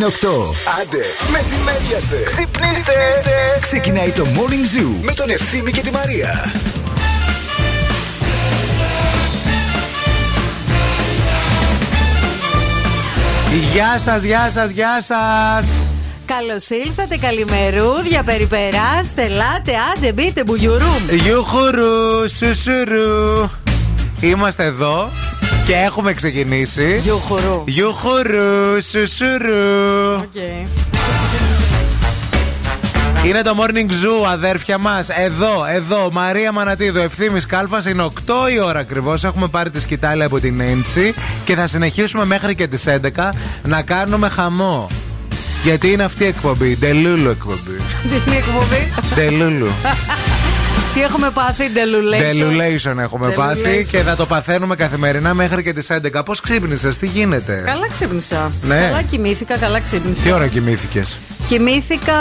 Η ώρα είναι 8. Άντε, μεσημέριασε. Ξυπνήστε. Ξεκινάει το Morning Zoo με τον Ευθύμη και τη Μαρία. Γεια σας, γεια σας, γεια σας. Καλώς ήλθατε, καλημερούδια, περιπεράστε, ελάτε, άντε, μπείτε, μπουγιουρούμ. Γιουχουρού, σουσουρού. Είμαστε εδώ και έχουμε ξεκινήσει. Γιουχουρού. Γιουχουρού, σουσουρού. Okay. Είναι το morning zoo, αδέρφια μας. Εδώ, εδώ, Μαρία Μανατίδου, ευθύνη Κάλφας. Είναι 8 η ώρα ακριβώς. Έχουμε πάρει τη σκητάλη από την Έντσι και θα συνεχίσουμε μέχρι και τις 11 να κάνουμε χαμό. Γιατί είναι αυτή η εκπομπή, Ντελούλου εκπομπή. Τι είναι η εκπομπή, Ντελούλου. Τι έχουμε πάθει, Delulation; Έχουμε πάθει και θα το παθαίνουμε καθημερινά μέχρι και τις 11. Πώς ξύπνησες, τι γίνεται; Καλά ξύπνησα. Ναι. Καλά κοιμήθηκα, καλά ξύπνησα. Τι ώρα κοιμήθηκες; Κοιμήθηκα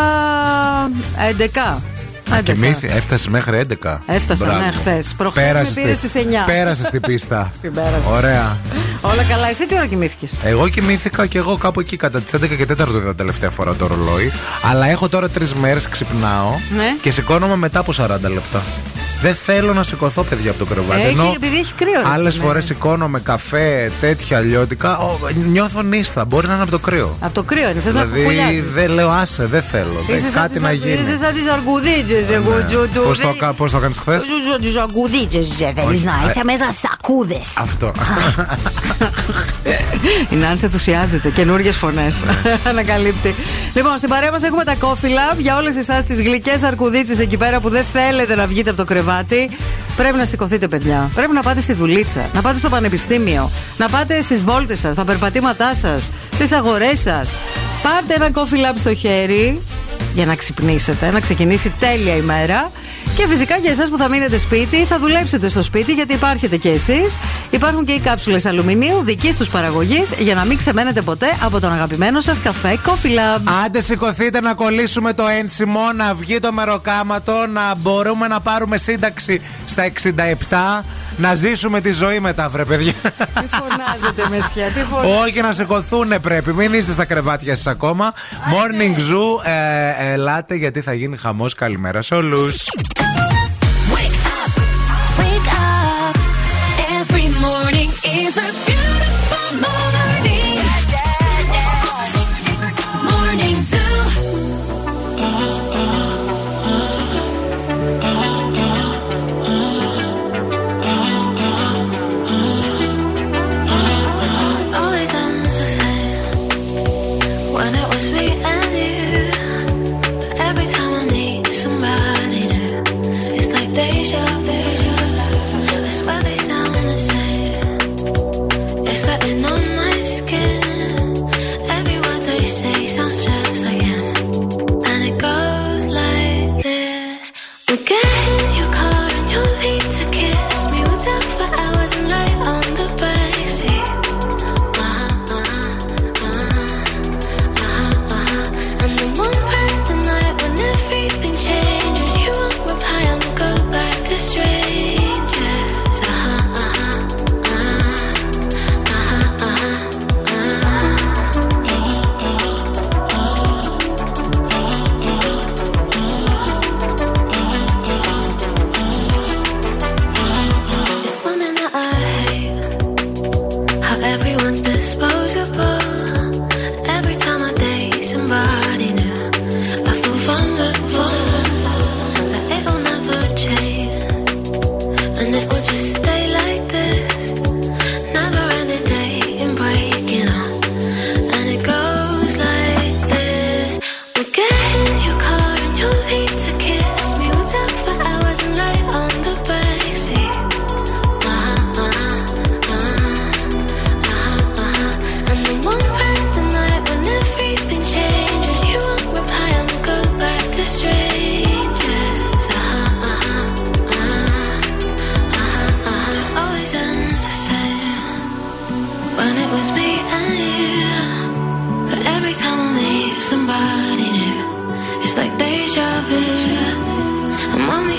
11. Κοιμήθη, έφτασε μέχρι 11. Έφτασα, Μπράβο. ναι, χθες. Προχθές με πήρε στις 9. Πέρασε στην πίστα. Την πέρασα. Ωραία. Όλα καλά. Εσύ τι ώρα κοιμήθηκες; Εγώ κοιμήθηκα και εγώ κάπου εκεί κατά τις 11 και 4 ήταν τελευταία φορά το ρολόι. Αλλά έχω τώρα τρεις μέρες ξυπνάω Ναι. και σηκώνομαι μετά από 40 λεπτά. Δεν θέλω να σηκωθώ, παιδιά, από το κρεβάτι. Έχει, επειδή έχει κρύο. ρε, Άλλες εσύ, ναι. φορέ σηκώνομαι καφέ, τέτοια αλλιώτικα. Ω, νιώθω νύστα. Μπορεί να είναι από το κρύο. Από το κρύο είναι, θες να δηλαδή κουκουλιάζεις. δεν λέω άσε, δεν θέλω. Δεν- Είσαι σαν κάτι τις να αρ- γίνει. Είσαι σαν τις αρκουδίτσε, εγώ Ναι. τζουτού. Πώς το, κα- πώς το κάνεις χθες; Τις αρκουδίτσε, θέλεις Όχι. να είσαι Ε, μέσα στι σακούδες. Αυτό. Η Νάνση ενθουσιάζεται. Καινούριε φωνές. Ανακαλύπτει. Λοιπόν, στην παρέα μας έχουμε τα Coffee Lab για όλες εσάς τις γλυκές αρκουδίτσε εκεί πέρα που δεν θέλετε να βγείτε από το κρεβάτι. Πρέπει να σηκωθείτε, παιδιά. Πρέπει να πάτε στη δουλίτσα, να πάτε στο πανεπιστήμιο, να πάτε στις βόλτες σας, στα περπατήματά σας, στις αγορές σας. Πάρτε ένα Coffee Lab στο χέρι για να ξυπνήσετε, να ξεκινήσει τέλεια η μέρα. Και φυσικά για εσάς που θα μείνετε σπίτι, θα δουλέψετε στο σπίτι γιατί υπάρχετε κι εσείς. Υπάρχουν και οι κάψουλες αλουμινίου δική τους παραγωγής για να μην ξεμένετε ποτέ από τον αγαπημένο σας καφέ Coffee Lab. Άντε σηκωθείτε να κολλήσουμε το ένσημο, να βγει το μεροκάματο, να μπορούμε να πάρουμε σύνταξη στα 67, να ζήσουμε τη ζωή μετά, βρε παιδιά. Τι φωνάζετε, Μεσιά, τι φωνάζετε. Όχι να σηκωθούν πρέπει, μην είστε στα κρεβάτια σας ακόμα. Morning Zoo, ε, ελάτε γιατί θα γίνει χαμός. Καλημέρα σε όλους.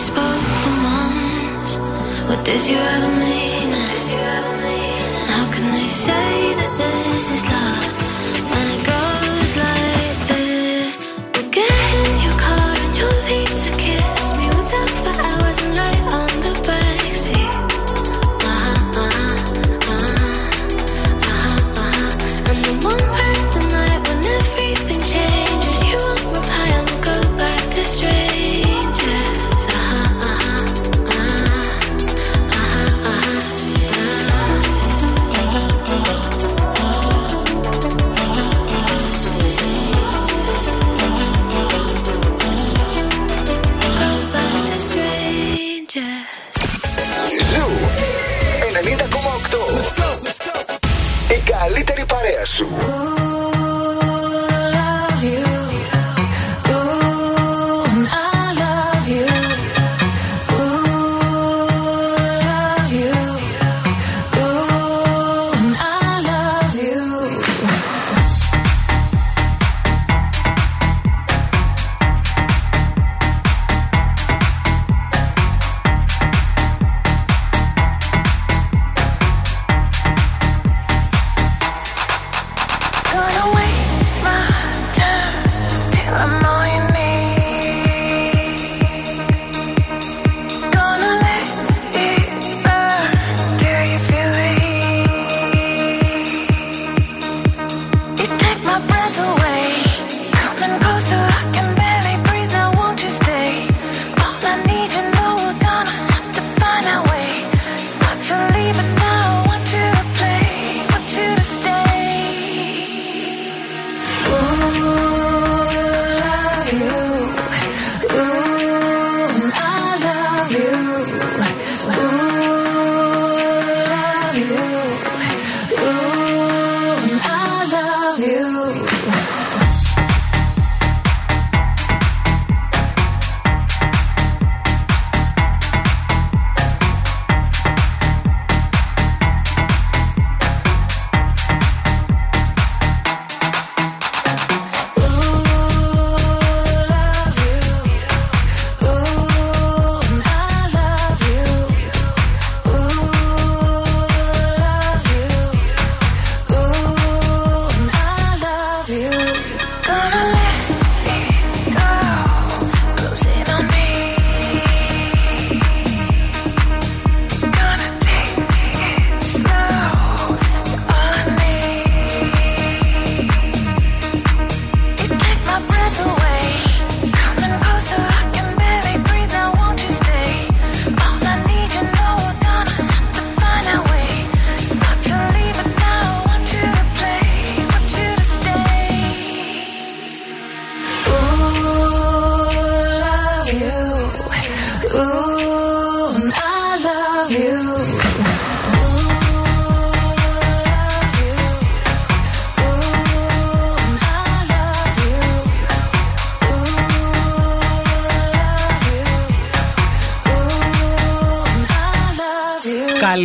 Spoke for months, what did you ever mean? How can they say that this is love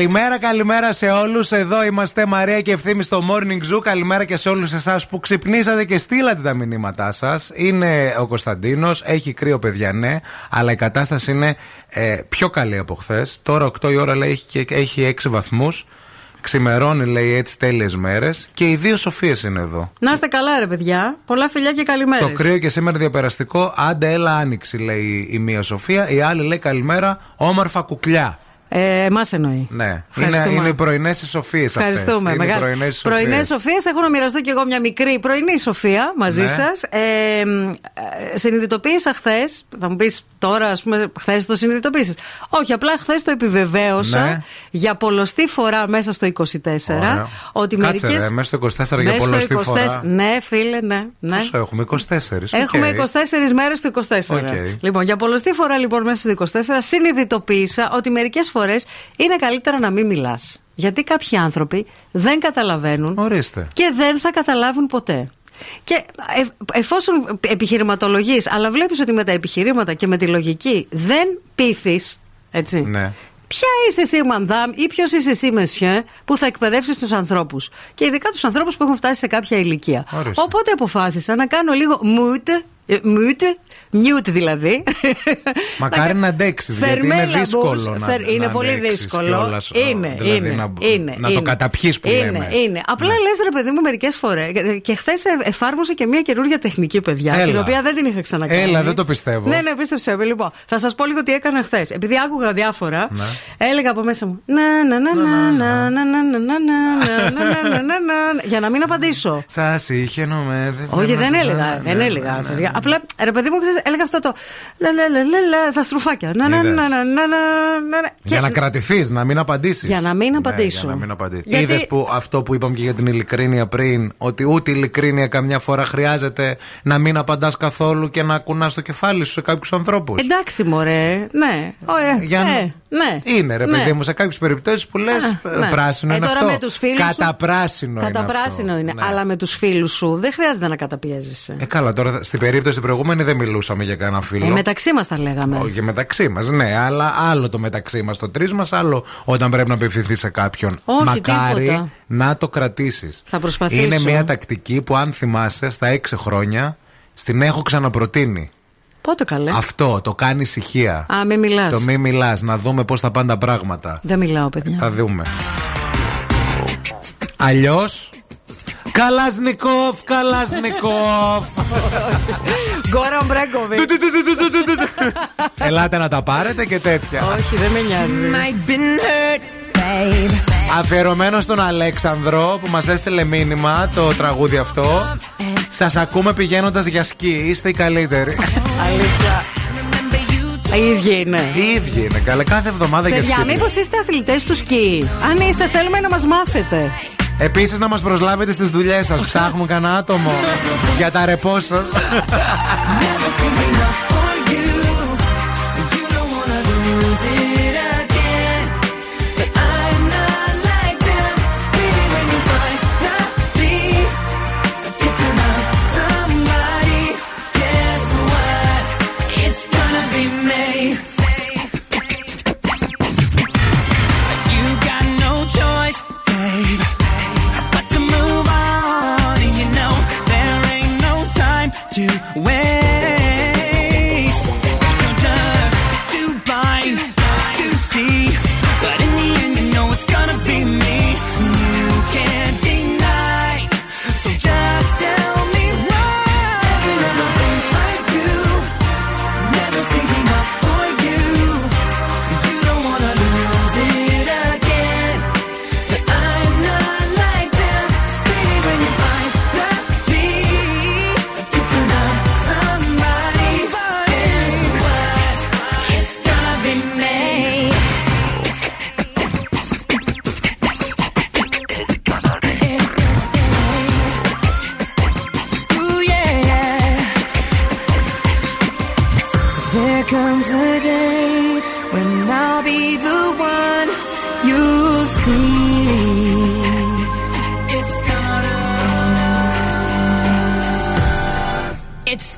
Καλημέρα, καλημέρα σε όλους. Εδώ είμαστε Μαρία και Ευθύμη στο Morning Zoo. Καλημέρα και σε όλους εσάς που ξυπνήσατε και στείλατε τα μηνύματά σας. Είναι ο Κωνσταντίνος, έχει κρύο παιδιά, ναι, αλλά η κατάσταση είναι ε, πιο καλή από χθες. Τώρα 8 η ώρα λέει έχει, και- έχει 6 βαθμούς. Ξημερώνει, λέει έτσι τέλειες μέρες. Και οι δύο Σοφίες είναι εδώ. Να είστε καλά, ρε παιδιά. Πολλά φιλιά και καλημέρες. Το κρύο και σήμερα διαπεραστικό. Άντε, έλα άνοιξη, λέει η μία Σοφία. Η άλλη λέει καλημέρα, όμορφα κουκλιά. Ε, Εμάς εννοεί. Ναι, είναι, Ευχαριστούμε. είναι οι πρωινές Σοφίε αυτές. Ευχαριστούμε. Είναι οι Μεγάλες. πρωινές Πρωινές σοφίες. Έχω να μοιραστώ και εγώ μια μικρή πρωινή σοφία μαζί Ναι. σας. Ε, μ, ε, συνειδητοποίησα χθες. Θα μου πεις τώρα, ας πούμε, χθες το συνειδητοποίησες. Όχι, απλά χθες το επιβεβαίωσα Ναι. για πολλοστή φορά μέσα στο 24. Ωραία. Ότι Κάτσε, μερικές... ρε, μέσα στο 24 για Μέσα στο πολλοστή 24. φορά. Ναι, φίλε, ναι. ναι. Πόσο έχουμε, 24. Έχουμε οκ. 24 μέρες το 24. Οκ. Λοιπόν, για πολλωστή φορά λοιπόν μέσα στο 24 συνειδητοποίησα ότι μερικές φορές είναι καλύτερα να μην μιλάς. Γιατί κάποιοι άνθρωποι δεν καταλαβαίνουν Ορίστε. και δεν θα καταλάβουν ποτέ. Και ε- εφόσον επιχειρηματολογείς, αλλά βλέπεις ότι με τα επιχειρήματα και με τη λογική δεν πείθεις. Έτσι. Ναι. Ποια είσαι εσύ, Μανδάμ, ή ποιος είσαι εσύ, Μεσιέ, που θα εκπαιδεύσεις τους ανθρώπους. Και ειδικά τους ανθρώπους που έχουν φτάσει σε κάποια ηλικία. Ορίστε. Οπότε αποφάσισα να κάνω λίγο mute, ε, mute, mute δηλαδή. Μακάρι να αντέξεις, γιατί είναι Φερμέλα δύσκολο Μπούς, να- φερ- Είναι να πολύ αντέξεις δύσκολο. κιόλας, είναι, δηλαδή είναι, να- είναι, να το είναι. καταπιείς που είναι, λέμε. Είναι. Απλά λες ρε παιδί μου μερικέ φορέ. Και χθε εφάρμοσα και μια καινούργια τεχνική, παιδιά. Έλα. Την οποία δεν την είχα ξανακάνει. Έλα, δεν το πιστεύω. Ναι, ναι, πίστεψε με. Λοιπόν, θα σα πω λίγο τι έκανα χθε. Επειδή άκουγα διάφορα, Ναι. έλεγα από μέσα μου. Να, να, να, να, να, να, να, να, να, να, να, να, να, να, να, Για να μην απαντήσω. Σα είχε νομέ. Όχι, δεν έλεγα. Δεν έλεγα. Σας- Απλά ρε παιδί μου, ξέρεις, έλεγα αυτό το. Λα, λα, λα, λα, λα, στα στρουφάκια. Να, να, Είδες. να, να, να, να, να. Για Και- να κρατηθείς, να μην απαντήσεις. Για να μην απαντήσω. για να μην απαντήσεις. Γιατί- Είδες που αυτό που είπαμε και για την ειλικρίνεια πριν, ότι ούτε η ειλικρίνεια καμιά φορά χρειάζεται να μην απαντάς καθόλου και να κουνάς το κεφάλι σου σε κάποιους ανθρώπους. Εντάξει, μωρέ. Ναι. Ω, ε, Για να- ε, ναι. Είναι ρε Ναι. παιδί μου, σε κάποιες περιπτώσεις που λες Α, ναι. πράσινο Ε, είναι τώρα αυτό. με τους φίλους σου- Κατά πράσινο Κατά είναι. πράσινο αυτό. είναι. Ναι. Αλλά με τους φίλους σου δεν χρειάζεται να καταπιέζεσαι. Ε, καλά, τώρα στην περίπτωση προηγούμενη δεν μιλούσαμε για κανένα φίλο. Ε, μεταξύ μας τα λέγαμε. Όχι, μεταξύ μας, ναι, αλλά άλλο το μεταξύ μας το τρεις μας, άλλο όταν πρέπει να απευθυνθείς σε κάποιον. Όχι, Μακάρι τίποτα. να το κρατήσεις. Θα προσπαθήσω. Είναι μια τακτική που, αν θυμάσαι, στα έξι χρόνια στην έχω ξαναπροτείνει. Πότε καλέ. Αυτό, το κάνει ησυχία. Α, μην μιλάς. Το μη μιλάς, να δούμε πώς θα πάνε τα πράγματα. Δεν μιλάω, παιδιά. Θα δούμε. Αλλιώς. Καλασνικόφ, Καλασνικόφ. Γκόραν Μπρέκοβιτ. Ελάτε να τα πάρετε και τέτοια. Όχι, δεν με νοιάζει. Αφιερωμένο στον Αλέξανδρο που μας έστειλε μήνυμα το τραγούδι αυτό. Σας ακούμε πηγαίνοντας για σκι. Είστε οι καλύτεροι. Αλήθεια. Οι ίδιοι είναι. Οι ίδιοι είναι καλά. Κάθε εβδομάδα για Παιδιά, σκι. μήπως είστε αθλητές του σκι; Αν είστε, θέλουμε να μας μάθετε. Επίσης να μας προσλάβετε στις δουλειές σας. Ψάχνουμε κανένα άτομο για τα ρεπό σας.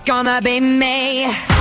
gonna be me.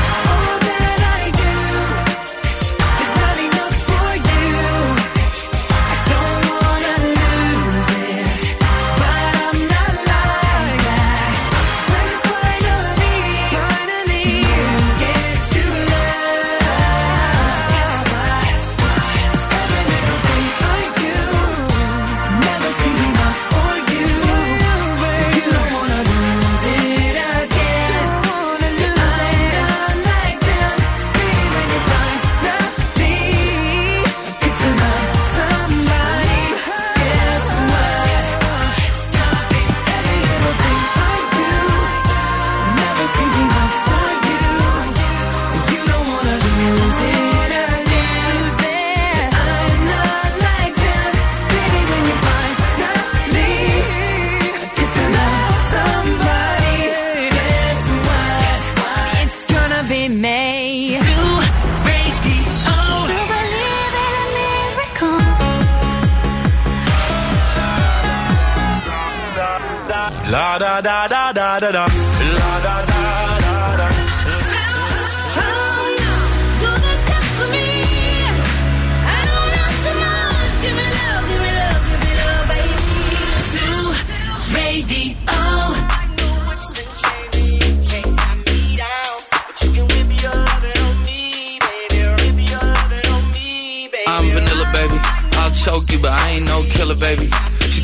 Da da da da da da. La da da da da. I'm vanilla, baby. I'll choke you, but I ain't no killer, baby.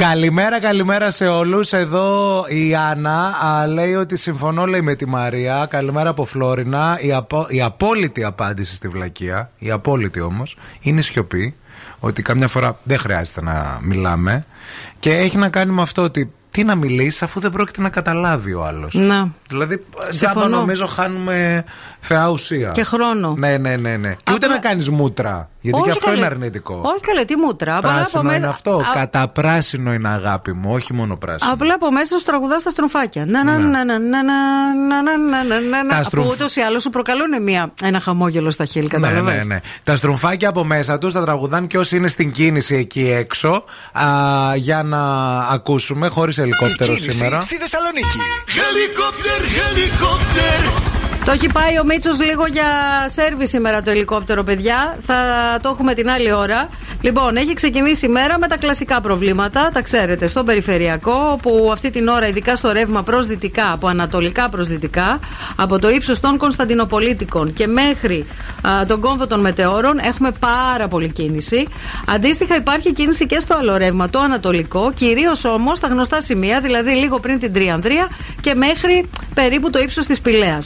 Καλημέρα, καλημέρα σε όλους. Εδώ η Άννα α, λέει ότι συμφωνώ λέει, με τη Μαρία. Καλημέρα από Φλόρινα. Η, απο- η απόλυτη απάντηση στη βλακεία, η απόλυτη όμως, είναι σιωπή. Ότι καμιά φορά δεν χρειάζεται να μιλάμε. Και έχει να κάνει με αυτό ότι τι να μιλήσει αφού δεν πρόκειται να καταλάβει ο άλλος. Να. Δηλαδή, Συμφωνώ. τζάμπα νομίζω χάνουμε θεά ουσία. Και χρόνο. Ναι, ναι, ναι. ναι. Και ούτε Απλά- να κάνεις μούτρα. Γιατί όχι και αυτό καλέ. είναι αρνητικό. Όχι καλέ, τι μούτρα. Πράσινο από είναι αυτό. Α... Κατά πράσινο είναι αγάπη μου, όχι μόνο πράσινο. Απλά από μέσα σου τραγουδάς τα στροφάκια. Να, να, ναι. να, να, να, να, να, να, Που ούτως ή άλλως σου προκαλούν μια, ένα χαμόγελο στα χείλη. Ναι, ναι, ναι. Τα στροφάκια από μέσα τους τα τραγουδάν και όσοι είναι στην κίνηση εκεί έξω. Α, για να ακούσουμε, χωρίς ελικόπτερο σήμερα. Στη Θεσσαλονίκη. Χελικόπτερ, χελικόπτερ. Το έχει πάει ο Μίτσος λίγο για σερβι σήμερα το ελικόπτερο, παιδιά. Θα το έχουμε την άλλη ώρα. Λοιπόν, έχει ξεκινήσει η μέρα με τα κλασικά προβλήματα. Τα ξέρετε, στον περιφερειακό, που αυτή την ώρα, ειδικά στο ρεύμα προς δυτικά, από ανατολικά προς δυτικά, από το ύψος των Κωνσταντινοπολίτικων και μέχρι α, τον κόμβο των μετεώρων, έχουμε πάρα πολύ κίνηση. Αντίστοιχα, υπάρχει κίνηση και στο άλλο ρεύμα, το ανατολικό, κυρίως όμως στα γνωστά σημεία, δηλαδή λίγο πριν την Τριανδρία και μέχρι περίπου το ύψος της Πηλαία.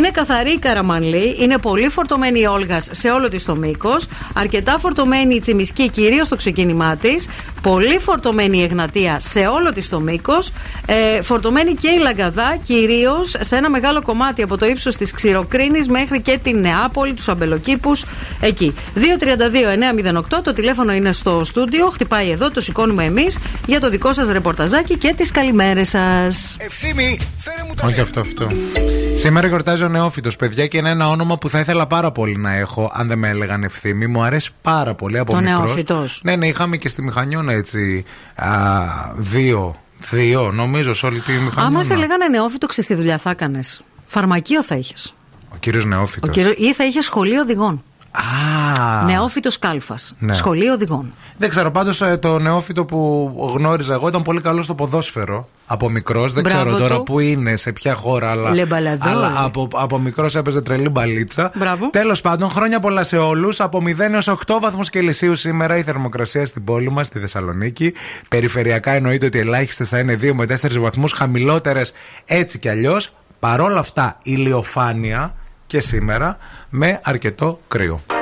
Είναι καθαρή η Καραμανλή, είναι πολύ φορτωμένη η Όλγας σε όλο της το μήκος, αρκετά φορτωμένη η Τσιμισκή κυρίως στο ξεκίνημά της, πολύ φορτωμένη η Εγνατία σε όλο της το μήκος, ε, φορτωμένη και η Λαγκαδά κυρίως σε ένα μεγάλο κομμάτι από το ύψος της Ξηροκρίνης μέχρι και την Νεάπολη, τους Αμπελοκήπους εκεί. 232-908, το τηλέφωνο είναι στο στούντιο, χτυπάει εδώ, το σηκώνουμε εμείς για το δικό σας ρεπορταζάκι και τις καλημέρες σας. Ευθύμη, φέρε μου το Όχι αυτό, αυτό. Σήμερα γιορτάζει ο Νεόφυτο, παιδιά, και είναι ένα όνομα που θα ήθελα πάρα πολύ να έχω, αν δεν με έλεγαν ευθύμη. Μου αρέσει πάρα πολύ από Ο μικρός. Νεόφυτος. Ναι, ναι, είχαμε και στη Μηχανιώνα έτσι α, δύο. Δύο, νομίζω, σε όλη τη Μηχανιώνα. Άμα σε λέγανε νεόφυτο, ξέρεις τι δουλειά θα έκανες. Φαρμακείο θα είχες. Ο κύριος Νεόφυτος. Ή θα είχες σχολείο οδηγών. Α, Νεόφυτος κάλφας. Ναι. Σχολείο οδηγών. Δεν ξέρω, πάντως το νεόφυτο που γνώριζα εγώ ήταν πολύ καλό στο ποδόσφαιρο. Από μικρός, δεν Μπράβο ξέρω τώρα του. που είναι, σε ποια χώρα, αλλά, Le Balador. αλλά από, από μικρός έπαιζε τρελή μπαλίτσα. Μπράβο. Τέλος πάντων, χρόνια πολλά σε όλους. Από 0 έως 8 βαθμούς Κελσίου σήμερα η θερμοκρασία στην πόλη μας, στη Θεσσαλονίκη. Περιφερειακά εννοείται ότι ελάχιστες θα είναι 2 με 4 βαθμούς, χαμηλότερες έτσι κι αλλιώς. Παρόλα αυτά, ηλιοφάνεια και σήμερα με αρκετό κρύο.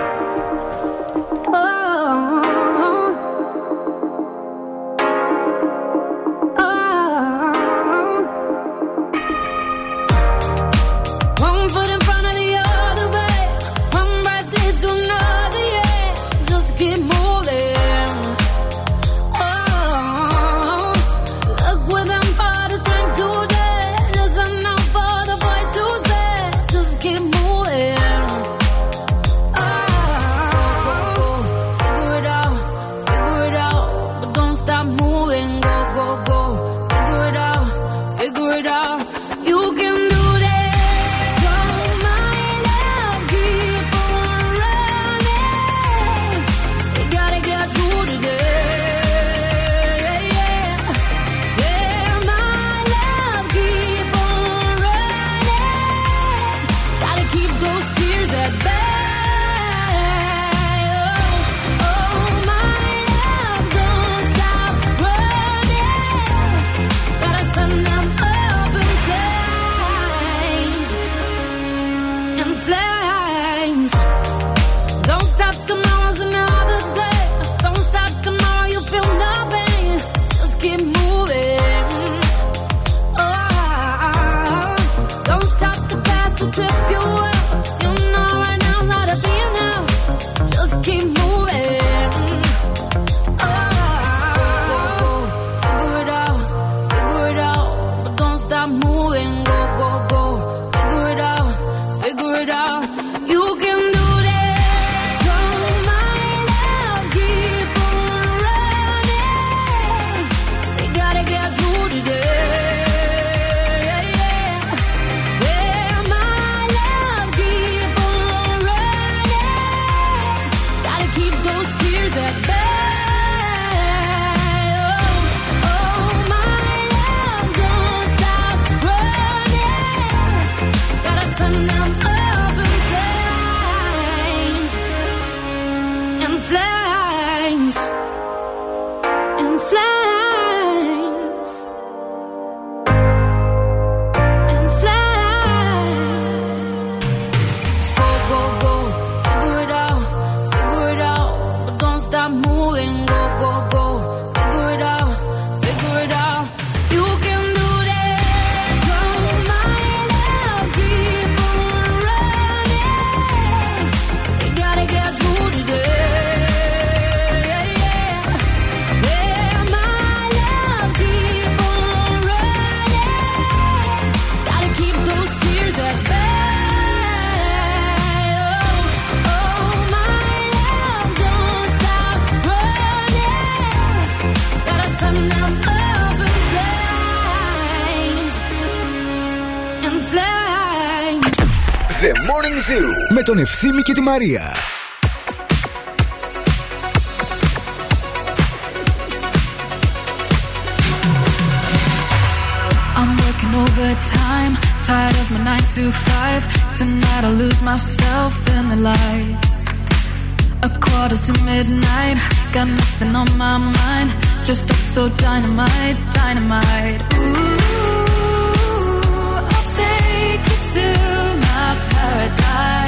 I'm working overtime. Tired of my nine to five. Tonight I lose myself in the lights. A quarter to midnight. Got nothing on my mind. Just up so dynamite, dynamite. Ooh, I'll take you to my paradise.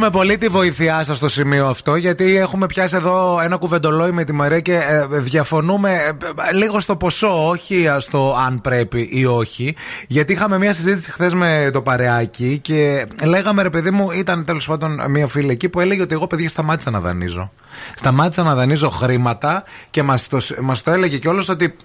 Θέλουμε πολύ τη βοήθειά σας στο σημείο αυτό, γιατί έχουμε πιάσει εδώ ένα κουβεντολόι με τη Μαρία και ε, διαφωνούμε ε, λίγο στο ποσό, όχι ε, στο αν πρέπει ή όχι. Γιατί είχαμε μια συζήτηση χθες με το παρεάκι και λέγαμε, ρε παιδί μου, ήταν τέλος πάντων μια φίλη εκεί που έλεγε ότι εγώ, παιδιά, σταμάτησα να δανείζω. Σταμάτησα να δανείζω χρήματα και μας το, μας το έλεγε κιόλας ότι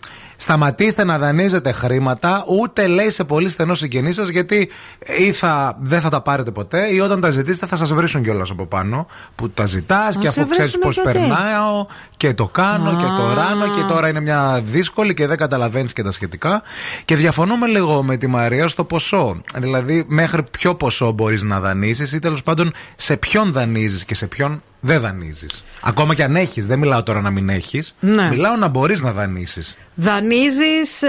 σταματήστε να δανείζετε χρήματα, ούτε λέει σε πολύ στενό συγγενή σας, γιατί ή θα, δεν θα τα πάρετε ποτέ, ή όταν τα ζητήσετε θα σας βρίσουν κιόλας από πάνω. Που τα ζητάς και σε αφού ξέρεις βρίσουνε πώς και εκεί. περνάω και το κάνω και το Α. ράνω και τώρα είναι μια δύσκολη και δεν καταλαβαίνεις και τα σχετικά. Και διαφωνούμε λίγο με τη Μαρία στο ποσό. Δηλαδή, μέχρι ποιο ποσό μπορείς να δανείσει ή τέλος πάντων σε ποιον δανείζεις και σε ποιον δεν δανείζεις. Ακόμα και αν έχεις, δεν μιλάω τώρα να μην έχεις. Ναι. Μιλάω να μπορείς να δανείσει. Δανείζεις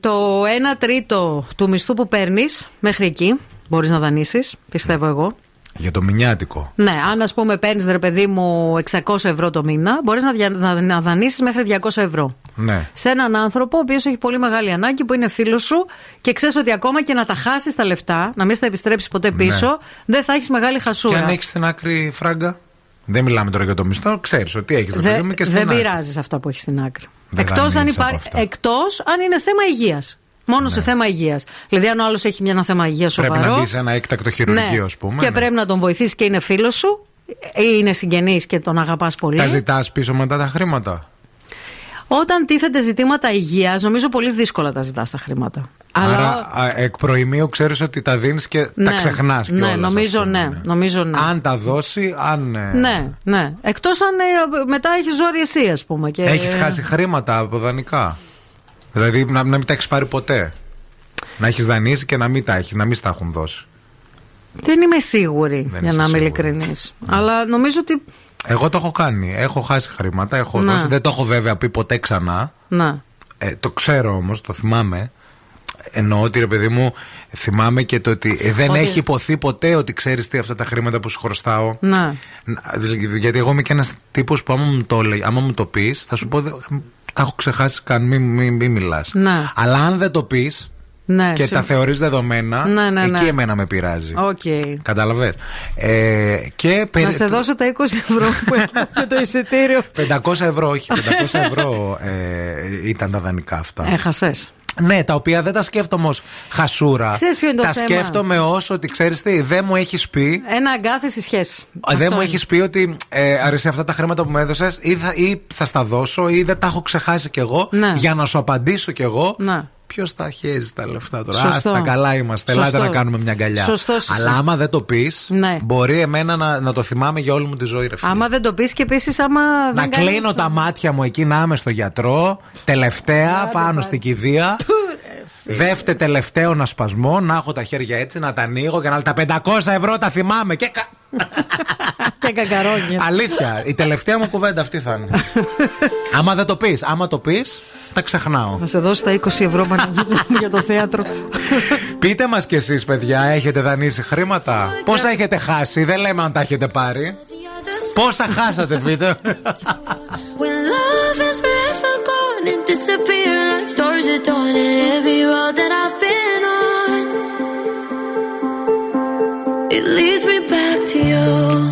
το 1 τρίτο του μισθού που παίρνεις μέχρι εκεί. Μπορείς να δανείσει, πιστεύω εγώ. Για το μηνιάτικο. Ναι, αν ας πούμε παίρνεις ρε παιδί μου 600 ευρώ το μήνα, μπορείς να, δια- να, να δανείσεις μέχρι 200 ευρώ. Ναι. Σε έναν άνθρωπο ο οποίος έχει πολύ μεγάλη ανάγκη, που είναι φίλος σου και ξέρεις ότι ακόμα και να τα χάσεις τα λεφτά, να μην στα επιστρέψεις ποτέ πίσω, δεν θα έχεις μεγάλη Και χασούρα. αν έχεις στην άκρη φράγκα. Δεν μιλάμε τώρα για το μισθό, ξέρεις ότι έχεις. Δε- μου και στην δεν άκρη. πειράζεις αυτά που έχεις στην άκρη. Δεν Εκτός αν, δανείζεις από υπά... αυτά. Εκτός αν είναι θέμα υγείας. Μόνο σε θέμα υγείας. Δηλαδή, αν ο άλλος έχει μια, ένα θέμα υγείας σοβαρό. Πρέπει να μπει σε ένα έκτακτο χειρουργείο, ναι, ας πούμε. Και ναι. πρέπει να τον βοηθήσει και είναι φίλος σου ή είναι συγγενής και τον αγαπάς πολύ. Τα ζητάς πίσω μετά τα χρήματα; Όταν τίθεται ζητήματα υγείας, νομίζω πολύ δύσκολα τα ζητάς τα χρήματα. Αλλά. Άρα α, εκ προημίου ξέρεις ότι τα δίνεις και τα Ναι, ξεχνάς ναι, κιόλας, νομίζω ας πούμε, ναι, νομίζω ναι. Αν τα δώσει, αν. ε, Ναι, ναι. Εκτός αν ε, μετά έχει ζόρι εσύ, ας πούμε. Και... Έχεις χάσει χρήματα από δανεικά. Δηλαδή να, να μην τα έχεις πάρει ποτέ. Να έχεις δανείσει και να μην τα έχεις, να μην στα έχουν δώσει. Δεν είμαι σίγουρη, Δεν για είσαι να είμαι σίγουρη. ειλικρινής. Αλλά νομίζω ότι. Εγώ το έχω κάνει. Έχω χάσει χρήματα, έχω Να. δώσει. Δεν το έχω βέβαια πει ποτέ ξανά. Να. Ε, το ξέρω όμως, το θυμάμαι. Εννοώ ότι ρε παιδί μου, θυμάμαι και το ότι ε, δεν Ότι- έχει υποθεί ποτέ ότι ξέρεις τι αυτά τα χρήματα που σου χρωστάω. Να. Να, δηλαδή, Γιατί εγώ είμαι και ένας τύπος που άμα μου το, λέει- άμα μου το πεις, θα σου πω. «Δε- Τα έχω ξεχάσει καν, μην μη, μη μιλάς. Ναι. Αλλά αν δεν το πεις Ναι, και συμ- τα θεωρείς δεδομένα, Ναι, ναι, ναι. εκεί εμένα με πειράζει. Οκ. Κατάλαβες; Ε, και περι- Να σε δώσω τα 20 ευρώ που έχω για το εισιτήριο. 500 ευρώ, όχι, 500 ευρώ ε, ήταν τα δανεικά αυτά. Έχασες. Ναι, τα οποία δεν τα σκέφτομαι ως χασούρα. Ξέρεις ποιο είναι το τα θέμα; σκέφτομαι ως ότι ξέρεις τι, δεν μου έχεις πει. Ένα αγκάθι στη σχέση. Δεν Αυτό μου είναι. έχεις πει ότι ε, αρέσει αυτά τα χρήματα που μου έδωσες ή, θα- ή θα στα δώσω ή δεν τα έχω ξεχάσει κι εγώ Ναι. για να σου απαντήσω κι εγώ. Ναι. Ποιος τα χέζει τα λεφτά τώρα; Σωστό. Άστα, καλά είμαστε. Σωστό. Ελάτε να κάνουμε μια αγκαλιά. Σωστός είσαι. Αλλά άμα δεν το πεις, Ναι. μπορεί εμένα να, να το θυμάμαι για όλη μου τη ζωή, ρε φίλε. Άμα δεν το πεις και επίσης, άμα. Να δεν κάνεις- κλείνω τα μάτια μου εκεί, να είμαι στο γιατρό. Τελευταία, πάνω στην κηδεία. Δεύτερο τελευταίο να σπασμό, να έχω τα χέρια έτσι, να τα ανοίγω και να λέω τα 500 ευρώ τα θυμάμαι. Και... κα- Και κακαρόνια. Αλήθεια, η τελευταία μου κουβέντα αυτή θα είναι. άμα δεν το πεις, άμα το πεις, τα ξεχνάω. Να σε δώσω τα 20 ευρώ Παναγίτσα μου για το θέατρο. Πείτε μας κι εσείς, παιδιά, έχετε δανείσει χρήματα; Πόσα έχετε χάσει, δεν λέμε αν τα έχετε πάρει. Πόσα χάσατε, πείτε. When love is forever gone and disappear like stars dawn every road that I've been on. It leads me back to you.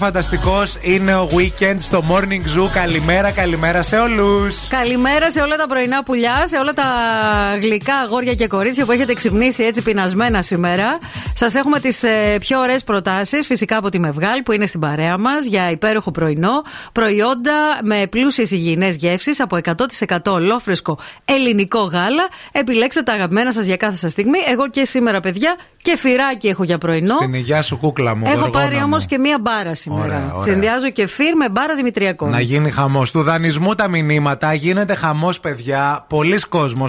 Φανταστικός είναι ο weekend στο Morning Zoo. Καλημέρα, καλημέρα σε όλους. Καλημέρα σε όλα τα πρωινά πουλιά, σε όλα τα γλυκά αγόρια και κορίτσια που έχετε ξυπνήσει έτσι πεινασμένα σήμερα. Σας έχουμε τις πιο ωραίες προτάσεις, φυσικά από τη Μευγάλ που είναι στην παρέα μας για υπέροχο πρωινό. Προϊόντα με πλούσιες υγιεινές γεύσεις από 100% ολόφρεσκο ελληνικό γάλα. Επιλέξτε τα αγαπημένα σας για κάθε σας στιγμή. Εγώ και σήμερα, παιδιά, και φυράκι έχω για πρωινό. Στην υγειά σου, κούκλα μου. Έχω γοργόνα πάρει μου. όμως και μία μπάρα σήμερα. Ωραία, ωραία. Συνδυάζω κεφίρ με μπάρα Δημητριακό. Να γίνει χαμός. Του δανεισμού τα μηνύματα. Γίνεται χαμός, παιδιά. Πολλοί κόσμοι,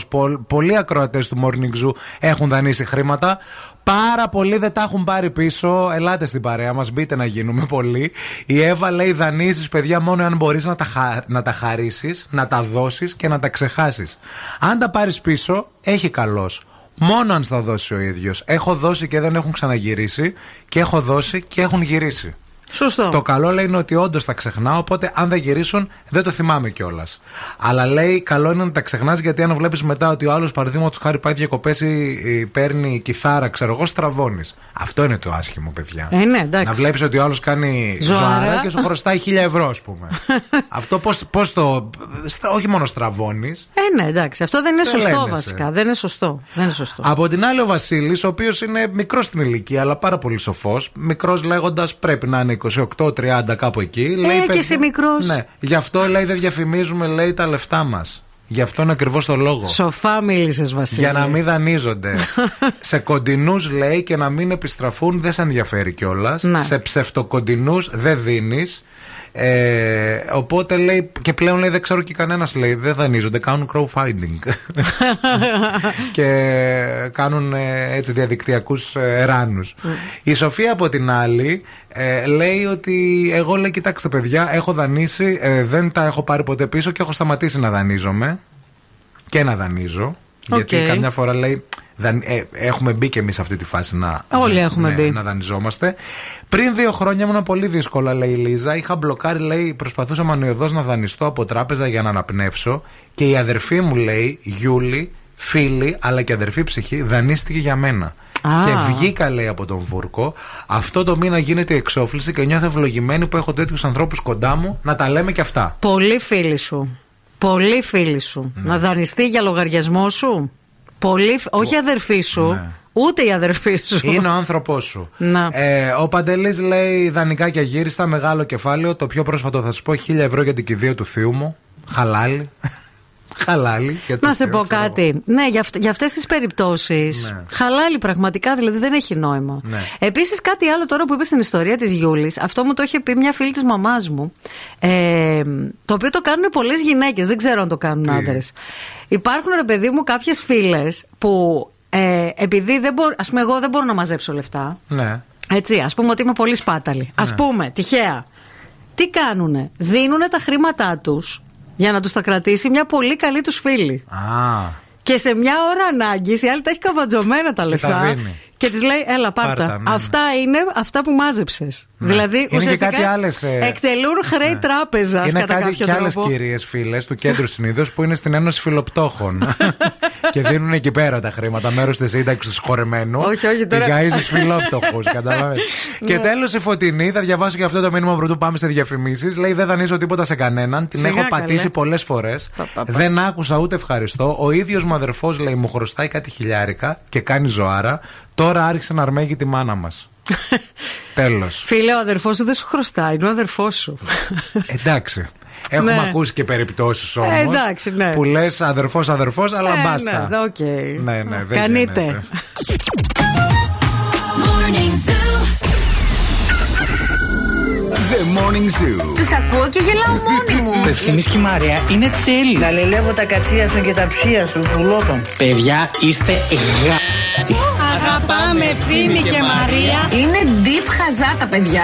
πολλοί ακροατές του Morning Zoo έχουν δανείσει χρήματα. Πάρα πολλοί δεν τα έχουν πάρει πίσω. Ελάτε στην παρέα μας, μπείτε να γίνουμε πολλοί. Η Εύα λέει δανείσει, παιδιά, μόνο αν μπορείς να τα, χα... να τα χαρίσεις, να τα δώσεις και να τα ξεχάσεις. Αν τα πάρεις πίσω, έχει καλώ. Μόνο αν στα δώσει ο ίδιος. Έχω δώσει και δεν έχουν ξαναγυρίσει. Και έχω δώσει και έχουν γυρίσει. Σωστό. Το καλό λέει είναι ότι όντως τα ξεχνάω, οπότε αν δεν γυρίσουν δεν το θυμάμαι κιόλας. Αλλά λέει καλό είναι να τα ξεχνάς γιατί αν βλέπεις μετά ότι ο άλλος παραδείγματος χάρη πάει διακοπές ή, ή παίρνει κιθάρα, ξέρω εγώ, στραβώνεις. Αυτό είναι το άσχημο, παιδιά. Ε, ναι, εντάξει. Να βλέπεις ότι ο άλλος κάνει Ζωάρα. ζωάρα και σου χρωστάει χίλια ευρώ, ας πούμε. Αυτό πώς το. στρα- όχι μόνο στραβώνεις. Ε, ναι, εντάξει. Αυτό δεν είναι σωστό Τρελαίνεσαι. βασικά. Δεν είναι σωστό. Δεν είναι σωστό. Από την άλλη, ο Βασίλης, ο οποίος είναι μικρός στην ηλικία, αλλά πάρα πολύ σοφός, μικρός λέγοντας πρέπει να είναι 28-30 κάπου εκεί. λέει, Ε, και «Παιδιά, εσύ μικρός». Ναι, γι' αυτό λέει δεν διαφημίζουμε λέει τα λεφτά μας. Γι' αυτό είναι ακριβώς το λόγο. Σοφά μίλησες, Βασίλη. Για να μην δανείζονται. σε κοντινούς λέει και να μην επιστραφούν δεν σε ενδιαφέρει κιόλας. Ναι. Σε ψευτοκοντινούς δεν δίνεις. Ε, οπότε λέει και πλέον λέει δεν ξέρω και κανένας λέει δεν δανείζονται, κάνουν crowdfunding και κάνουν ε, έτσι διαδικτυακούς ε, εράνους. Η Σοφία από την άλλη ε, λέει ότι εγώ λέει κοιτάξτε παιδιά έχω δανείσει, ε, δεν τα έχω πάρει ποτέ πίσω και έχω σταματήσει να δανείζομαι και να δανείζω. Γιατί Οκ. καμιά φορά λέει. Δαν- ε, έχουμε μπει και εμείς σε αυτή τη φάση να, Όλοι έχουμε ναι, μπει. να δανειζόμαστε. Πριν δύο χρόνια ήμουν πολύ δύσκολα, λέει η Λίζα. Είχα μπλοκάρει, λέει, προσπαθούσα μανιωδώς να δανειστώ από τράπεζα για να αναπνεύσω. Και η αδερφή μου, λέει, Γιούλη, φίλη, αλλά και αδερφή ψυχή, δανείστηκε για μένα. Α. Και βγήκα, λέει, από τον βούρκο. Αυτό το μήνα γίνεται η εξόφληση και νιώθω ευλογημένη που έχω τέτοιους ανθρώπους κοντά μου να τα λέμε και αυτά. Πολύ φίλοι σου. Πολύ φίλοι σου. Ναι. Να δανειστεί για λογαριασμό σου. Πολύ... φ- Όχι η αδερφή σου. Ναι. Ούτε η αδερφή σου. Είναι ο άνθρωπός σου. Να. Ε, ο Παντελής λέει δανεικά και αγύριστα, μεγάλο κεφάλαιο. Το πιο πρόσφατο θα σου πω 1000 ευρώ για την κηδεία του θείου μου. Χαλάλι. Χαλάλι. για το Να σε θείο, πω ξέρω εγώ. κάτι. Ναι, για, αυτ, για αυτές τις περιπτώσεις. Ναι. Χαλάλι πραγματικά, δηλαδή δεν έχει νόημα. Ναι. Επίσης, κάτι άλλο τώρα που είπες στην ιστορία της Γιούλης, αυτό μου το είχε πει μια φίλη της μαμάς μου. Ε, το οποίο το κάνουν πολλές γυναίκες, δεν ξέρω αν το κάνουν Τι; άντρες. Υπάρχουν, ρε παιδί μου, κάποιες φίλες που ε, επειδή δεν μπορώ, ας πούμε, εγώ δεν μπορώ να μαζέψω λεφτά. Ναι. Έτσι, ας πούμε ότι είμαι πολύ σπάταλη. Α πούμε, τυχαία. Τι κάνουνε, δίνουνε τα χρήματά τους για να τους τα κρατήσει μια πολύ καλή τους φίλη. Α. Και σε μια ώρα ανάγκης η άλλη τα έχει καβατζωμένα τα λεφτά. τα δίνει. Και της λέει, Έλα, πάρτα. Πάρτα, ναι, ναι. Αυτά είναι αυτά που μάζεψες. Δηλαδή, και ουσιαστικά κάτι άλλες, ε, εκτελούν χρέη τράπεζας Είναι κατά κάτι κάποιο και άλλες τρόπο. κυρίες φίλες του κέντρου συνήθως που είναι στην Ένωση Φιλοπτώχων. και δίνουν εκεί πέρα τα χρήματα, μέρος της σύνταξης τους συγχωρεμένου. Όχι, όχι, τώρα- Ναι. Για στους φιλόπτωχους, καταλαβαίνετε. και τέλος η φωτεινή, θα διαβάσω και αυτό το μήνυμα πρωτού πάμε σε διαφημίσεις. Λέει: Δεν δανείζω τίποτα σε κανέναν. Την Σιγά, έχω πατήσει καλέ. πολλές φορές. Πα, πα, πα. Δεν άκουσα ούτε ευχαριστώ. Ο ίδιος μου αδερφό λέει: Μου χρωστάει κάτι χιλιάρικα και κάνει ζωάρα. Τώρα άρχισε να αρμέγει τη μάνα μας. Τέλος. Φίλε, ο αδερφός σου δεν σου χρωστάει, είναι ο αδερφός σου. Εντάξει. Έχουμε Ναι. ακούσει και περιπτώσεις όμως. Ε, εντάξει, ναι. Που λες αδερφός, αδερφός, αλλά Ε, μπάστα. Ναι, οκ. Ναι, ναι, δεν Κανείτε. γίνεται. Morning Zoo. The Morning Zoo. Τους ακούω και γελάω μόνη μου. Το ευθύμης και η Μαρία είναι τέλειο. Γαλιλεύω τα κατσία σου και τα ψία σου, πουλότων. Παιδιά, είστε γα... Αγαπάμε ευθύμη και Μαρία. Είναι deep χαζά τα παιδιά.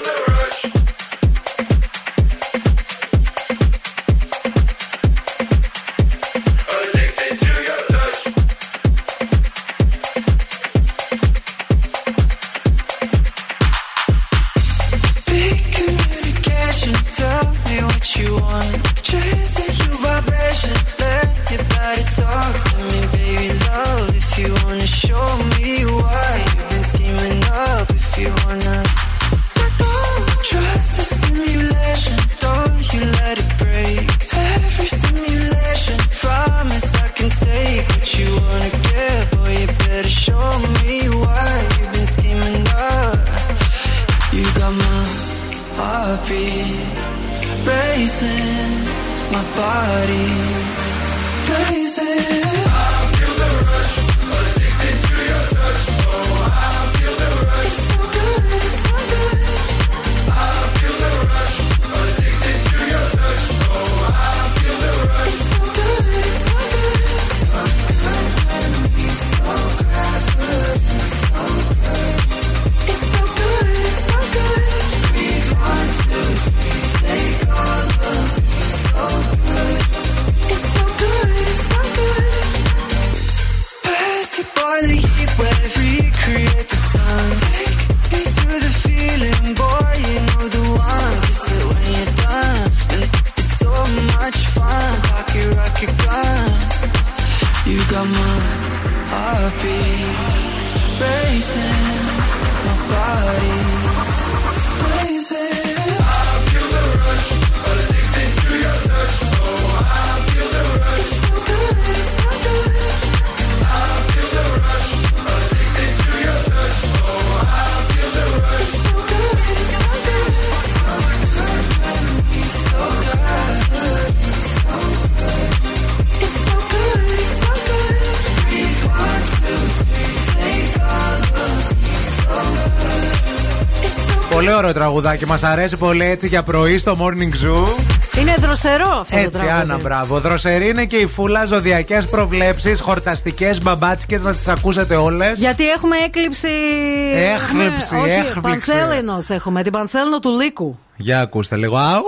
Heartbeat racing, my body blazing. Ωραίο τραγουδάκι. Μας αρέσει πολύ έτσι για πρωί στο morning zoo. Είναι δροσερό αυτό το Έτσι, τραγούδι. Άννα, μπράβο. Δροσερή είναι και η φούλα ζωδιακές προβλέψεις, χορταστικές, μπαμπάτσικες, να τις ακούσετε όλες. Γιατί έχουμε έκλειψη. Έχληψη, έχουμε- όχι, έχληψη. Παντσέλινος έχουμε, την Παντσέλινο του Λύκου. Για ακούστε λίγο. Αου!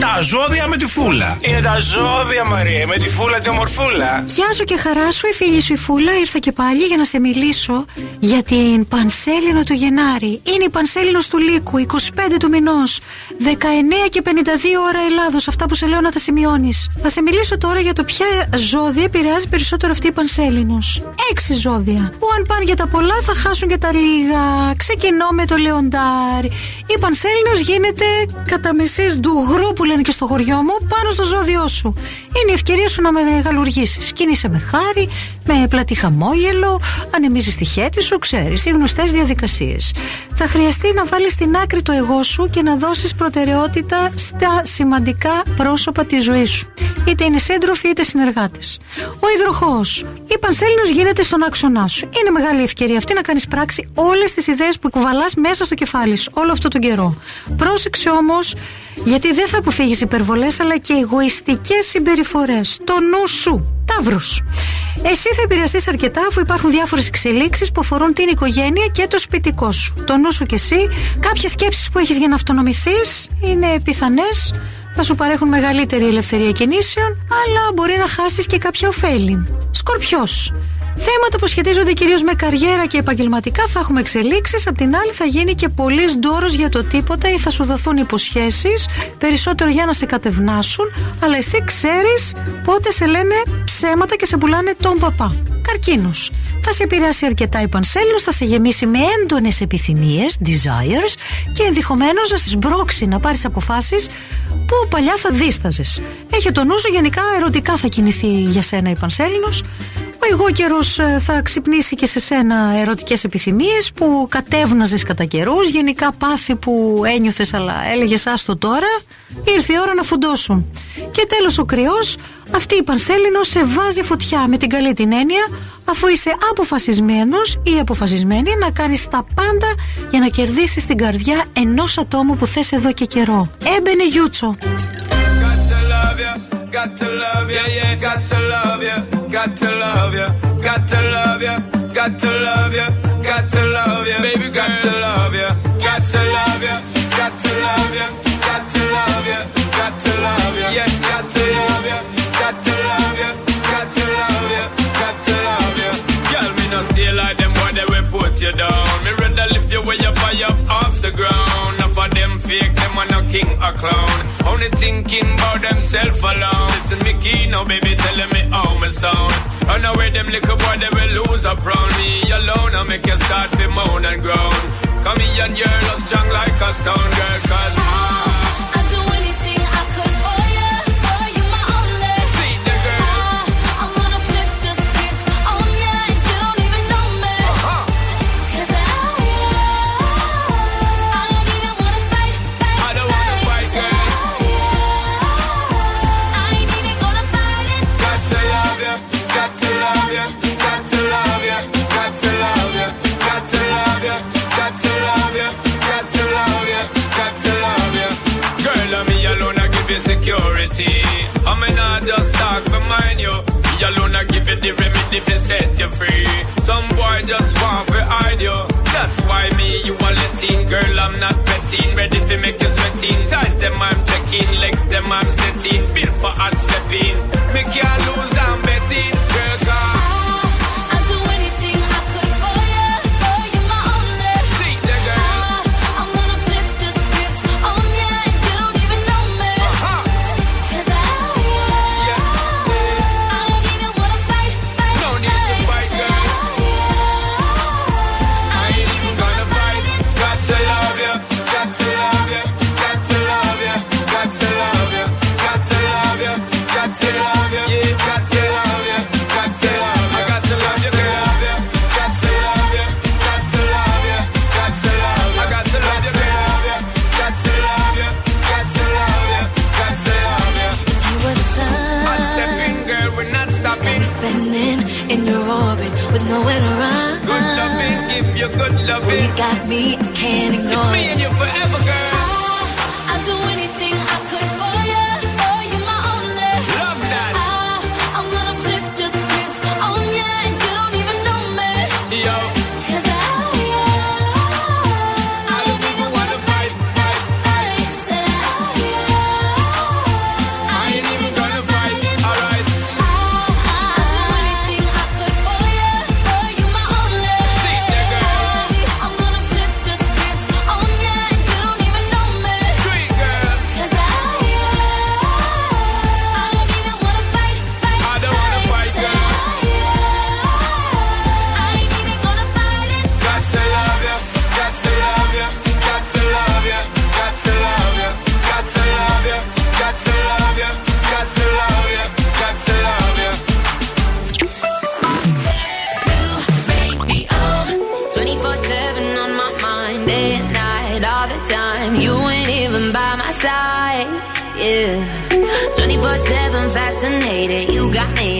Τα ζώδια με τη φούλα. Είναι τα ζώδια, Μαρία, με τη φούλα τη ομορφούλα. Γεια σου και χαρά σου, η φίλη σου η Φούλα. Ήρθα και πάλι για να σε μιλήσω για την Πανσέλινο του Γενάρη. Είναι η Πανσέλινος του Λύκου, 25 του μηνός. 19 και 52 ώρα Ελλάδος. Αυτά που σε λέω να τα σημειώνεις. Θα σε μιλήσω τώρα για το ποια ζώδια επηρεάζει περισσότερο αυτή η Πανσέλινος. Έξι ζώδια. Που αν πάνε για τα πολλά θα χάσουν και τα λίγα. Ξεκινώ με το Λεοντάρι. Η Πανσέλινος γίνεται κατά μεσή ντουγρού που λένε και στο χωριό μου πάνω στο ζώδιό σου. Είναι η ευκαιρία σου να με μεγαλουργήσεις. Κίνησε με χάρη, με πλατή χαμόγελο, ανεμίζεις τη χέτη σου, ξέρεις, οι γνωστές διαδικασίες. Θα χρειαστεί να βάλεις στην άκρη το εγώ σου και να δώσεις προτεραιότητα στα σημαντικά πρόσωπα της ζωής σου. Είτε είναι σύντροφοι είτε συνεργάτες. Ο υδροχός. Η Πανσέλινος γίνεται στον άξονά σου. Είναι μεγάλη ευκαιρία αυτή να κάνεις πράξη όλες τις ιδέες που κουβαλάς μέσα στο κεφάλι σου όλο αυτό τον καιρό. Πρόσεξε όμως, γιατί δεν θα αποφύγεις υπερβολές αλλά και εγωιστικές συμπεριφορές. Το νου σου. Ταύρους. Εσύ θα επηρεαστείς αρκετά αφού υπάρχουν διάφορες εξελίξεις που αφορούν την οικογένεια και το σπιτικό σου. Το νου σου και εσύ, κάποιες σκέψεις που έχεις για να αυτονομηθείς είναι πιθανές θα σου παρέχουν μεγαλύτερη ελευθερία κινήσεων, αλλά μπορεί να χάσεις και κάποια ωφέλη. Σκορπιός. Θέματα που σχετίζονται κυρίως με καριέρα και επαγγελματικά θα έχουμε εξελίξεις. Απ' την άλλη, θα γίνει και πολύ ντόρος για το τίποτα ή θα σου δοθούν υποσχέσεις περισσότερο για να σε κατευνάσουν. Αλλά εσύ ξέρεις πότε σε λένε ψέματα και σε πουλάνε τον παπά. Καρκίνος. Θα σε επηρεάσει αρκετά η πανσέλινο, θα σε γεμίσει με έντονες επιθυμίες, desires και ενδεχομένως να σε σμπρώξει να πάρεις αποφάσεις που παλιά θα δίσταζες. Έχει το νου σου, γενικά ερωτικά θα κινηθεί για σένα η πανσέλινος ο εγώ καιρό θα ξυπνήσει και σε σένα ερωτικές επιθυμίες που κατέβναζες κατά καιρούς. Γενικά πάθη που ένιωθες, αλλά έλεγες άστο τώρα. Ήρθε η ώρα να φουντώσουν. Και τέλος ο κρυός, αυτή η πανσέλινο σε βάζει φωτιά με την καλή την έννοια, αφού είσαι αποφασισμένος ή αποφασισμένη να κάνεις τα πάντα για να κερδίσεις την καρδιά ενός ατόμου που θες εδώ και καιρό. Έμπαινε Γιούτσο. Got to love ya, yeah, got to love ya, got to love ya, got to love ya, got to love ya, got to love ya, baby, got to love ya, got to love ya, got to love ya, got to love ya, got to love ya, yeah, got to love ya, fake, them are no king or clown. Only thinking about themself alone. Listen, me key now, baby, telling me how me sound. Run away, them little boy, they will lose up round me alone. I make you start to moan and groan. Come here and your love strong like a stone girl, cause talk for mine, you. Me alone, I give you the remedy to set you free. Some boy just want to hide you. That's why me, you are letting. Girl, I'm not betting. Ready to make you sweating. Ties them, I'm checking. Legs them, I'm setting. Built for hard stepping. Me can't lose, got me, I can't ignore it.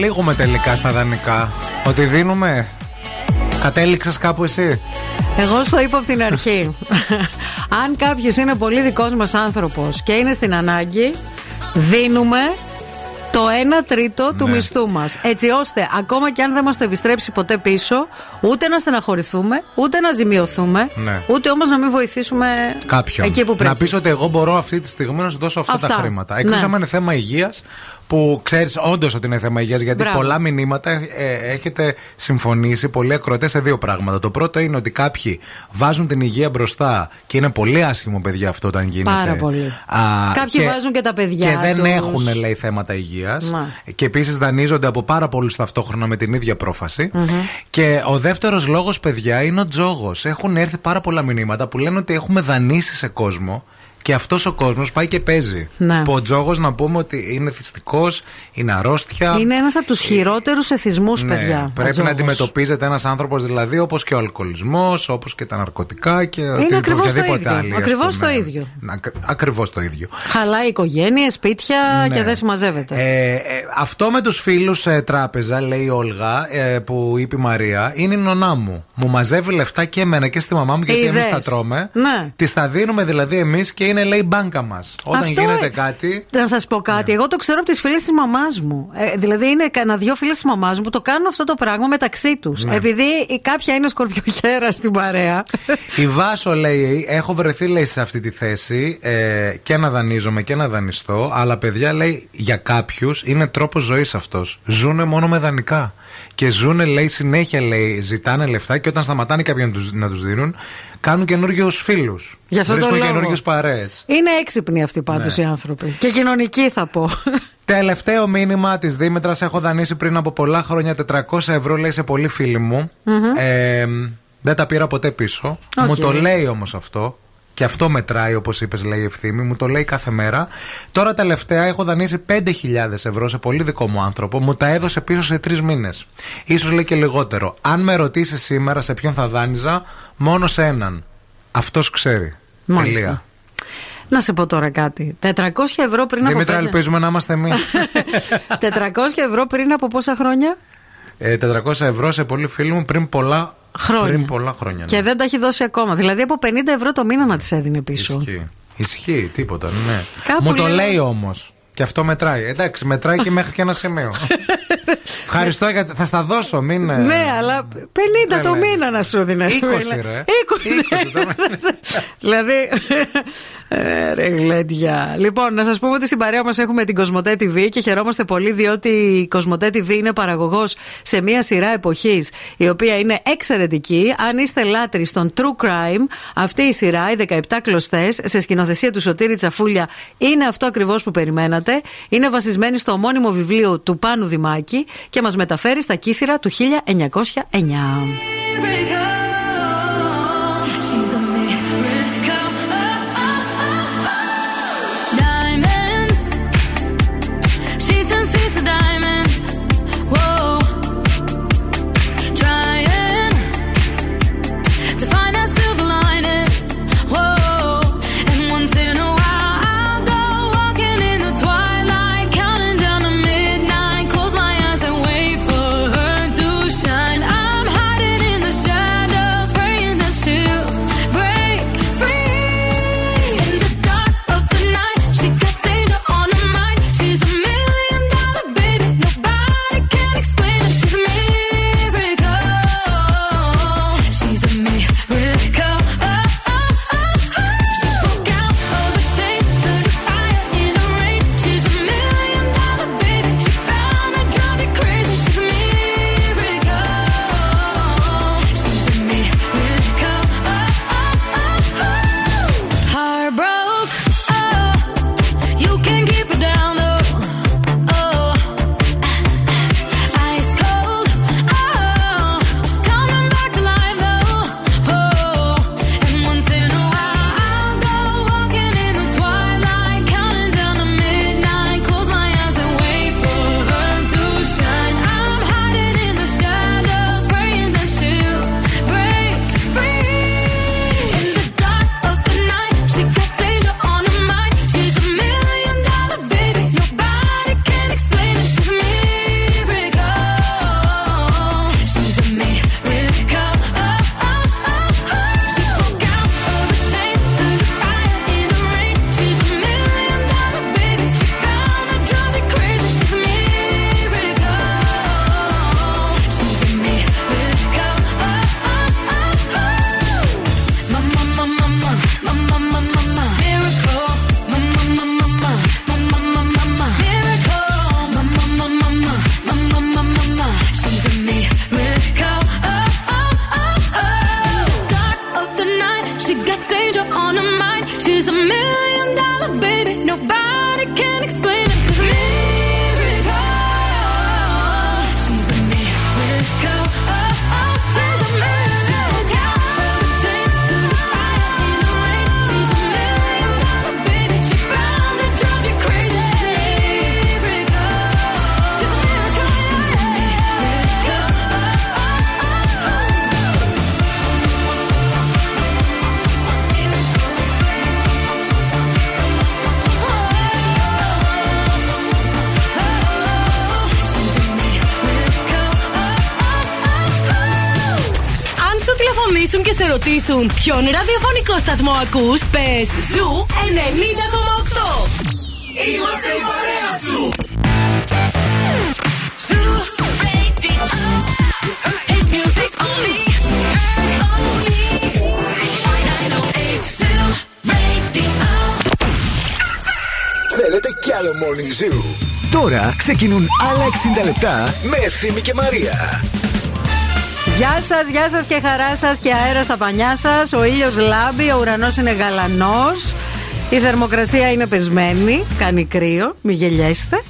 καταλήγουμε τελικά στα δανεικά. Ότι δίνουμε. Κατέληξες κάπου εσύ; Εγώ σου το είπα από την αρχή. Αν κάποιος είναι πολύ δικός μας άνθρωπος και είναι στην ανάγκη, δίνουμε το 1 τρίτο ναι. του μισθού μας. Έτσι ώστε ακόμα και αν δεν μας το επιστρέψει ποτέ πίσω, ούτε να στεναχωρηθούμε, ούτε να ζημιωθούμε, ναι. ούτε όμως να μην βοηθήσουμε κάποιον. Εκεί που πρέπει. Να πεις ότι εγώ μπορώ αυτή τη στιγμή να σου δώσω αυτά, αυτά. τα χρήματα. Εκτό ναι. αν είναι θέμα υγείας, που ξέρεις όντως ότι είναι θέμα υγείας, γιατί Μπράβο. πολλά μηνύματα ε, έχετε συμφωνήσει πολλοί ακροτέ σε δύο πράγματα. Το πρώτο είναι ότι κάποιοι βάζουν την υγεία μπροστά και είναι πολύ άσχημο, παιδιά, αυτό όταν γίνεται. Πάρα πολύ. Α, κάποιοι και, βάζουν και τα παιδιά. Και δεν τους. έχουν, λέει, θέματα υγείας. Και επίσης δανείζονται από πάρα πολλούς ταυτόχρονα με την ίδια πρόφαση. Mm-hmm. Και ο δεύτερος λόγος, παιδιά, είναι ο τζόγος. Έχουν έρθει πάρα πολλά μηνύματα που λένε ότι έχουμε δανείσει σε κόσμο. Και αυτός ο κόσμος πάει και παίζει. Ναι. Που ο τζόγος να πούμε ότι είναι θυστικός, είναι αρρώστια. Είναι ένας από τους χειρότερους εθισμούς, Ναι, παιδιά. ο πρέπει να τζόγος. αντιμετωπίζεται ένας άνθρωπος δηλαδή όπως και ο αλκοολισμός, όπως και τα ναρκωτικά και Είναι ακριβώς το οποιαδήποτε ίδιο. άλλη. ας Ακριβώς πούμε. το ίδιο. Ακριβώς το ίδιο. Χαλάει οικογένειε, σπίτια Ναι. και δεν συμμαζεύεται. Ε, ε, αυτό με τους φίλους ε, τράπεζα, λέει η Όλγα, ε, που είπε η Μαρία, είναι η νονά μου. Μου μαζεύει λεφτά και εμένα και στη μαμά μου, γιατί εμείς Είδες. τα τρώμε. Ναι. Τη τα δίνουμε δηλαδή εμείς και είναι, λέει, η μπάνκα μας. Όταν Αυτό, γίνεται ε, κάτι. Να σας πω κάτι. Εγώ το ξέρω από τις φίλες της μαμάς μου. Ε, δηλαδή, είναι κανένα δυο φίλες της μαμάς μου που το κάνουν αυτό το πράγμα μεταξύ τους. Ναι. Επειδή η- κάποια είναι σκορπιοχέρα στην παρέα. Η Βάσο λέει: Έχω βρεθεί λέει, σε αυτή τη θέση ε, και να δανείζομαι και να δανειστώ. Αλλά παιδιά λέει: Για κάποιους είναι τρόπος ζωής αυτός. Ζούνε μόνο με δανεικά. Και ζούνε, λέει, συνέχεια λέει, ζητάνε λεφτά και όταν σταματάνε κάποιοι να τους να τους δίνουν, κάνουν καινούριου φίλους. Γι' αυτό το Βρίσκουν λόγο. καινούριου παρέες. Είναι έξυπνοι αυτοί πάντως Ναι. οι άνθρωποι. Και κοινωνικοί θα πω. Τελευταίο μήνυμα της Δήμητρας. Έχω δανείσει πριν από πολλά χρόνια 400 ευρώ, λέει σε πολύ φίλη μου. Μμμ. Ε, δεν τα πήρα ποτέ πίσω. Οκ. Μου το λέει όμως αυτό. Και αυτό μετράει, όπως είπες, λέει η Ευθύμη. Μου το λέει κάθε μέρα. Τώρα τελευταία έχω δανείσει 5.000 ευρώ σε πολύ δικό μου άνθρωπο. Μου τα έδωσε πίσω σε τρεις μήνες. Ίσως λέει και λιγότερο. Αν με ρωτήσει σήμερα σε ποιον θα δάνειζα, μόνο σε έναν. Αυτός ξέρει. Μάλιστα. Τελεία. Να σε πω τώρα κάτι. 400 ευρώ πριν από. Δήμητρα, πέντε- ελπίζουμε να είμαστε εμείς. 400 ευρώ πριν από πόσα χρόνια; Ε, 400 ευρώ σε πολύ φίλοι μου πριν πολλά Χρόνια. Πριν πολλά χρόνια. ναι. Και δεν τα έχει δώσει ακόμα. Δηλαδή από 50 ευρώ το μήνα να τη έδινε πίσω. Ισχύει. Ισχύει, τίποτα, ναι. Κάπου Μου το λίγο- λέει όμως. Και αυτό μετράει. Εντάξει, μετράει και μέχρι και ένα σημείο. Ευχαριστώ γιατί θα στα δώσω, μην. ε, Ναι, αλλά 50 Δεν το λέει. μήνα να σου δίνει. 20 ρε. 20. δηλαδή. ε, Ρε γλέντια. Λοιπόν, να σας πούμε ότι στην παρέα μας έχουμε την Κοσμοτέ TV και χαιρόμαστε πολύ διότι η Κοσμοτέ TV είναι παραγωγός σε μια σειρά εποχής η οποία είναι εξαιρετική. Αν είστε λάτροι στον True Crime, αυτή η σειρά, οι 17 κλωστές, σε σκηνοθεσία του Σωτήρη Τσαφούλια, είναι αυτό ακριβώς που περιμένατε. Είναι βασισμένη στο ομώνυμο βιβλίο του Πάνου Δημάκη και μας μεταφέρει στα κύθυρα του 1909. Και σε ρωτήσουν ποιον ραδιοφωνικό σταθμό ακούς, πες Zoo 90,8. Είμαστε η παρέα σου. Zoo Radio. Hit music only. Only. 908 Zoo Radio. Θέλετε κι άλλο Morning Zoo; Τώρα ξεκινούν άλλα 60 λεπτά με Ευθύμη και Μαρία. Γεια σας, γεια σας και χαρά σας και αέρα στα πανιά σας. Ο ήλιος λάμπει, ο ουρανός είναι γαλανός. Η θερμοκρασία είναι πεσμένη. Κάνει κρύο, μη γελιέστε.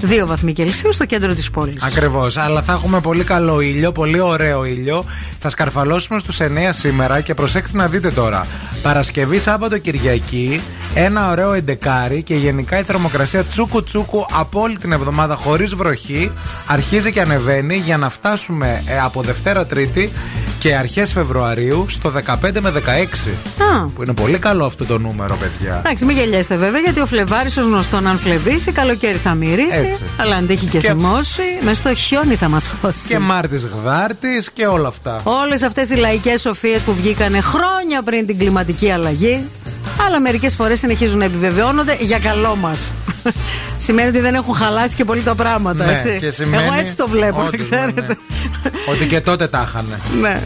Δύο βαθμοί Κελσίου στο κέντρο της πόλης. Ακριβώς. Αλλά θα έχουμε πολύ καλό ήλιο, πολύ ωραίο ήλιο. Θα σκαρφαλώσουμε στους 9 σήμερα και προσέξτε να δείτε τώρα. Παρασκευή, Σάββατο, Κυριακή. Ένα ωραίο εντεκάρι και γενικά η θερμοκρασία τσούκου τσούκου από όλη την εβδομάδα χωρίς βροχή. Αρχίζει και ανεβαίνει για να φτάσουμε ε, από Δευτέρα Τρίτη και αρχές Φεβρουαρίου στο 15 με 16. Α. Που είναι πολύ καλό αυτό το νούμερο, παιδιά. Εντάξει, μην γελιέστε βέβαια, γιατί ο Φλεβάρης ω γνωστόν, αν φλεβήσει, καλοκαίρι θα μυρίσει. Έτσι. Αλλά αν τύχει και, Και- θυμώσει, μες στο χιόνι θα μας χώσει. Και Μάρτης Γδάρτης και όλα αυτά. Όλες αυτές οι λαϊκές σοφίε που βγήκανε χρόνια πριν την κλιματική αλλαγή, αλλά μερικές φορές συνεχίζουν να επιβεβαιώνονται για καλό μας. σημαίνει ότι δεν έχουν χαλάσει και πολύ τα πράγματα, Ναι, έτσι. και σημαίνει Εγώ έτσι το βλέπω, να ότι, ξέρετε. ναι, Ότι και τότε τα είχαν. Ναι.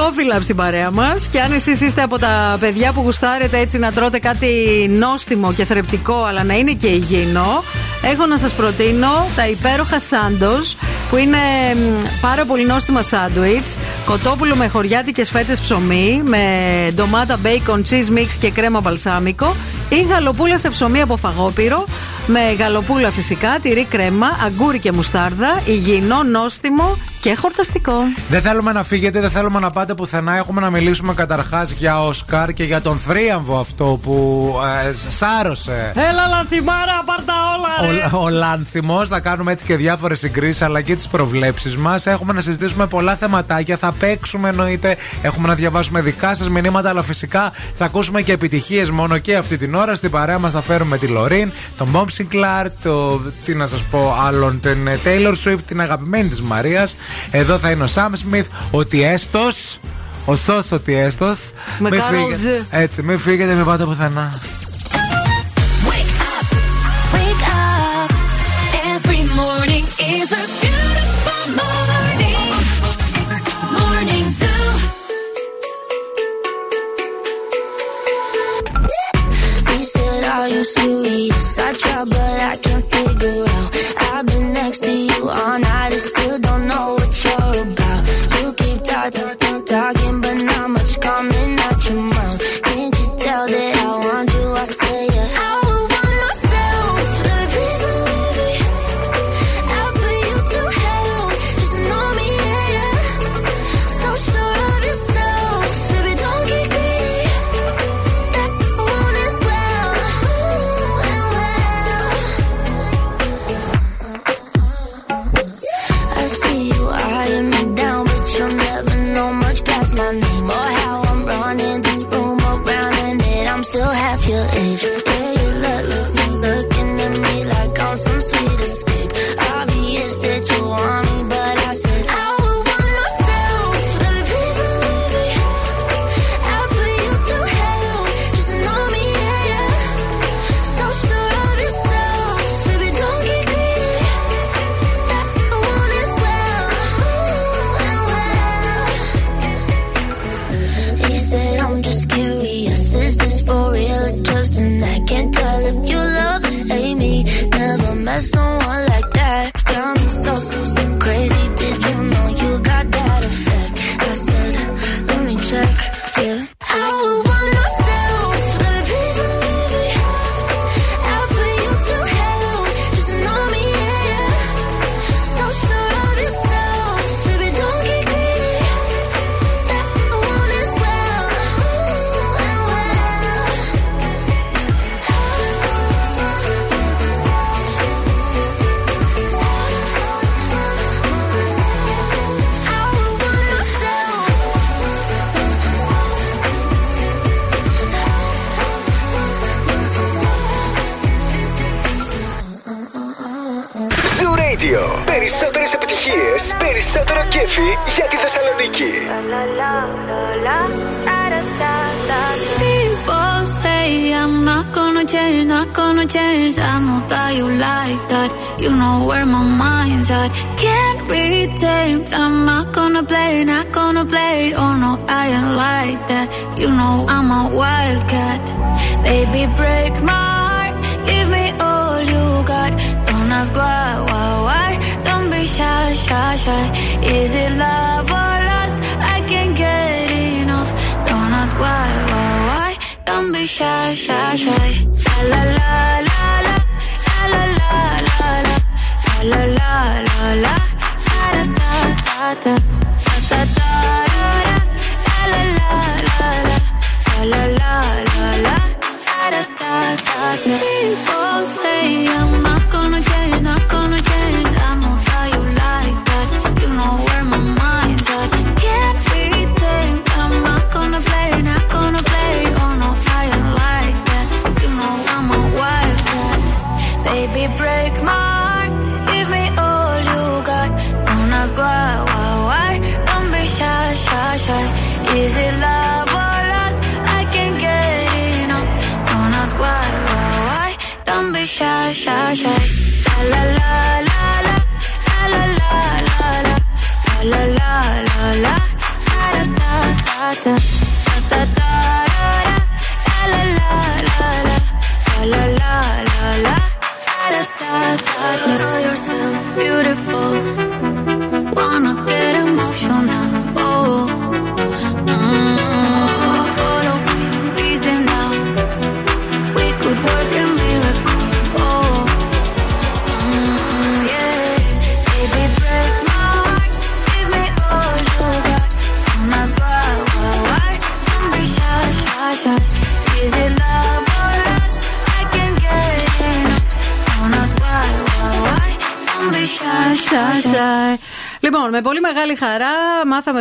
Coffee Lab στην παρέα μας. Και αν εσείς είστε από τα παιδιά που γουστάρετε έτσι να τρώτε κάτι νόστιμο και θρεπτικό, αλλά να είναι και υγιεινό, έχω να σας προτείνω τα υπέροχα σάντος, που είναι μ, πάρα πολύ νόστιμα σάντουιτς. Κοτόπουλο με χωριάτικες φέτες ψωμί, με ντομάτα, μπέικον, cheese mix και κρέμα μπαλσάμικο. Ή γαλοπούλα σε ψωμί από φαγόπυρο, με γαλοπούλα φυσικά, τυρί κρέμα, αγκούρι και μουστάρδα, υγιεινό, νόστιμο και χορταστικό. Δεν θέλουμε να φύγετε, δεν θέλουμε να πάτε πουθενά. Έχουμε να μιλήσουμε καταρχάς για Όσκαρ και για τον θρίαμβο αυτό που ε, σάρωσε. Έλα, λανθιμάρα, πάρ' τα όλα, ρε. Ο, ο Λάνθιμο, θα κάνουμε έτσι και διάφορες συγκρίσεις αλλά και τις προβλέψεις μας. Έχουμε να συζητήσουμε πολλά θεματάκια. Θα παίξουμε εννοείται. Έχουμε να διαβάσουμε δικά σας μηνύματα. Αλλά φυσικά θα ακούσουμε και επιτυχίες μόνο και αυτή την ώρα. Στην παρέα μας θα φέρουμε τη Λωρίν, τον Bob Sinclair, το. Τι να σας πω άλλον, την ε, Taylor Swift, την αγαπημένη της Μαρίας. Εδώ θα είναι ο Sam Smith, ο Τιέστος. Ο Σος ο Τιέστος. Με Karol G. Έτσι, μην φύγετε, μην πάτε πουθενά. Wake up. Every morning is a I try, but I can't figure out. I've been next to you all night and still don't know what you're about. You keep talking,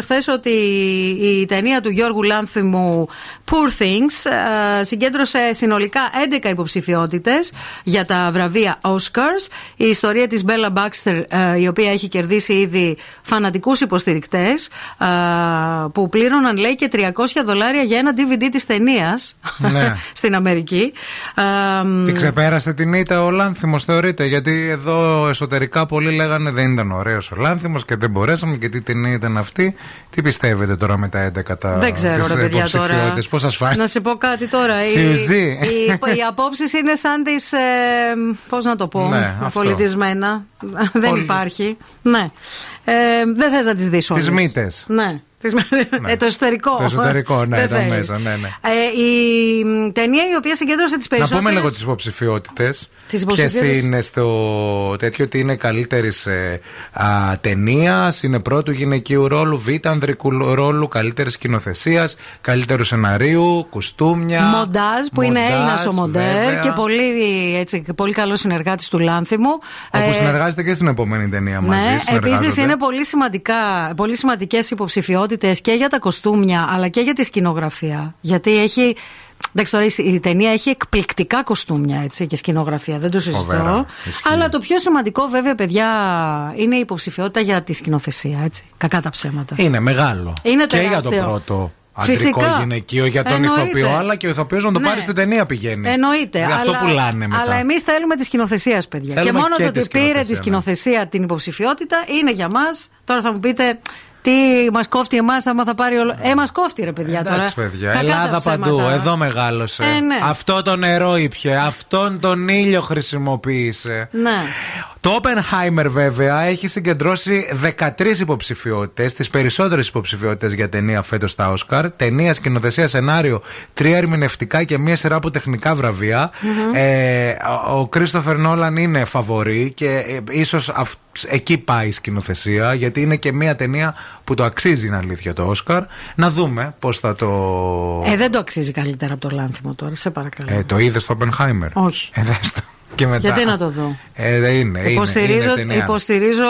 χθες ότι η ταινία του Γιώργου Λάνθιμου Poor Things ε, συγκέντρωσε συνολικά 11 υποψηφιότητες για τα βραβεία Oscars. Η ιστορία της Bella Baxter, ε, η οποία έχει κερδίσει ήδη φανατικούς υποστηρικτές, ε, που πλήρωναν λέει και 300 δολάρια για ένα DVD της ταινίας Ναι. στην Αμερική. Ε, Τι ξεπέρασε την ήττα ο Λάνθιμος, θεωρείται. Γιατί εδώ εσωτερικά πολλοί λέγανε δεν ήταν ωραίος ο Λάνθιμος και δεν μπορέσαμε και τι ταινία ήταν αυτή; Τι πιστεύετε τώρα με τα 11 τα Δεν ξέρω, τις ρε παιδιά τώρα. υποψηφιότητες, Πώς σας φάει. Να σε πω κάτι τώρα. Οι, Τσιουζί. οι, οι απόψεις είναι σαν τις. Ε, Πώς να το πω. Ναι, αυτό. Πολιτισμένα. δεν Πολύ. υπάρχει. Ναι. Ε, δεν θες να τις δεις όλες. Τις μύτες. Ναι. Τις- Ε, το εσωτερικό. Το εσωτερικό, ναι, Δεν τα θέλεις. μέσα, ναι, ναι. Ε, η μ, ταινία η οποία συγκέντρωσε τις Να περισσότερε. πούμε λίγο τις υποψηφιότητες. Τις Ποιες υποψηφιότητες. είναι στο τέτοιο ότι είναι καλύτερης ταινίας, είναι πρώτου γυναικείου ρόλου, β' ανδρικού ρόλου, καλύτερης σκηνοθεσίας, καλύτερου σεναρίου, κουστούμια. Μοντάζ που είναι μοντάζ, Έλληνας ο μοντέρ βέβαια. και πολύ, έτσι, πολύ καλός συνεργάτης του Λάνθιμου. Όπου Ε, συνεργάζεται και στην επόμενη ταινία μαζί. Ναι, συνεργάζονται. επίση είναι πολύ, σημαντικά, πολύ σημαντικές υποψηφιότητες και για τα κοστούμια αλλά και για τη σκηνογραφία. Γιατί έχει. Εντάξει, τώρα η- η ταινία έχει εκπληκτικά κοστούμια έτσι, και σκηνογραφία, δεν το συζητώ. Φοβερά, ισχύει. Αλλά το πιο σημαντικό, βέβαια, παιδιά, είναι η υποψηφιότητα για τη σκηνοθεσία. Έτσι. Κακά τα ψέματα. Είναι μεγάλο. Είναι και για το τεράστιο. πρώτο αντρικό Φυσικά. γυναικείο για τον Εννοείται. ηθοποιό, αλλά και ο ηθοποιός να το Ναι. πάρει στην ταινία πηγαίνει. Εννοείται. Γι' αυτό αλλά, πουλάνε μετά. Αλλά εμείς θέλουμε τη σκηνοθεσία, παιδιά. Θέλουμε και μόνο και το τη ότι πήρε σκηνοθεσία, τη ναι. σκηνοθεσία την υποψηφιότητα είναι για μας. Τώρα θα μου πείτε. Τι μας κόφτει εμάς, άμα θα πάρει όλο. Ε, μας κόφτει ρε παιδιά τώρα. Εντάξει, παιδιά. Κακά τα Ελλάδα ψέματα. παντού. Εδώ μεγάλωσε. Ε, ναι. Αυτό το νερό ήπια. Αυτόν τον ήλιο χρησιμοποίησε. Ναι. Το Oppenheimer βέβαια έχει συγκεντρώσει 13 υποψηφιότητες, τις περισσότερες υποψηφιότητες για ταινία φέτος στα Όσκαρ. Ταινία, σκηνοθεσία, σενάριο, τρία ερμηνευτικά και μία σειρά από τεχνικά βραβεία. Μμμ. Ε, ο Κρίστοφερ Νόλαν είναι φαβορή και ε, ίσως εκεί πάει η σκηνοθεσία, γιατί είναι και μία ταινία που το αξίζει, είναι αλήθεια, το Όσκαρ. Να δούμε πώς θα το. Ε, δεν το αξίζει καλύτερα από το λάνθιμο τώρα, σε παρακαλώ. Ε, το είδες στο Oppenheimer; Όχι. Ε, δες το. Και μετά. Γιατί να το δω; Ε, δεν είναι, είναι, Υποστηρίζω, είναι ταινία. υποστηρίζω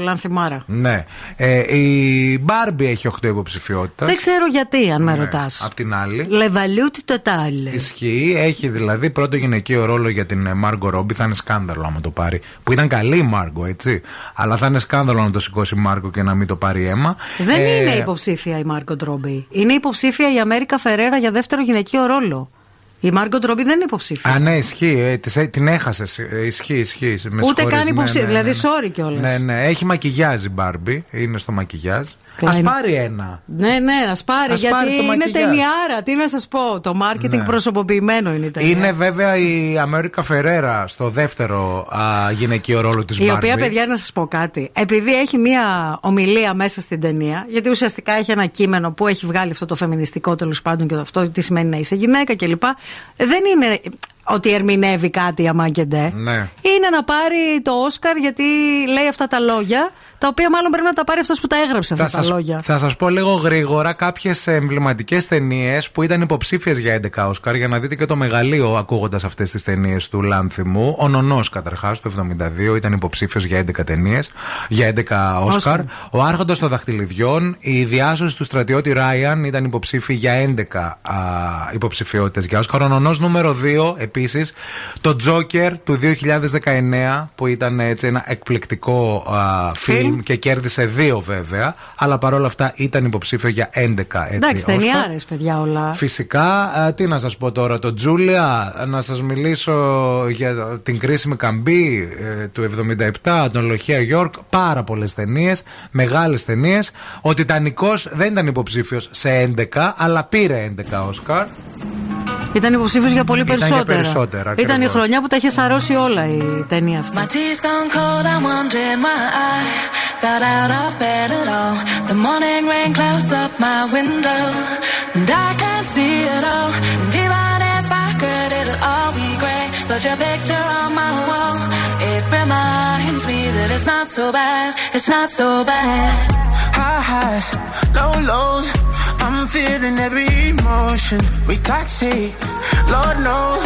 Λανθιμάρα. Ναι. Ε, η Μπάρμπι έχει 8 υποψηφιότητα. Δεν ξέρω γιατί, αν με Ναι. ρωτάς. Απ' την άλλη. Λεβαλιούτι τοτάλ. Ισχύει, έχει δηλαδή πρώτο γυναικείο ρόλο για την Μάργκο Ρόμπι. Θα είναι σκάνδαλο άμα το πάρει. Που ήταν καλή η Μάργκο, έτσι. Αλλά θα είναι σκάνδαλο να το σηκώσει η Μάργκο και να μην το πάρει αίμα. Δεν Ε, είναι υποψήφια η Μάρκο Τρόμπι. Είναι υποψήφια η Αμέρικα Φερέρα για δεύτερο γυναικείο ρόλο. Η Μάρκο Τρόμπι δεν είναι υποψήφια. Α, ναι, ισχύει. Ε, της- ε, την έχασες. Ισχύει, ισχύει. Με Ούτε συγχωρείς, καν ναι, υποψήφια. ναι, δηλαδή, ναι, ναι. sorry κιόλας. Ναι, ναι. Έχει μακιγιάζ η Μπάρμπι. Είναι στο μακιγιάζ. Α Klein. πάρει ένα. Ναι, ναι, ας πάρει. Ας γιατί πάρει το είναι μακιγιάζ. ταινιάρα. Τι να σας πω. Το marketing Ναι. προσωποποιημένο είναι η ταινία. Είναι βέβαια η Αμέρικα Φερέρα στο δεύτερο α, γυναικείο ρόλο της Η Μπάρμπι. οποία, παιδιά, να σας πω κάτι. Επειδή έχει μία ομιλία μέσα στην ταινία, γιατί ουσιαστικά έχει ένα κείμενο που έχει βγάλει αυτό το φεμινιστικό τέλος πάντων και το αυτό, τι σημαίνει να είσαι γυναίκα κλπ. Δεν είναι ότι ερμηνεύει κάτι αμάγκεντε. Ναι. Είναι να πάρει το Όσκαρ γιατί λέει αυτά τα λόγια, τα οποία μάλλον πρέπει να τα πάρει αυτός που τα έγραψε αυτά Θα τα σας, λόγια. θα σας πω λίγο γρήγορα κάποιες εμβληματικές ταινίες που ήταν υποψήφιες για 11 Όσκαρ για να δείτε και το μεγαλείο ακούγοντας αυτές τις ταινίες του Λάνθιμου. Ο Νονός καταρχάς το 72 ήταν υποψήφιος για 11 ταινίες, για 11 Όσκαρ. Όσκαρ. Ο Άρχοντας των Δαχτυλιδιών, η διάσωση του στρατιώτη Ράιαν ήταν υποψήφιοι για 11 α, υποψηφιότητες για Όσκαρ. Ο Νονός νούμερο 2 επίσης, το Τζόκερ του 2019 που ήταν έτσι ένα εκπληκτικό α, φιλμ και κέρδισε δύο βέβαια, αλλά παρόλα αυτά ήταν υποψήφιο για 11 έτσι. Εντάξει, Όσκαρ. ταινιάρε, παιδιά, όλα. Φυσικά, α, τι να σας πω τώρα, το Τζούλια, να σας μιλήσω για την κρίσιμη καμπή ε, του 77, τον Λοχεία Γιόρκ, πάρα πολλές ταινίες, μεγάλες ταινίες. Ο Τιτανικός δεν ήταν υποψήφιος σε 11, αλλά πήρε 11 Όσκαρ. Ήταν υποψήφιος για πολύ περισσότερα. Ήταν η χρονιά που τα είχε σαρώσει όλα η ταινία αυτή. It reminds me that it's not so bad, it's not so bad. High highs, low lows. I'm feeling every emotion. We toxic, Lord knows.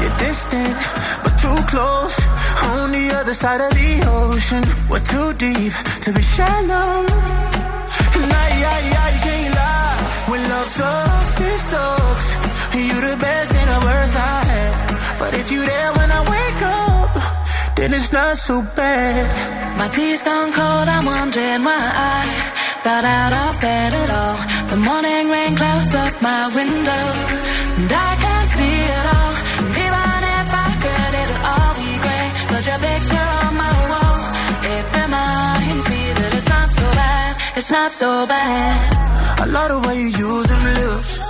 You're distant, but too close. On the other side of the ocean. We're too deep to be shallow. And I, I, I can't lie. When love sucks, it sucks. You the best and the worst I had. But if you there when I wake up, then it's not so bad. My tea's gone cold, I'm wondering why I got out of bed at all. The morning rain clouds up my window, and I can't see it all. And even if I could, it'll all be great. But your picture on my wall, it reminds me that it's not so bad, it's not so bad. I love the way you use them lips.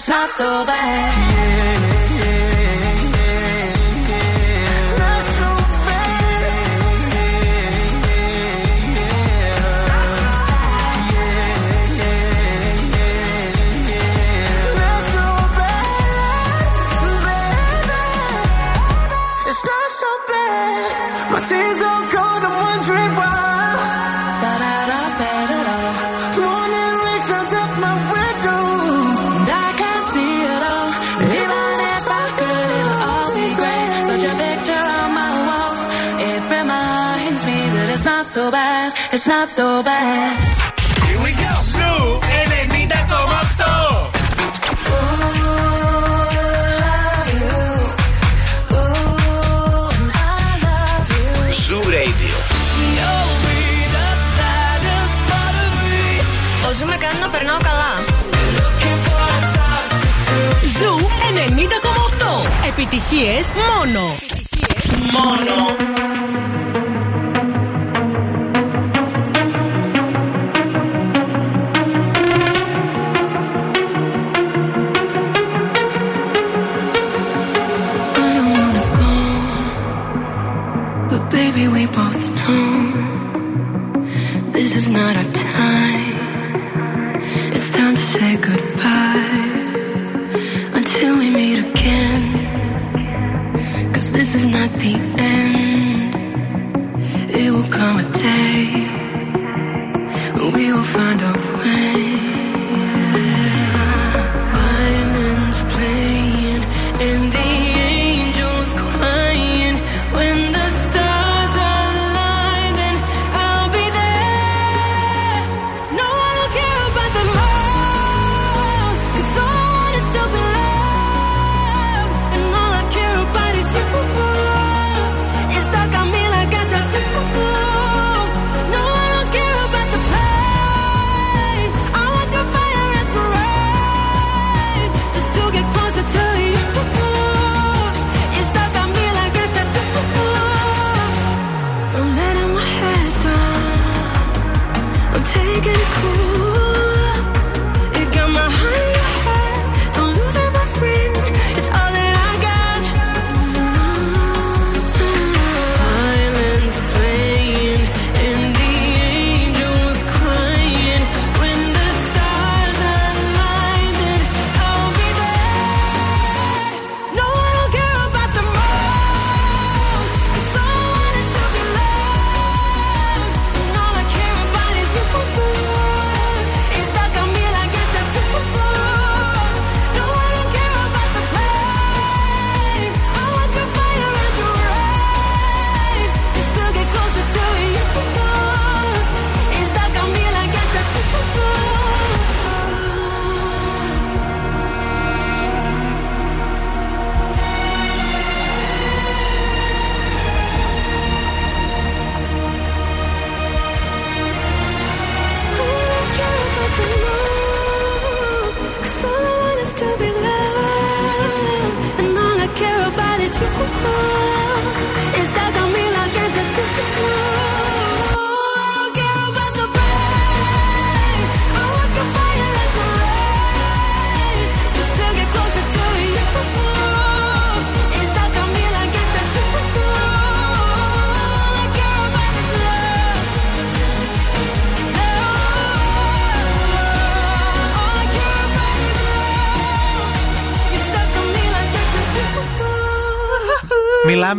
it's not so bad. It's so bad, it's not so bad. Here we go. Zoo 90,8. Zoo Radio. Ο Zoo με κάνει να περνάω καλά. Zoo 90,8. Επιτυχίες μόνο. Μόνο.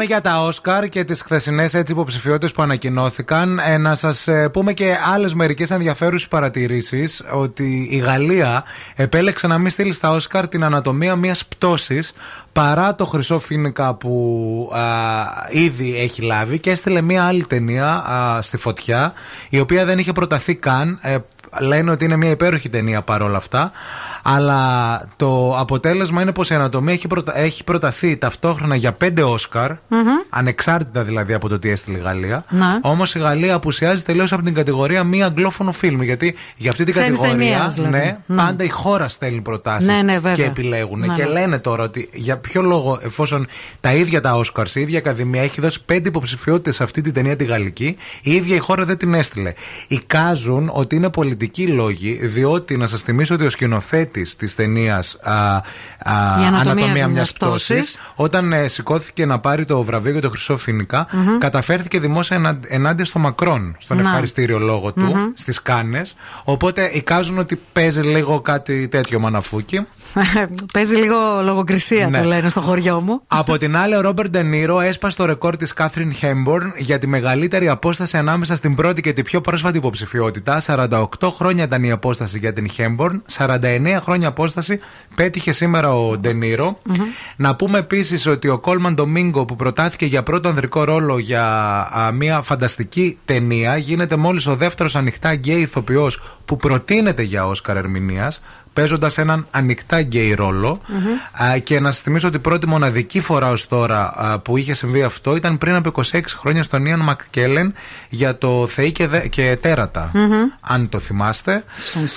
Μιλάμε για τα Όσκαρ και τις χθεσινές έτσι υποψηφιότητες που ανακοινώθηκαν. Ε, να σας πούμε και άλλες μερικές ενδιαφέρουσες παρατηρήσεις ότι η Γαλλία επέλεξε να μην στείλει στα Όσκαρ την ανατομία μιας πτώσης παρά το χρυσό φίνικα που α, ήδη έχει λάβει και έστειλε μια άλλη ταινία α, στη φωτιά η οποία δεν είχε προταθεί καν. Ε, λένε ότι είναι μια υπέροχη ταινία παρόλα αυτά. Αλλά το αποτέλεσμα είναι πως η ανατομία έχει, προτα... έχει προταθεί ταυτόχρονα για πέντε Όσκαρ, ανεξάρτητα δηλαδή από το τι έστειλε η Γαλλία. Ναι. Όμως η Γαλλία απουσιάζει τελείως από την κατηγορία μη αγγλόφωνο φιλμ. Γιατί για αυτή την Ξένης κατηγορία ταινίας, δηλαδή. ναι, Ναι. πάντα η χώρα στέλνει προτάσεις Ναι, ναι, βέβαια. και επιλέγουν. Ναι, και ναι. λένε τώρα ότι για ποιο λόγο, εφόσον τα ίδια τα Όσκαρς, η ίδια Ακαδημία έχει δώσει πέντε υποψηφιότητες σε αυτή την ταινία τη γαλλική, η ίδια η χώρα δεν την έστειλε. Εικάζουν ότι είναι πολιτικοί λόγοι, διότι να σας θυμίσω ότι ο σκηνοθέτης της ταινίας Η Ανατομία μιας μιας πτώσης, πτώσης. όταν ε, σηκώθηκε να πάρει το βραβείο για το Χρυσό Φίνικα, Μμμ. καταφέρθηκε δημόσια ενα- ενάντια στο Μακρόν, στον Να. ευχαριστήριο λόγο του, Μμμ. στις Κάνες. Οπότε εικάζουν ότι παίζει λίγο κάτι τέτοιο μαναφούκι. Παίζει λίγο λογοκρισία, Ναι. το λένε στο χωριό μου. Από την άλλη, ο Ρόμπερτ Ντενίρο έσπασε το ρεκόρ της Κάθριν Χέμπορν για τη μεγαλύτερη απόσταση ανάμεσα στην πρώτη και την πιο πρόσφατη υποψηφιότητα. 48 χρόνια ήταν η απόσταση για την Χέμπορν, 49 χρόνια απόσταση πέτυχε σήμερα ο Ντε Νίρο. Να πούμε επίσης ότι ο Κόλμαν Ντομίνγκο που προτάθηκε για πρώτο ανδρικό ρόλο για α, μια φανταστική ταινία γίνεται μόλις ο δεύτερος ανοιχτά γκέι ηθοποιός που προτείνεται για Όσκαρ ερμηνείας. Παίζοντας έναν ανοιχτά γκέι ρόλο. Α, και να σας θυμίσω ότι η πρώτη μοναδική φορά ως τώρα α, που είχε συμβεί αυτό ήταν πριν από 26 χρόνια στον Ιαν Μακκέλεν για το Θεοί και, δε- και Τέρατα. Μμμ. Αν το θυμάστε.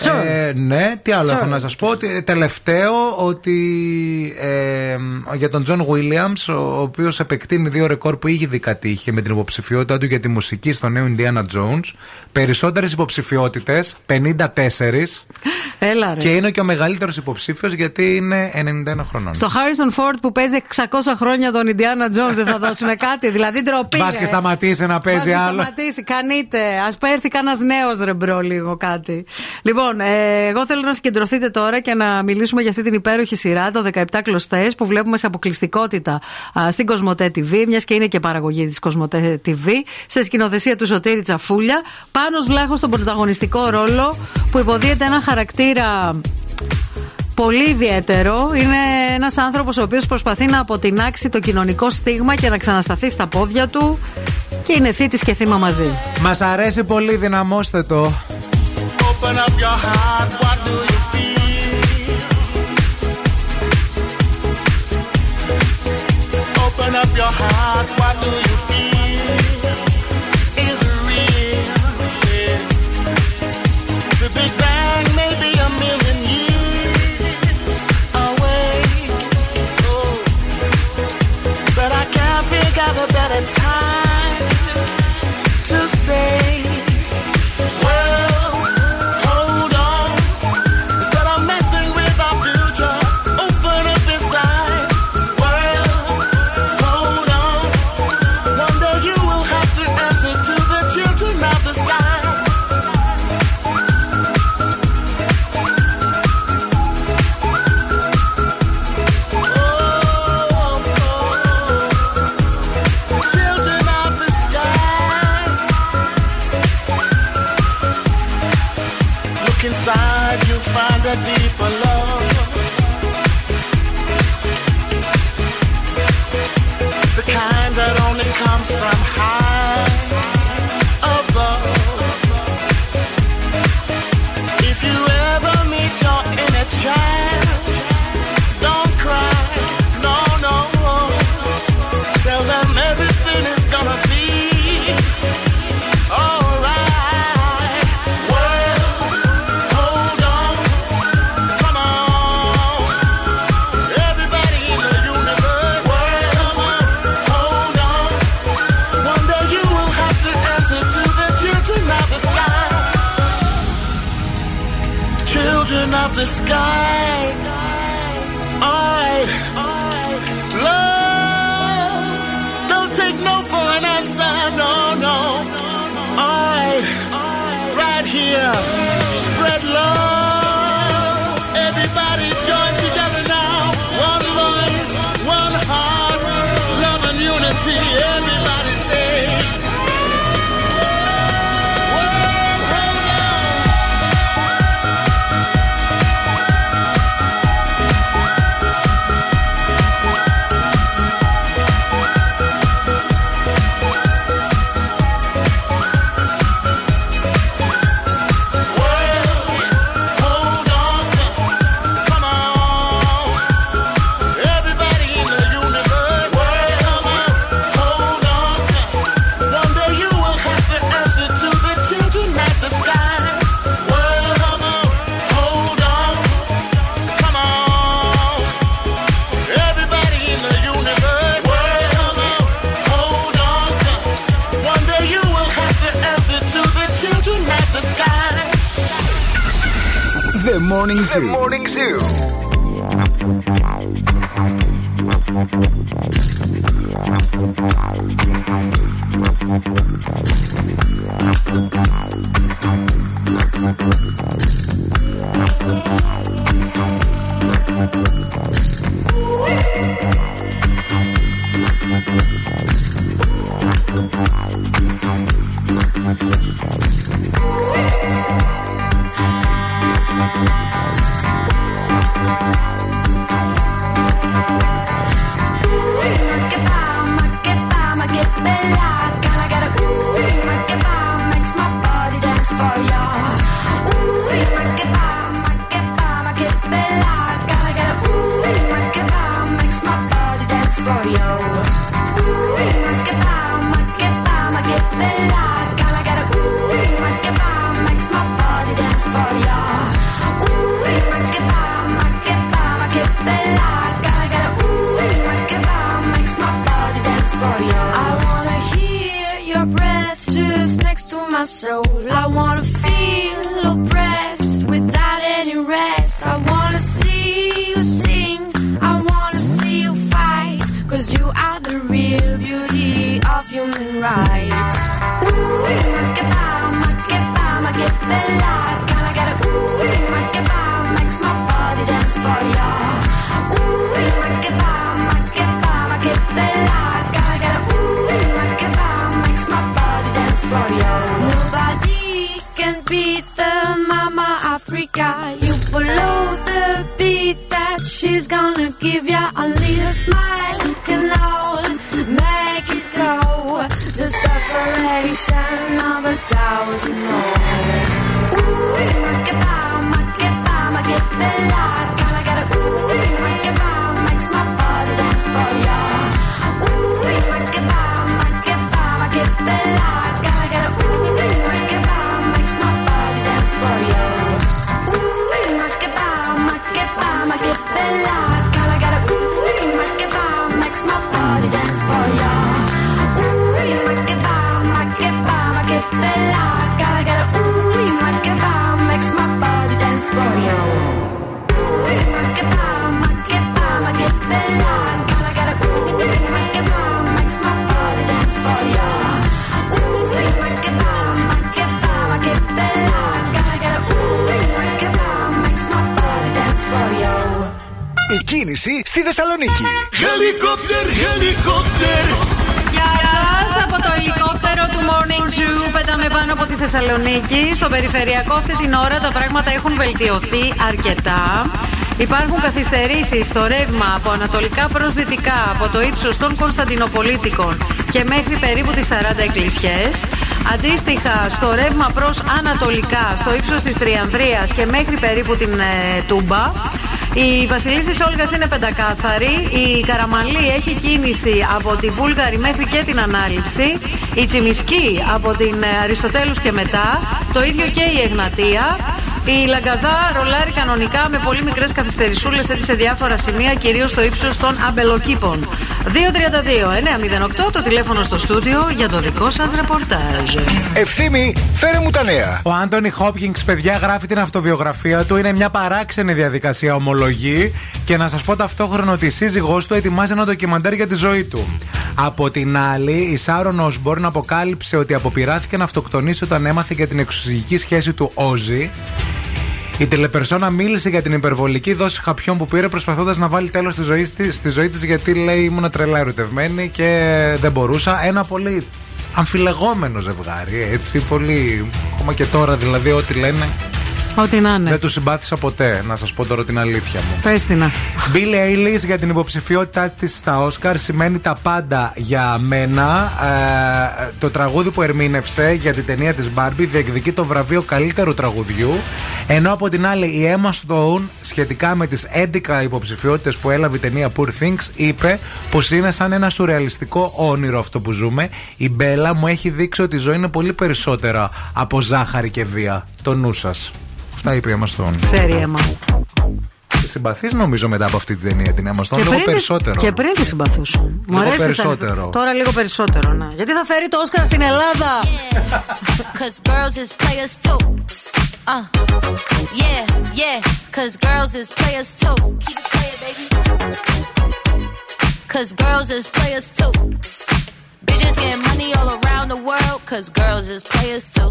Sure. Ε, ναι, τι άλλο Sure. έχω να σας πω. Ότι, τελευταίο, ότι ε, για τον Τζον Williams, ο οποίος επεκτείνει δύο ρεκόρ που είχε κατείχε με την υποψηφιότητά του για τη μουσική στο νέο Indiana Jones. Περισσότερες υποψηφιότητες, 54. Έλα ρε. Και είναι και ο μεγαλύτερος υποψήφιος γιατί είναι 91 χρονών. Στο Harrison Ford που παίζει 600 χρόνια τον Indiana Jones δεν θα δώσουν κάτι. Δηλαδή ντροπή. Μπα ρε. και σταματήσει να παίζει Μπας και άλλο. σταματήσει, κανείτε. Να έρθει κανένας νέος ρε bro λίγο κάτι. Λοιπόν, ε, εγώ θέλω να συγκεντρωθείτε τώρα και να μιλήσουμε για αυτή την υπέροχη σειρά, το 17 κλωστές, που βλέπουμε σε αποκλειστικότητα α, στην Κοσμοτέ TV, μιας και είναι και παραγωγή της Κοσμοτέ TV, σε σκηνοθεσία του Σωτήρη Τσαφούλια. Πάνω Βλάχο στον πρωταγωνιστικό ρόλο που υποδίεται ένα χαρακτήρα πολύ ιδιαίτερο. Είναι ένας άνθρωπος ο οποίος προσπαθεί να αποτινάξει το κοινωνικό στίγμα και να ξανασταθεί στα πόδια του. Και είναι θήτης και θύμα μαζί. Μας αρέσει πολύ, δυναμώστε το. Open up your heart, what do you the sky. Morning Zoo. The Morning Zoo. Αυτή την ώρα τα πράγματα έχουν βελτιωθεί αρκετά. Υπάρχουν καθυστερήσεις στο ρεύμα από ανατολικά προς δυτικά από το ύψος των Κωνσταντινοπολίτικων και μέχρι περίπου τις 40 εκκλησιές. Αντίστοιχα στο ρεύμα προς ανατολικά στο ύψος της Τριανδρίας και μέχρι περίπου την ε, Τούμπα. Η Βασιλίση Όλγας είναι πεντακάθαρη. Η Καραμαλή έχει κίνηση από τη Βούλγαρη μέχρι και την Ανάληψη. Η Τσιμισκή από την ε, Αριστοτέλους και μετά. Το ίδιο και η Εγνατία. Η Λαγκαδά ρολάρει κανονικά με πολύ μικρές καθυστερησούλες έτσι σε διάφορα σημεία, κυρίως στο ύψος των αμπελοκήπων. 232-908 το τηλέφωνο στο στούντιο για το δικό σας ρεπορτάζ. Ευθύμη, φέρε μου τα νέα. Ο Άντωνι Χόπκινγκς, παιδιά, γράφει την αυτοβιογραφία του. Είναι μια παράξενη διαδικασία, ομολογεί. Και να σας πω ταυτόχρονα ότι η σύζυγός του ετοιμάζει ένα ντοκιμαντέρ για τη ζωή του. Από την άλλη, η Σάρον Όσμπορν αποκάλυψε ότι αποπειράθηκε να αυτοκτονήσει όταν έμαθε για την εξουσιακή σχέση του Όζη. Η τηλεπερσόνα μίλησε για την υπερβολική δόση χαπιών που πήρε προσπαθώντας να βάλει τέλος στη ζωή τη στη ζωή της, γιατί λέει ήμουν τρελά ερωτευμένη και δεν μπορούσα. Ένα πολύ αμφιλεγόμενο ζευγάρι, έτσι. Πολύ. Ακόμα και τώρα δηλαδή, ό,τι λένε. Ό,τι να είναι. Δεν τους συμπάθησα ποτέ, να σας πω τώρα την αλήθεια μου. Πες την να. Billie Eilish για την υποψηφιότητά της στα Όσκαρ σημαίνει τα πάντα για μένα. Ε, το τραγούδι που ερμήνευσε για την ταινία της Barbie διεκδικεί το βραβείο καλύτερου τραγουδιού. Ενώ από την άλλη η Emma Stone σχετικά με τις 11 υποψηφιότητες που έλαβε η ταινία Poor Things είπε πως είναι σαν ένα σουρεαλιστικό όνειρο αυτό που ζούμε. Η Μπέλα μου έχει δείξει ότι η ζωή είναι πολύ περισσότερα από ζάχαρη και βία. Το νου σας. Αυτά είπε η Emma Stone. Ξέρει η Έμα. Συμπαθείς νομίζω μετά από αυτή την ταινία την Emma Stone. Λίγο τη- περισσότερο. και πριν της συμπαθούσαν. Μου Λίγο αρέσει σαν- περισσότερο. Τώρα λίγο περισσότερο, ναι. Γιατί θα φέρει το Όσκαρ στην Ελλάδα. Cause girls is players too. Uh, yeah, yeah. Cause girls is players too. Keep it playing, baby. Cause girls is players too. Bitches getting money all around the world. Cause girls is players too.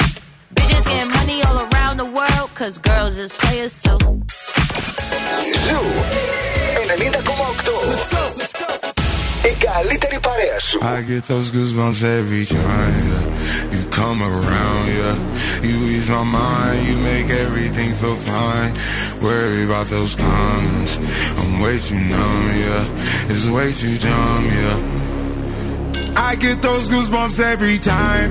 Bitches getting money all around the world, cause girls is players too. Ζου 90,8. Η καλύτερη παρέα σου. I get those goosebumps every time yeah. you come around. Yeah, you ease my mind, you make everything feel fine. Worry about those comments, I'm way too numb. Yeah, it's way too dumb. Yeah, I get those goosebumps every time.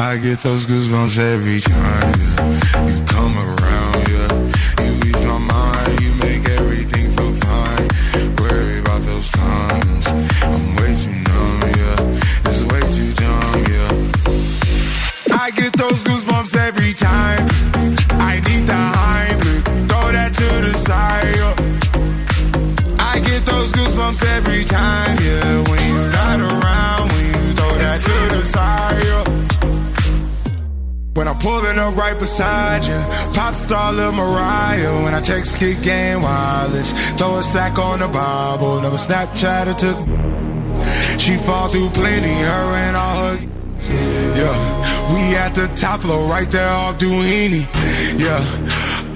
I get those goosebumps every time, yeah. You come around, yeah. You ease my mind, you make everything feel fine. Worry about those comments. I'm way too numb, yeah. It's way too dumb, yeah. I get those goosebumps every time. I need the Heimlich, throw that to the side. yeah. I get those goosebumps every time, yeah. When When I'm pulling up right beside you, pop star Lil Mariah. When I text kick game wireless, throw a stack on the Bible. Never Snapchat or took. She fall through plenty, her and all her. Yeah, we at the top floor, right there off Duini. Yeah.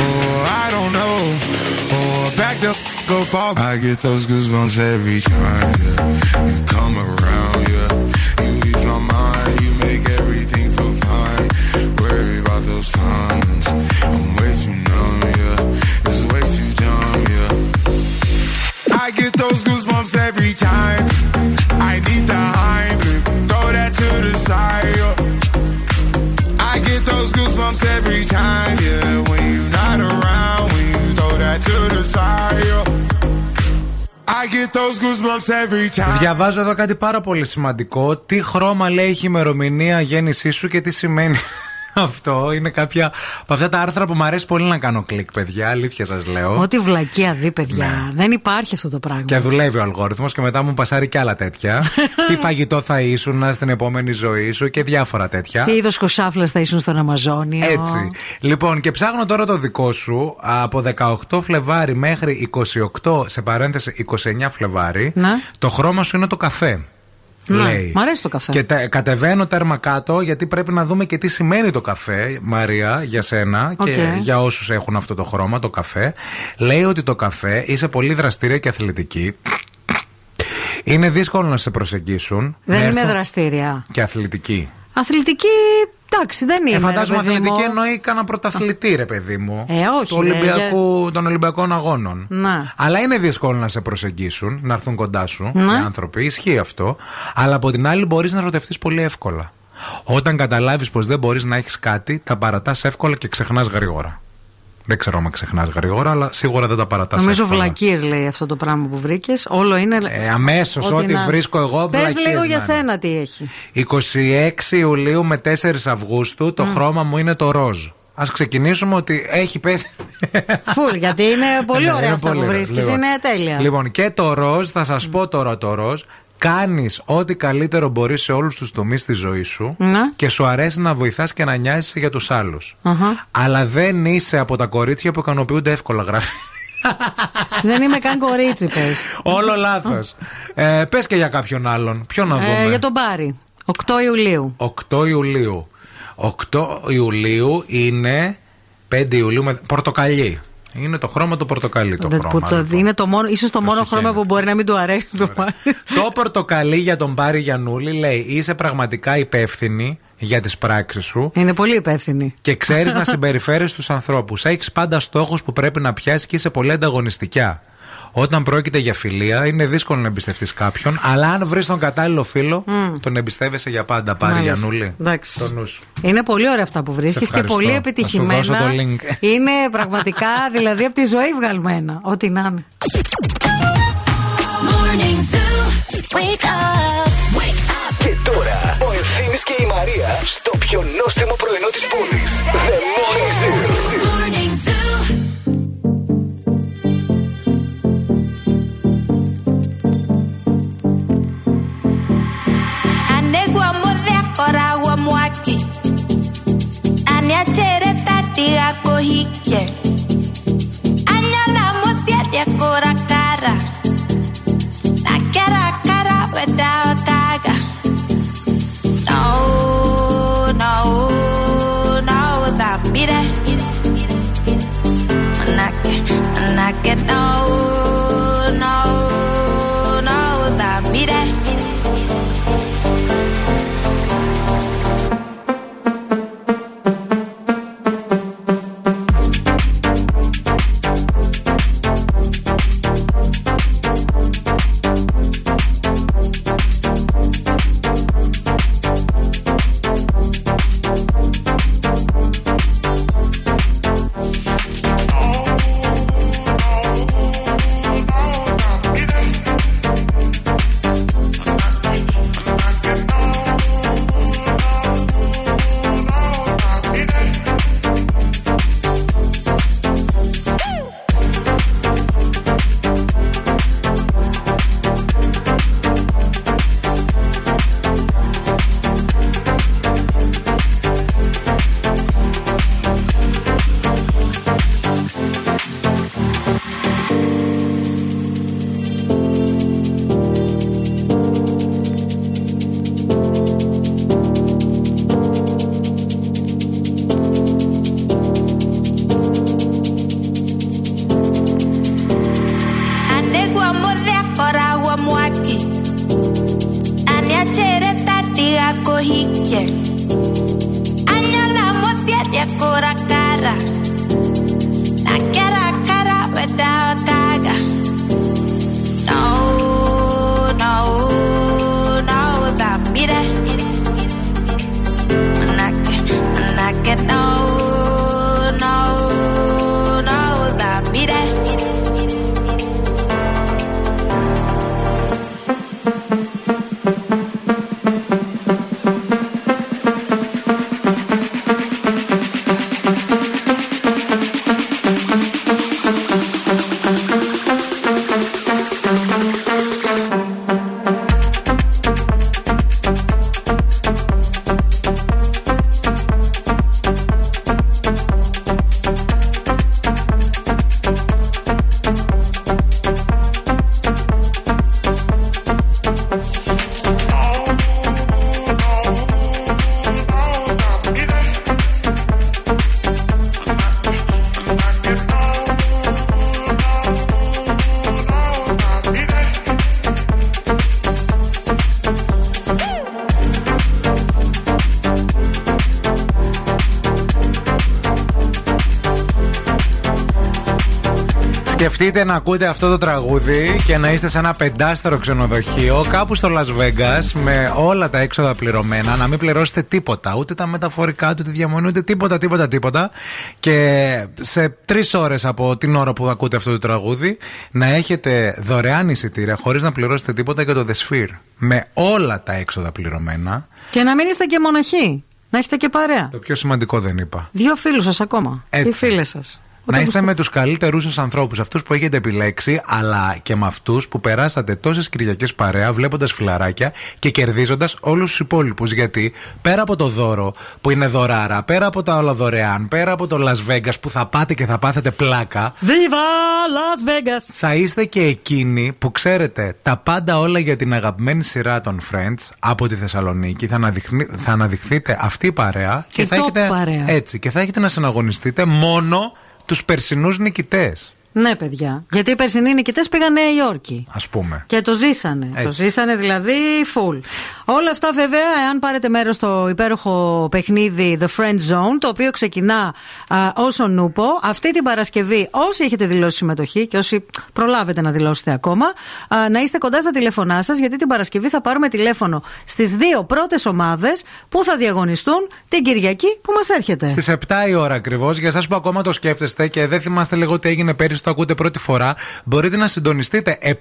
or I don't know. Oh, or back the f- up off. I get those goosebumps every time, yeah. You come around, yeah. You ease my mind, you make everything feel fine. Worry about those comments. I'm way too numb, yeah. It's way too dumb, yeah. I get those goosebumps every time. I need the Heimlich, throw that to the side. yeah. Διαβάζω εδώ κάτι πάρα πολύ σημαντικό. Τι χρώμα λέει η ημερομηνία γέννησή σου και τι σημαίνει; Αυτό. Είναι κάποια από αυτά τα άρθρα που μου αρέσει πολύ να κάνω κλικ, παιδιά. Αλήθεια σας λέω. Ό,τι βλακεία δει, παιδιά. Ναι. Δεν υπάρχει αυτό το πράγμα. Και δουλεύει ο αλγόριθμος και μετά μου πασάρει και άλλα τέτοια. τι φαγητό θα ήσουν στην επόμενη ζωή σου και διάφορα τέτοια. Τι είδος κοσάφλας θα ήσουν στον Αμαζόνιο. Έτσι. Λοιπόν, και ψάχνω τώρα το δικό σου από 18 Φλεβάρι μέχρι 28, σε παρένθεση 29 Φλεβάρι. Ναι. Το χρώμα σου είναι το καφέ. Ναι, λέει. μ' αρέσει το καφέ. Και τε- κατεβαίνω τέρμα κάτω γιατί πρέπει να δούμε και τι σημαίνει το καφέ, Μαρία, για σένα και Οκ. για όσους έχουν αυτό το χρώμα, το καφέ. Λέει ότι το καφέ είσαι πολύ δραστήρια και αθλητική. Είναι δύσκολο να σε προσεγγίσουν. Δεν Ναι, είμαι αυτό- δραστήρια. Και αθλητική. Αθλητική, εντάξει, δεν είμαι. Ε, φαντάζομαι ρε παιδί αθλητική μου. εννοεί κανένα πρωταθλητή, ρε παιδί μου. Ε, όχι, Του ρε, Ολυμπιακού, των Ολυμπιακών Αγώνων. Να. Αλλά είναι δύσκολο να σε προσεγγίσουν, να έρθουν κοντά σου Ναι. οι άνθρωποι. Ισχύει αυτό. Αλλά από την άλλη μπορείς να ερωτευτείς πολύ εύκολα. Όταν καταλάβεις πως δεν μπορείς να έχεις κάτι, τα παρατάς εύκολα και ξεχνάς γρήγορα. Δεν ξέρω αν ξεχνάς γρήγορα, αλλά σίγουρα δεν τα παρατάς. Νομίζω βλακίες λέει αυτό το πράγμα που βρήκες. Όλο είναι. Ε, Αμέσως, ό,τι να- βρίσκω εγώ, Πες βλακίες λίγο να για είναι. σένα τι έχει. 26 Ιουλίου με 4 Αυγούστου το χρώμα μου είναι το ροζ. Α ξεκινήσουμε ότι έχει πέσει. Φουλ, γιατί είναι πολύ Ναι, ωραία είναι αυτά πολύ που ωραία. βρίσκεις. Λοιπόν. Είναι τέλεια. Λοιπόν, και το ροζ, θα σας πω τώρα το ροζ. Κάνεις ό,τι καλύτερο μπορείς σε όλους τους τομείς της ζωής σου Ναι. και σου αρέσει να βοηθάς και να νοιάζεσαι για τους άλλους. Αχα. Αλλά δεν είσαι από τα κορίτσια που ικανοποιούνται εύκολα, γράφει. Δεν είμαι καν κορίτσι, πες. Όλο λάθος. ε, Πες και για κάποιον άλλον. Ποιο να δούμε; Ε, για τον Μπάρι. 8 Ιουλίου. 8 Ιουλίου. 8 Ιουλίου είναι 5 Ιουλίου με πορτοκαλί. Είναι το χρώμα του πορτοκαλί το Δεν- χρώμα. που το, είναι το μόνο, ίσως το μόνο Προσοχή. χρώμα που μπορεί να μην του αρέσει το Μπάρι. Το πορτοκαλί για τον Μπάρι Γιανούλη λέει είσαι πραγματικά υπεύθυνη για τις πράξεις σου Είναι πολύ υπεύθυνη. και ξέρεις να συμπεριφέρεις τους ανθρώπους. Έχεις πάντα στόχους που πρέπει να πιάσεις και είσαι πολύ ανταγωνιστικά. Όταν πρόκειται για φιλία, είναι δύσκολο να εμπιστευτείς κάποιον, αλλά αν βρεις τον κατάλληλο φίλο, Μμ. τον εμπιστεύεσαι για πάντα. Πάρει Μάλιστα. Γιανούλη. Εντάξει. Το νου σου. Είναι πολύ ωραία αυτά που βρίσκεις και ευχαριστώ. πολύ Θα σου επιτυχημένα. δώσω το link. Είναι πραγματικά δηλαδή από τη ζωή βγαλμένα. Ό,τι να είναι. Morning Zoo. Wake up. Wake up. Και τώρα ο Ευθύμης και η Μαρία στο πιο νόστιμο πρωινό της πόλης. The Morning Zoo. Morning Zoo. piacere tardi a cohicchie. Agnalamo siete ancora cara. La cara cara without Σκεφτείτε να ακούτε αυτό το τραγούδι και να είστε σε ένα πεντάστερο ξενοδοχείο κάπου στο Las Vegas με όλα τα έξοδα πληρωμένα, να μην πληρώσετε τίποτα, ούτε τα μεταφορικά, ούτε τη διαμονή, ούτε τίποτα, τίποτα, τίποτα. Και σε τρεις ώρες από την ώρα που ακούτε αυτό το τραγούδι να έχετε δωρεάν εισιτήρια χωρίς να πληρώσετε τίποτα για το The Sphere. Με όλα τα έξοδα πληρωμένα. Και να μην είστε και μοναχοί. Να έχετε και παρέα. Το πιο σημαντικό δεν είπα. Δύο φίλους σας ακόμα. Έτσι. Τι φίλες σας; Να είστε με τους καλύτερους σας ανθρώπους, αυτούς που έχετε επιλέξει, αλλά και με αυτούς που περάσατε τόσες Κυριακές παρέα, βλέποντας φιλαράκια και κερδίζοντας όλους τους υπόλοιπους. Γιατί πέρα από το δώρο που είναι δωράρα, πέρα από τα όλα δωρεάν, πέρα από το Las Vegas που θα πάτε και θα πάθετε πλάκα, Viva Las Vegas! θα είστε και εκείνοι που ξέρετε τα πάντα όλα για την αγαπημένη σειρά των Friends από τη Θεσσαλονίκη. Θα, αναδειχνει- θα αναδειχθείτε αυτή η παρέα και Η θα top έχετε. παρέα. Έτσι, και θα έχετε να συναγωνιστείτε μόνο τους περσινούς νικητές. Ναι, παιδιά. Γιατί οι περσινοί νικητές πήγαν Νέα Υόρκη. Α πούμε. Και το ζήσανε. Έτσι. Το ζήσανε δηλαδή full. Όλα αυτά βέβαια, εάν πάρετε μέρος στο υπέροχο παιχνίδι The Friend Zone, το οποίο ξεκινά α, όσο νούπο, αυτή την Παρασκευή, όσοι έχετε δηλώσει συμμετοχή και όσοι προλάβετε να δηλώσετε ακόμα, α, να είστε κοντά στα τηλέφωνά σας, γιατί την Παρασκευή θα πάρουμε τηλέφωνο στις δύο πρώτες ομάδες που θα διαγωνιστούν την Κυριακή που μας έρχεται. Στις 7 η ώρα ακριβώς, για εσάς που ακόμα το σκέφτεστε και δεν θυμάστε λίγο τι έγινε πέρυσι, το ακούτε πρώτη φορά, μπορείτε να συντονιστείτε 7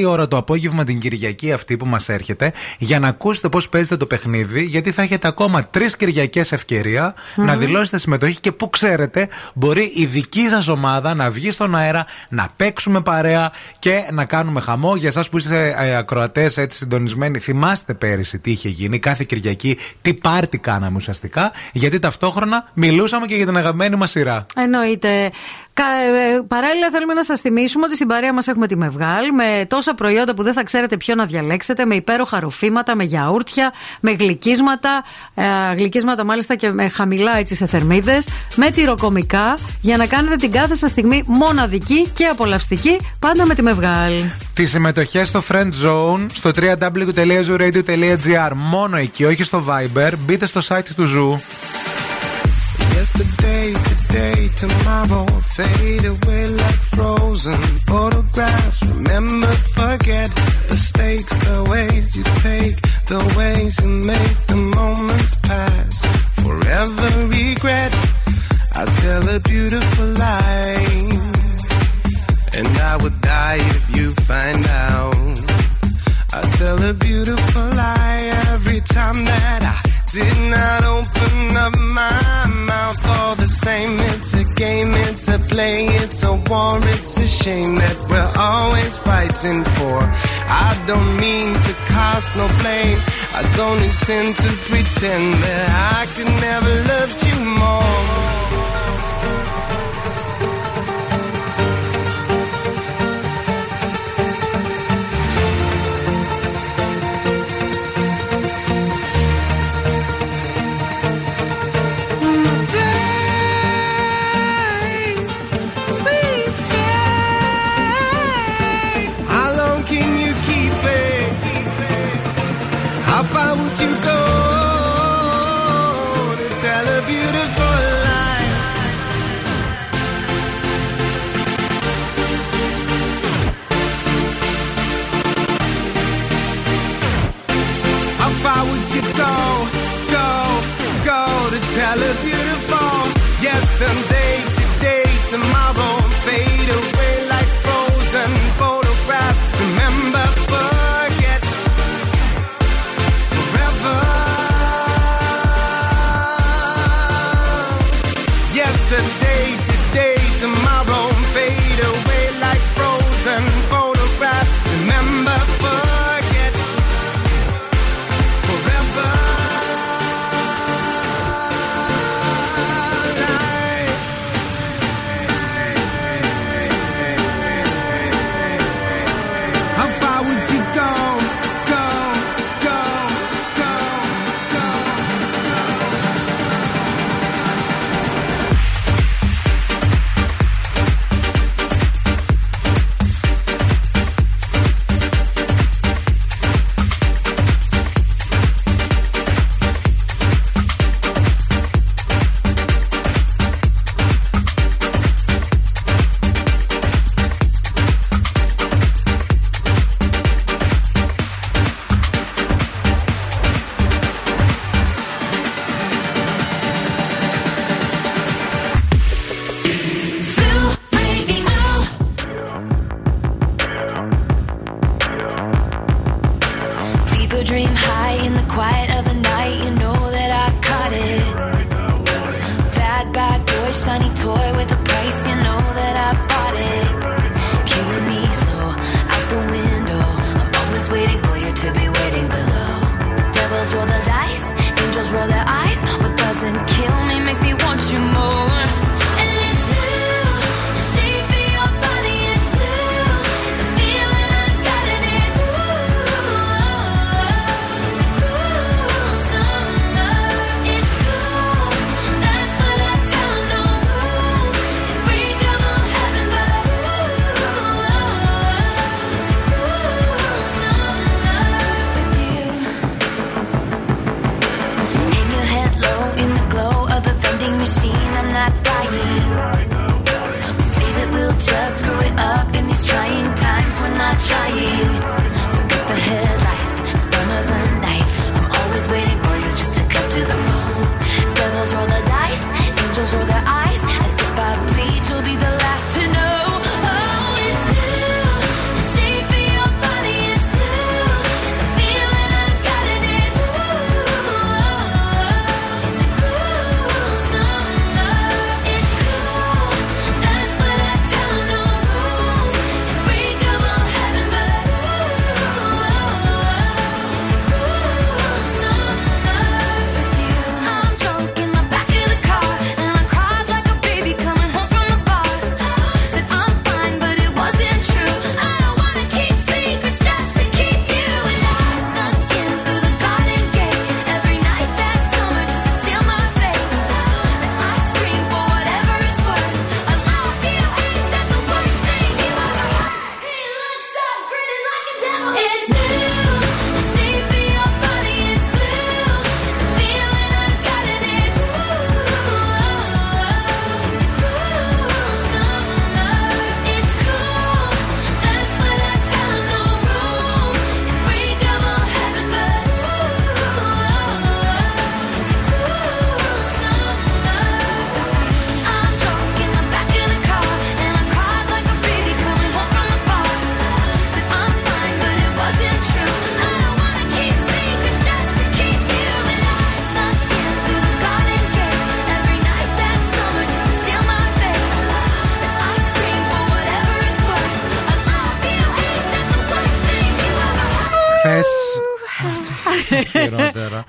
η ώρα το απόγευμα την Κυριακή αυτή που μας έρχεται, για να ακούσετε πώς παίζετε το παιχνίδι, γιατί θα έχετε ακόμα τρεις Κυριακές ευκαιρία να δηλώσετε συμμετοχή και που ξέρετε, μπορεί η δική σας ομάδα να βγει στον αέρα, να παίξουμε παρέα και να κάνουμε χαμό. Για εσάς που είστε ε, ακροατές έτσι συντονισμένοι, θυμάστε πέρυσι τι είχε γίνει, κάθε Κυριακή, τι πάρτι κάναμε ουσιαστικά, γιατί ταυτόχρονα μιλούσαμε και για την αγαπημένη μας σειρά. Εννοείται. Κα, ε, παράλληλα, θέλουμε να σας θυμίσουμε ότι στην παρέα μας έχουμε τη Μευγάλ με τόσα προϊόντα που δεν θα ξέρετε ποιο να διαλέξετε, με υπέροχα ροφήματα, με γιαούρτια, με γλυκίσματα, ε, γλυκίσματα μάλιστα και με χαμηλά έτσι σε θερμίδες, με τυροκομικά, για να κάνετε την κάθε σας στιγμή μοναδική και απολαυστική, πάντα με τη Μευγάλ. Τις συμμετοχές στο Friend Zone στο www.zooradio.gr. Μόνο εκεί, όχι στο Viber. Μπείτε στο site του Zoo. Yesterday, today, tomorrow fade away like frozen photographs. Remember, forget the stakes, the ways you take, the ways you make the moments pass. Forever regret. I tell a beautiful lie, and I would die if you find out. I tell a beautiful lie every time that I did not open up my mouth. All the same, it's a game, it's a play, it's a war, it's a shame that we're always fighting for. I don't mean to cast no blame, I don't intend to pretend that I could never love you more. nothing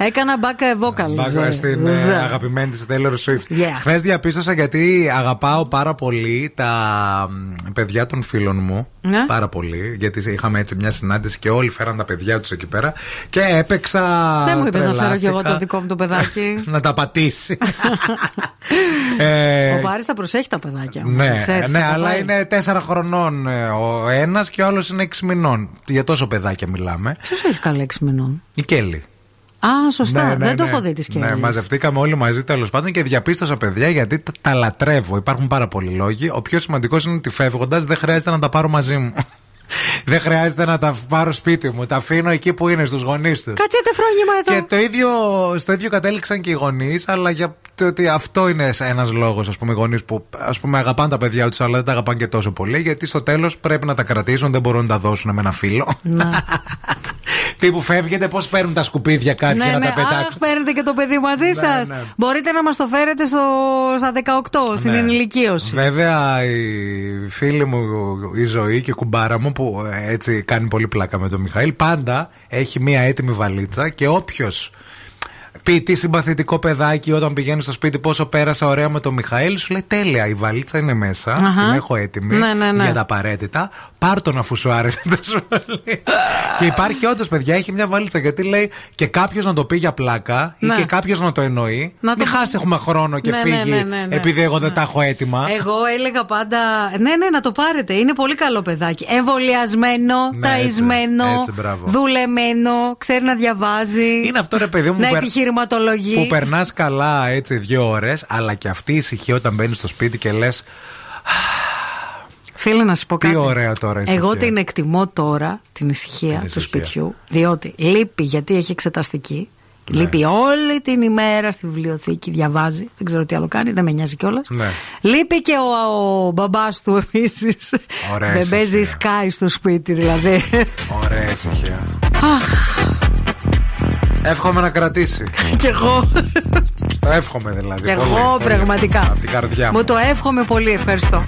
Έκανα back vocals. Μπάκα στην ε, Ζ. αγαπημένη της Taylor Swift. Yeah. Χθες διαπίστωσα γιατί αγαπάω πάρα πολύ τα μ, παιδιά των φίλων μου. Ναι. Πάρα πολύ. Γιατί είχαμε έτσι μια συνάντηση και όλοι φέραν τα παιδιά τους εκεί πέρα. Και έπαιξα. Δεν μου είπες να φέρω κι εγώ το τρελάθηκα. δικό μου το παιδάκι. να τα πατήσει. ε, Ο Πάρη θα προσέχει τα παιδάκια. όμως, ναι, ξέρεις, ναι θα τα αλλά πάει. είναι τέσσερα χρονών ε, ο ένας και ο άλλος είναι έξι μηνών. Για τόσο παιδάκια μιλάμε. Ποιος έχει καλά έξι μηνών; Η Κέλλη. Α, σωστά. Ναι, ναι, Δεν το ναι. έχω δει τη Ναι, σκέψη. μαζευτήκαμε όλοι μαζί τέλος πάντων και διαπίστωσα, παιδιά, γιατί τα, τα λατρεύω. Υπάρχουν πάρα πολλοί λόγοι. Ο πιο σημαντικός είναι ότι φεύγοντας δεν χρειάζεται να τα πάρω μαζί μου. δεν χρειάζεται να τα πάρω σπίτι μου. Τα αφήνω εκεί που είναι, στους γονείς τους. Κατσέτε φρόνημα εδώ. Και το ίδιο, στο ίδιο κατέληξαν και οι γονείς, αλλά για το ότι αυτό είναι ένας λόγος, ας πούμε, οι γονείς που ας πούμε, αγαπάνε τα παιδιά τους, αλλά δεν τα αγαπάνε και τόσο πολύ, γιατί στο τέλος πρέπει να τα κρατήσουν, δεν μπορούν να τα δώσουν με ένα φίλο. Ναι. Τύπου φεύγετε, πώς παίρνουν τα σκουπίδια κάποιοι ναι, για να ναι. τα πετάξουν; Αχ, παίρνετε και το παιδί μαζί Ναι, σας. ναι. Μπορείτε να μας το φέρετε στο, στα 18, στην Ναι. ενηλικίωση. Βέβαια, η φίλη μου η ζωή και η κουμπάρα μου που ε, έτσι κάνει πολύ πλάκα με τον Μιχαήλ πάντα έχει μία έτοιμη βαλίτσα και όποιος πει τι συμπαθητικό παιδάκι όταν πηγαίνεις στο σπίτι πόσο πέρασα ωραία με τον Μιχαήλ σου λέει τέλεια η βαλίτσα είναι μέσα Αχα. την έχω έτοιμη Ναι, ναι, ναι. για τα απαραίτητα πάρ τον αφού σου άρεσε τόσο πολύ και υπάρχει όντως παιδιά έχει μια βαλίτσα γιατί λέει και κάποιος να το πει για πλάκα Ναι. ή και κάποιος να το εννοεί Να μην το- χάσει έχουμε χρόνο και Ναι, ναι, φύγει ναι, ναι, ναι. επειδή εγώ δεν τα έχω έτοιμα Εγώ έλεγα πάντα. Ναι, ναι, να το πάρετε. Είναι πολύ καλό παιδάκι. Εμβολιασμένο, Ναι, ταϊσμένο, έτσι, έτσι, μπράβο. δουλεμένο, ξέρει να διαβάζει. Είναι αυτό ρε παιδί μου να που περ- επιχειρηματολογεί. που περνάς καλά έτσι δύο ώρες, αλλά και αυτή η ησυχία όταν μπαίνεις στο σπίτι και λες. Φίλε, να σου πω Τι κάτι. ωραία τώρα η Εγώ ησυχία. την εκτιμώ τώρα, την ησυχία του ησυχία. σπιτιού, διότι λείπει γιατί έχει εξεταστική. Ναι. Λείπει όλη την ημέρα στη βιβλιοθήκη, διαβάζει. Δεν ξέρω τι άλλο κάνει, δεν με νοιάζει κιόλας. Ναι. Λείπει και ο, ο μπαμπάς του επίσης. Ωραία Δεν ησυχία. παίζει σκάι στο σπίτι, δηλαδή. Ωραία ησυχία. Αχ. Εύχομαι να κρατήσει. Κι εγώ. Το εύχομαι δηλαδή. Κι εγώ πραγματικά. Την καρδιά μου. Μου το εύχομαι πολύ. Ευχαριστώ.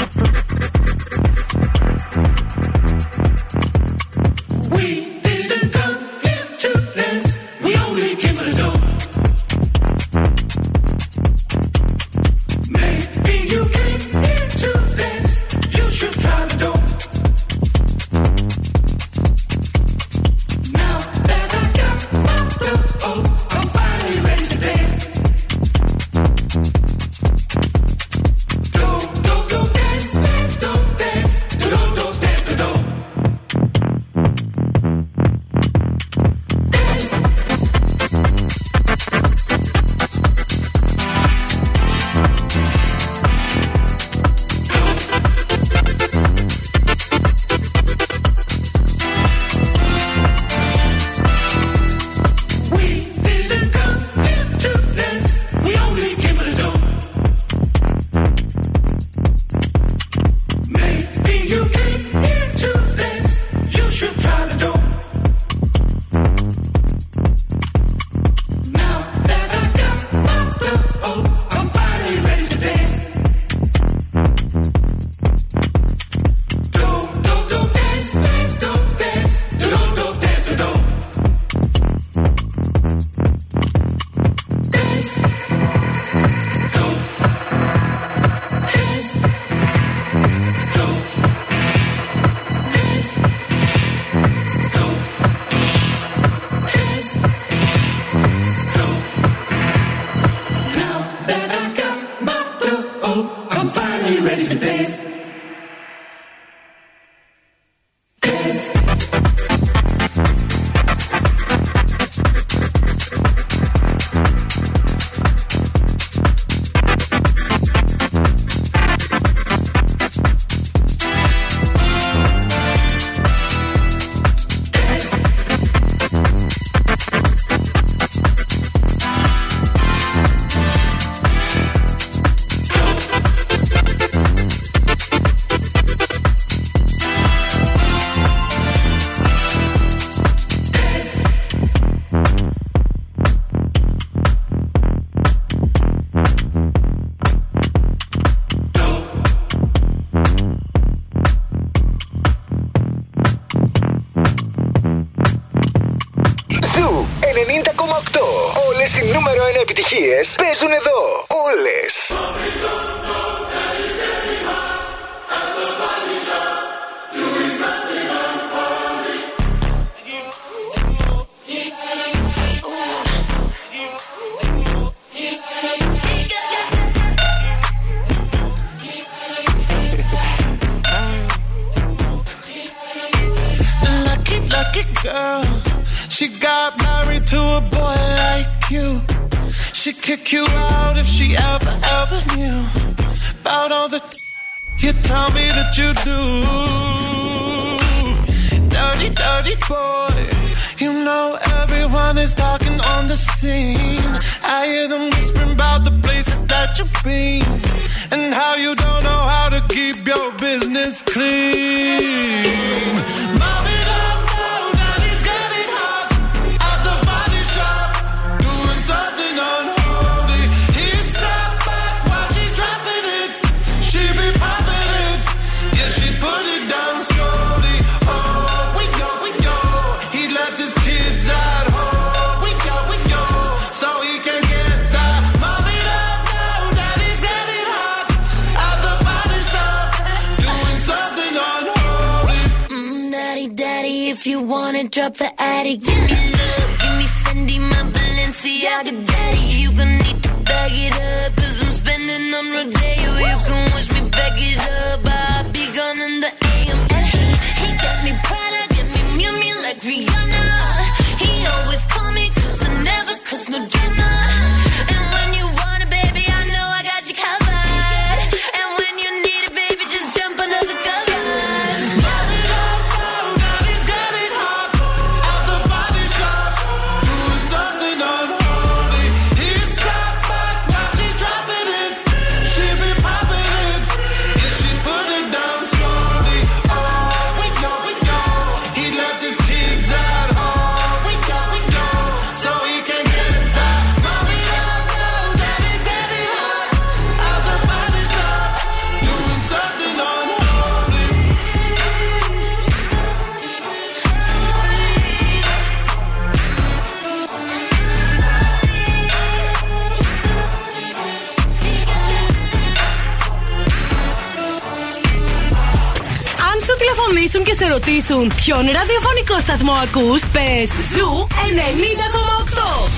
Καλέσουν και σε ρωτήσουν ποιον ραδιοφωνικό σταθμό ακούς, πες Zoo 90,8.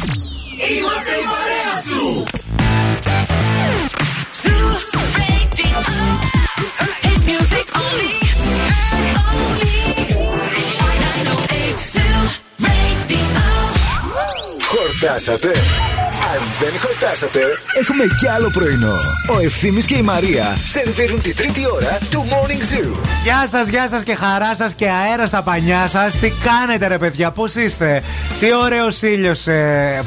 Είμαστε η παρέα σου. Χορτάσατε. Αν δεν χορτάσατε, έχουμε κι άλλο πρωινό. Ο Ευθύμης και η Μαρία σερβίρουν τη τρίτη ώρα του Morning Zoo. Γεια σας, γεια σας και χαρά σας και αέρα στα πανιά σας. Τι κάνετε, ρε παιδιά, πώς είστε; Τι ωραίος ήλιος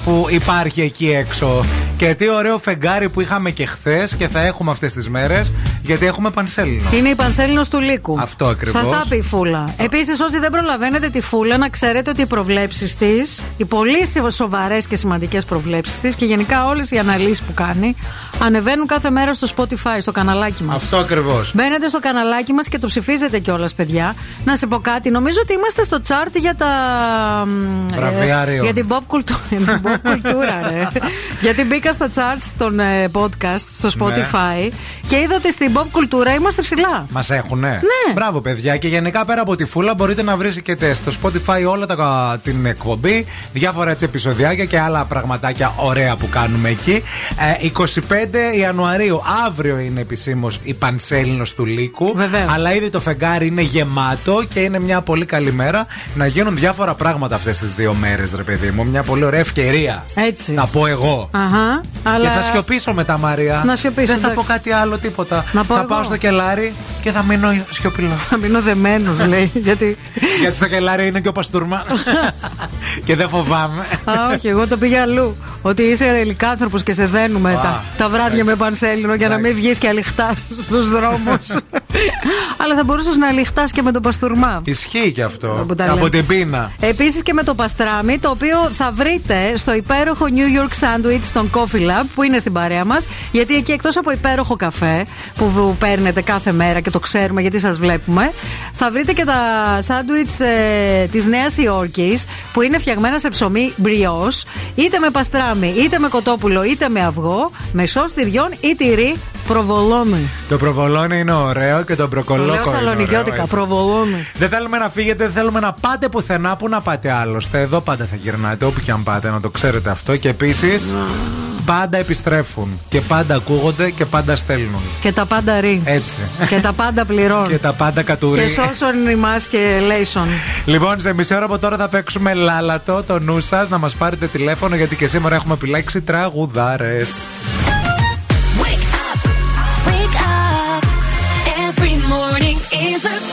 που υπάρχει εκεί έξω. Και τι ωραίο φεγγάρι που είχαμε και χθες και θα έχουμε αυτές τις μέρες. Γιατί έχουμε πανσέλινο. Είναι η Πανσέλινος του Λύκου. Αυτό ακριβώς. Σας τα πει η Φούλα. Επίσης, όσοι δεν προλαβαίνετε τη Φούλα, να ξέρετε ότι οι προβλέψεις της, οι πολύ σοβαρές και σημαντικές προβλέψεις της και γενικά όλες οι αναλύσεις που κάνει, ανεβαίνουν κάθε μέρα στο Spotify, στο καναλάκι μας. Αυτό ακριβώς. Μπαίνετε στο καναλάκι μας και το ψηφίζετε κιόλας, παιδιά. Να σε πω κάτι. Νομίζω ότι είμαστε στο chart για τα. μ, Βραβιάριο. ε, για την pop κουλτούρα. την pop κουλτούρα, ρε. Γιατί μπήκα στα charts των ε, podcast στο Spotify και είδα ότι στην pop κουλτούρα είμαστε ψηλά. Μας έχουνε. Ναι. Μπράβο, παιδιά. Και γενικά πέρα από τη φούλα μπορείτε να βρίσκετε στο Spotify όλα τα, την εκπομπή, διάφορα έτσι επεισοδιάκια και άλλα πραγματάκια ωραία που κάνουμε εκεί. Ε, 25 Ιανουαρίου, αύριο είναι επισήμως η Πανσέλινος του Λύκου. Βεβαίως. Αλλά ήδη το φεγγάρι είναι γεμάτο και είναι μια πολύ καλή μέρα να γίνουν διάφορα πράγματα αυτές τις δύο μέρες, ρε παιδί μου. Μια πολύ ωραία ευκαιρία. Έτσι. Να πω εγώ. Αχα, αλλά... Και θα σιωπήσω μετά, Μαρία. Να σιωπήσεις, Δεν θα εντάξει. πω κάτι άλλο, τίποτα. Να πω θα εγώ. πάω στο κελάρι και θα μείνω σιωπηλό. Θα μείνω δεμένος, λέει. Γιατί. Γιατί στο κελάρι είναι και ο Παστούρμα. και δεν φοβάμαι. Α, όχι, εγώ το πήγα αλλού. Ότι είσαι ελικάνθρωπος και σε δένουμε Α, τα, τα βράδια με πανσέλινο για να μην βγεις και αληχτάς στους δρόμους. Αλλά θα μπορούσες να αληχτάς και με τον παστούρμα. Ισχύει και αυτό. Που τα Από λέμε. την πείνα. Επίσης και με το παστράμι, το οποίο θα βρείτε στο υπέροχο New York Sandwich στον Coffee Lab που είναι στην παρέα μας. Γιατί εκεί εκτός από υπέροχο καφέ που βου- παίρνετε κάθε μέρα και το ξέρουμε γιατί σας βλέπουμε, θα βρείτε και τα σάντουιτς ε, της Νέας Υόρκης που είναι φτιαγμένα σε ψωμί μπριός, είτε με παστράμι, είτε με κοτόπουλο, είτε με αυγό, με σως τυριών ή τυρί προβολόνι. Το προβολόνι είναι ωραίο και το Το μπροκολόκο. λέω είναι σαλονικιώτικα, ωραίο, έτσι. προβολόνι. Δεν θέλουμε να φύγετε, δεν θέλουμε να πάτε πουθενά. Πού να πάτε άλλωστε; Εδώ πάντα θα γυρνάτε, όπου και αν πάτε, να το ξέρετε αυτό. Και επίσης πάντα επιστρέφουν. Και πάντα ακούγονται και πάντα στέλνουν. Και τα πάντα ρί. Έτσι. και τα πάντα πληρώνουν. Και τα πάντα κατουρί. Και σώσον ημάς και λέισον. Λοιπόν, σε μισή ώρα από τώρα θα παίξουμε λάλατο το νου σας να μας πάρετε τηλέφωνο γιατί και σήμερα έχουμε επιλέξει τραγουδάρες. Wake up. Every morning is a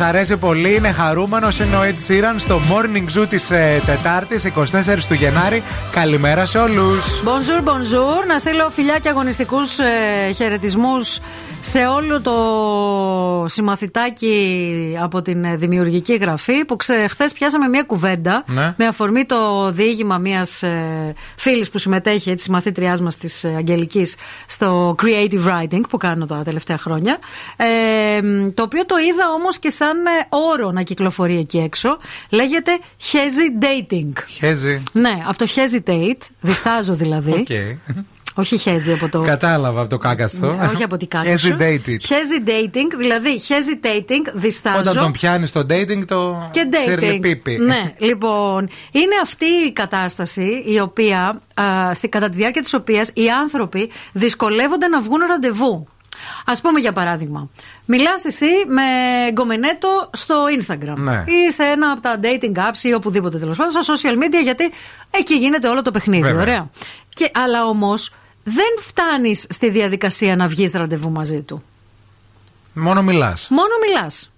Μας αρέσει πολύ, είναι χαρούμενος. Είναι ο Ed Sheeran στο Morning Zoo της ε, Τετάρτης, 24 του Γενάρη. Καλημέρα σε όλους. Bonjour, bonjour. Να στείλω φιλιά και αγωνιστικούς ε, χαιρετισμούς σε όλο το συμμαθητάκι από την ε, δημιουργική γραφή που ξε, χθες πιάσαμε μια κουβέντα Ναι. με αφορμή το διήγημα μιας ε, φίλης που συμμετέχει, έτσι, μαθήτριάς μας της ε, Αγγελικής στο creative writing που κάνω τα τελευταία χρόνια ε, μ, το οποίο το είδα όμως και σαν ε, όρο να κυκλοφορεί εκεί έξω λέγεται hesitating Χέζει. ναι, από το hesitate, διστάζω δηλαδή. Οκ. Όχι χέζει από το. Κατάλαβα από το κάκαστο. Ναι, όχι από την κάτω. Hesitated. Hesitating, δηλαδή hesitating, διστάζω. Όταν τον πιάνεις στο dating, το και dating. τσιρλιπίπι. Ναι, λοιπόν. Είναι αυτή η κατάσταση η οποία, α, στη, κατά τη διάρκεια της οποίας οι άνθρωποι δυσκολεύονται να βγουν ραντεβού. Α πούμε για παράδειγμα, μιλάς εσύ με γκομενέτο στο Instagram Ναι. ή σε ένα από τα dating apps ή οπουδήποτε τέλος πάντων, στα social media, γιατί εκεί γίνεται όλο το παιχνίδι. Βέβαια. Ωραία. Και, αλλά όμως δεν φτάνεις στη διαδικασία να βγεις ραντεβού μαζί του. Μόνο μιλάς. Μόνο μιλάς.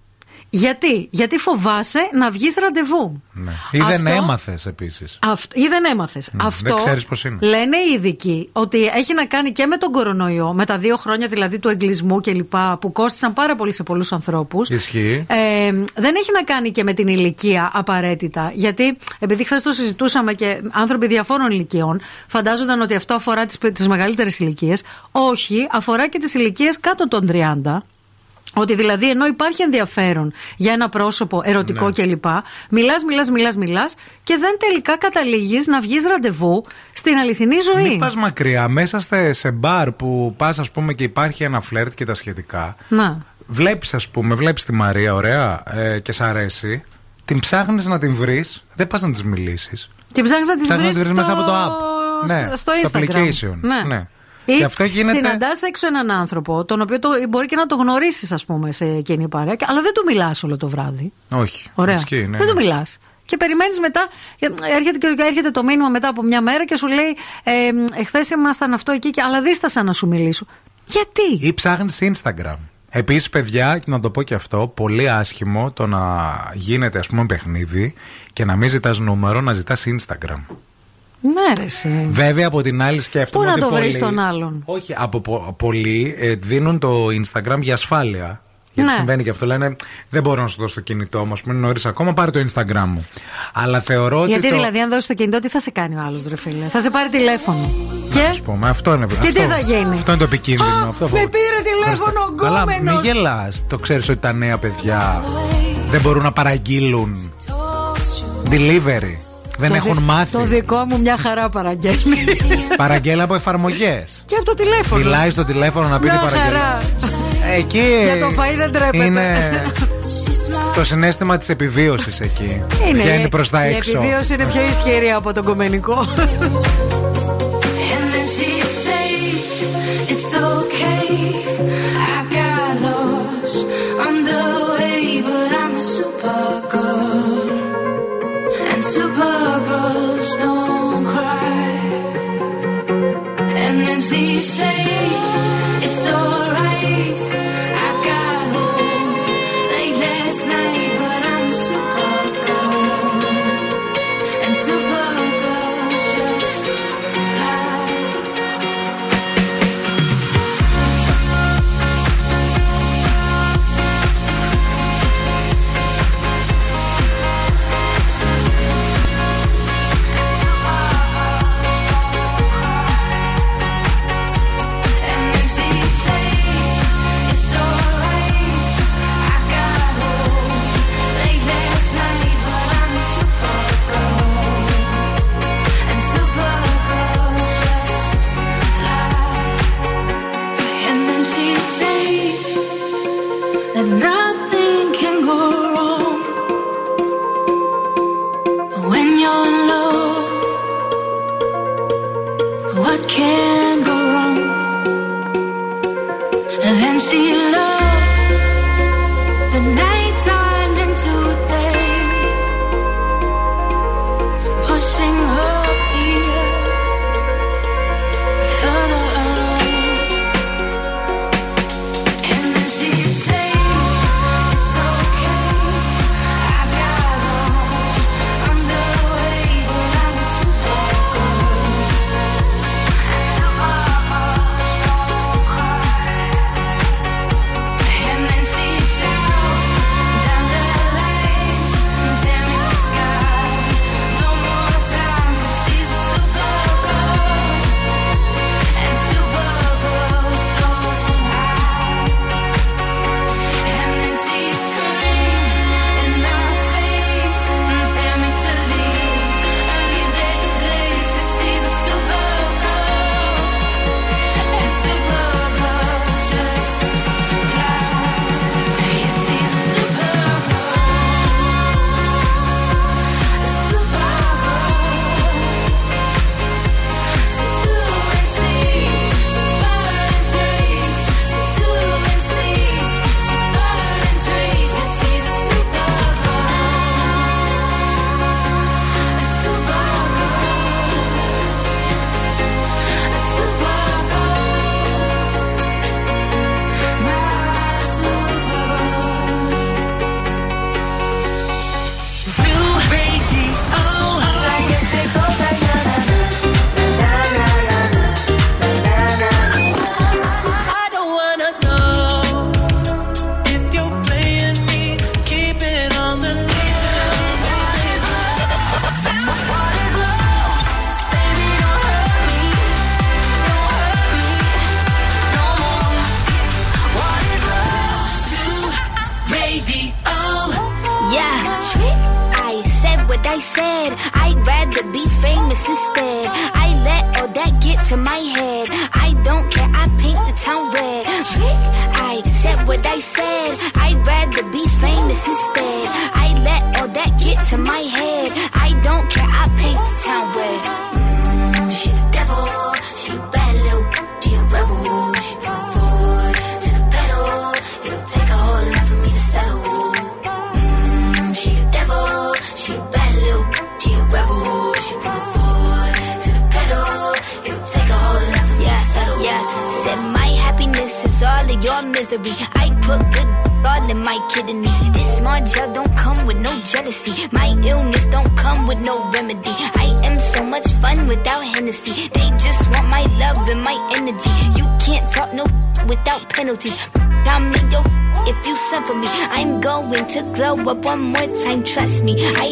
Γιατί; Γιατί φοβάσαι να βγεις ραντεβού. Ναι. Ή δεν Αυτό- έμαθες επίσης. Αυτό, ή δεν έμαθες. Αυτό δεν ξέρεις πώς είναι. λένε οι ειδικοί ότι έχει να κάνει και με τον κορονοϊό, με τα δύο χρόνια δηλαδή του εγκλισμού κλπ. που κόστησαν πάρα πολύ σε πολλούς ανθρώπους. Ισχύει. Ε, δεν έχει να κάνει και με την ηλικία απαραίτητα. Γιατί επειδή χθες το συζητούσαμε και άνθρωποι διαφόρων ηλικιών φαντάζονταν ότι αυτό αφορά τις τις μεγαλύτερες ηλικίες. Όχι, αφορά και τις ηλικίες κάτω των 30. Ότι δηλαδή ενώ υπάρχει ενδιαφέρον για ένα πρόσωπο ερωτικό Ναι. κλπ. Μιλάς, μιλάς, μιλάς, μιλάς και δεν τελικά καταλήγεις να βγεις ραντεβού στην αληθινή ζωή. Μην πας μακριά. Μέσα στε- σε μπαρ που πας, ας πούμε, και υπάρχει ένα φλερτ και τα σχετικά. Να. Βλέπεις, ας πούμε, βλέπεις τη Μαρία, ωραία, ε, και σ' αρέσει. Την ψάχνεις να την βρεις. Δεν πας να της μιλήσεις. Και ψάχνεις να της Ψάχνεις να βρεις τη βρεις μέσα από το app. Ναι, στο στο Instagram. application. Ναι. Ναι. Ή Και αυτό γίνεται- συναντάς έξω έναν άνθρωπο, τον οποίο το, μπορεί και να το γνωρίσεις, ας πούμε, σε εκείνη η παρέα, και- αλλά δεν του μιλάς όλο το βράδυ. Όχι. Ωραία. Ισχύει, ναι, δεν του ναι. μιλάς. Και περιμένεις μετά, ε, έρχεται, και έρχεται το μήνυμα μετά από μια μέρα και σου λέει: ε, Εχθές ήμασταν αυτό εκεί, και, αλλά δίστασα να σου μιλήσω. Γιατί; Ή ψάχνεις Instagram. Επίσης, παιδιά, και να το πω και αυτό, πολύ άσχημο το να γίνεται, ας πούμε, παιχνίδι και να μην ζητάς νούμερο, να ζητάς Instagram. Ναι, ρε, εσύ. Βέβαια, από την άλλη, σκέφτομαι. Πού να ότι το βρεις πολλοί- τον άλλον; Όχι, από πο- πολλοί ε, δίνουν το Instagram για ασφάλεια. Γιατί Ναι. συμβαίνει και αυτό. Λένε Δεν μπορώ να σου δώσω το κινητό μου, ας πούμε, είναι νωρίς ακόμα, πάρε το Instagram μου. Αλλά θεωρώ ότι. Γιατί το... δηλαδή, αν δώσεις το κινητό, τι θα σε κάνει ο άλλος, ρε φίλε; Θα σε πάρει τηλέφωνο. Και; Ας πούμε, αυτό είναι. Και αυτό, τι θα γίνει; Αυτό είναι το επικίνδυνο. Α, αυτό με πήρε τηλέφωνο ο Καλά, γκόμενος. μην γελάς. Το ξέρεις ότι τα νέα παιδιά δεν μπορούν να παραγγείλουν delivery. Δεν Το έχουν δι- μάθει. Το δικό μου μια χαρά παραγγέλνει. Παραγγέλνει από εφαρμογές. και από το τηλέφωνο. Μιλάει στο τηλέφωνο να πει τι Μια παραγγέλνει. χαρά. Εκεί. Για το φαΐ δεν τρέπεται. Είναι το συνέστημα της επιβίωσης εκεί. Είναι, Βγαίνει προς τα η έξω. επιβίωση είναι πιο ισχυρή από τον κομμενικό. And then she say it's okay. easy, say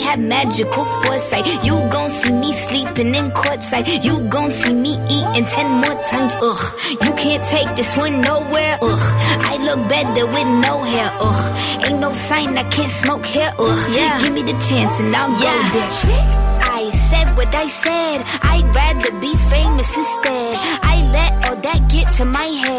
have magical foresight. You gon' see me sleeping in courtside. You gon' see me eating ten more times. Ugh, you can't take this one nowhere. Ugh, I look better with no hair. Ugh, ain't no sign I can't smoke here. Ugh, yeah. give me the chance and I'll go there. I said what I said. I'd rather be famous instead. I let all that get to my head.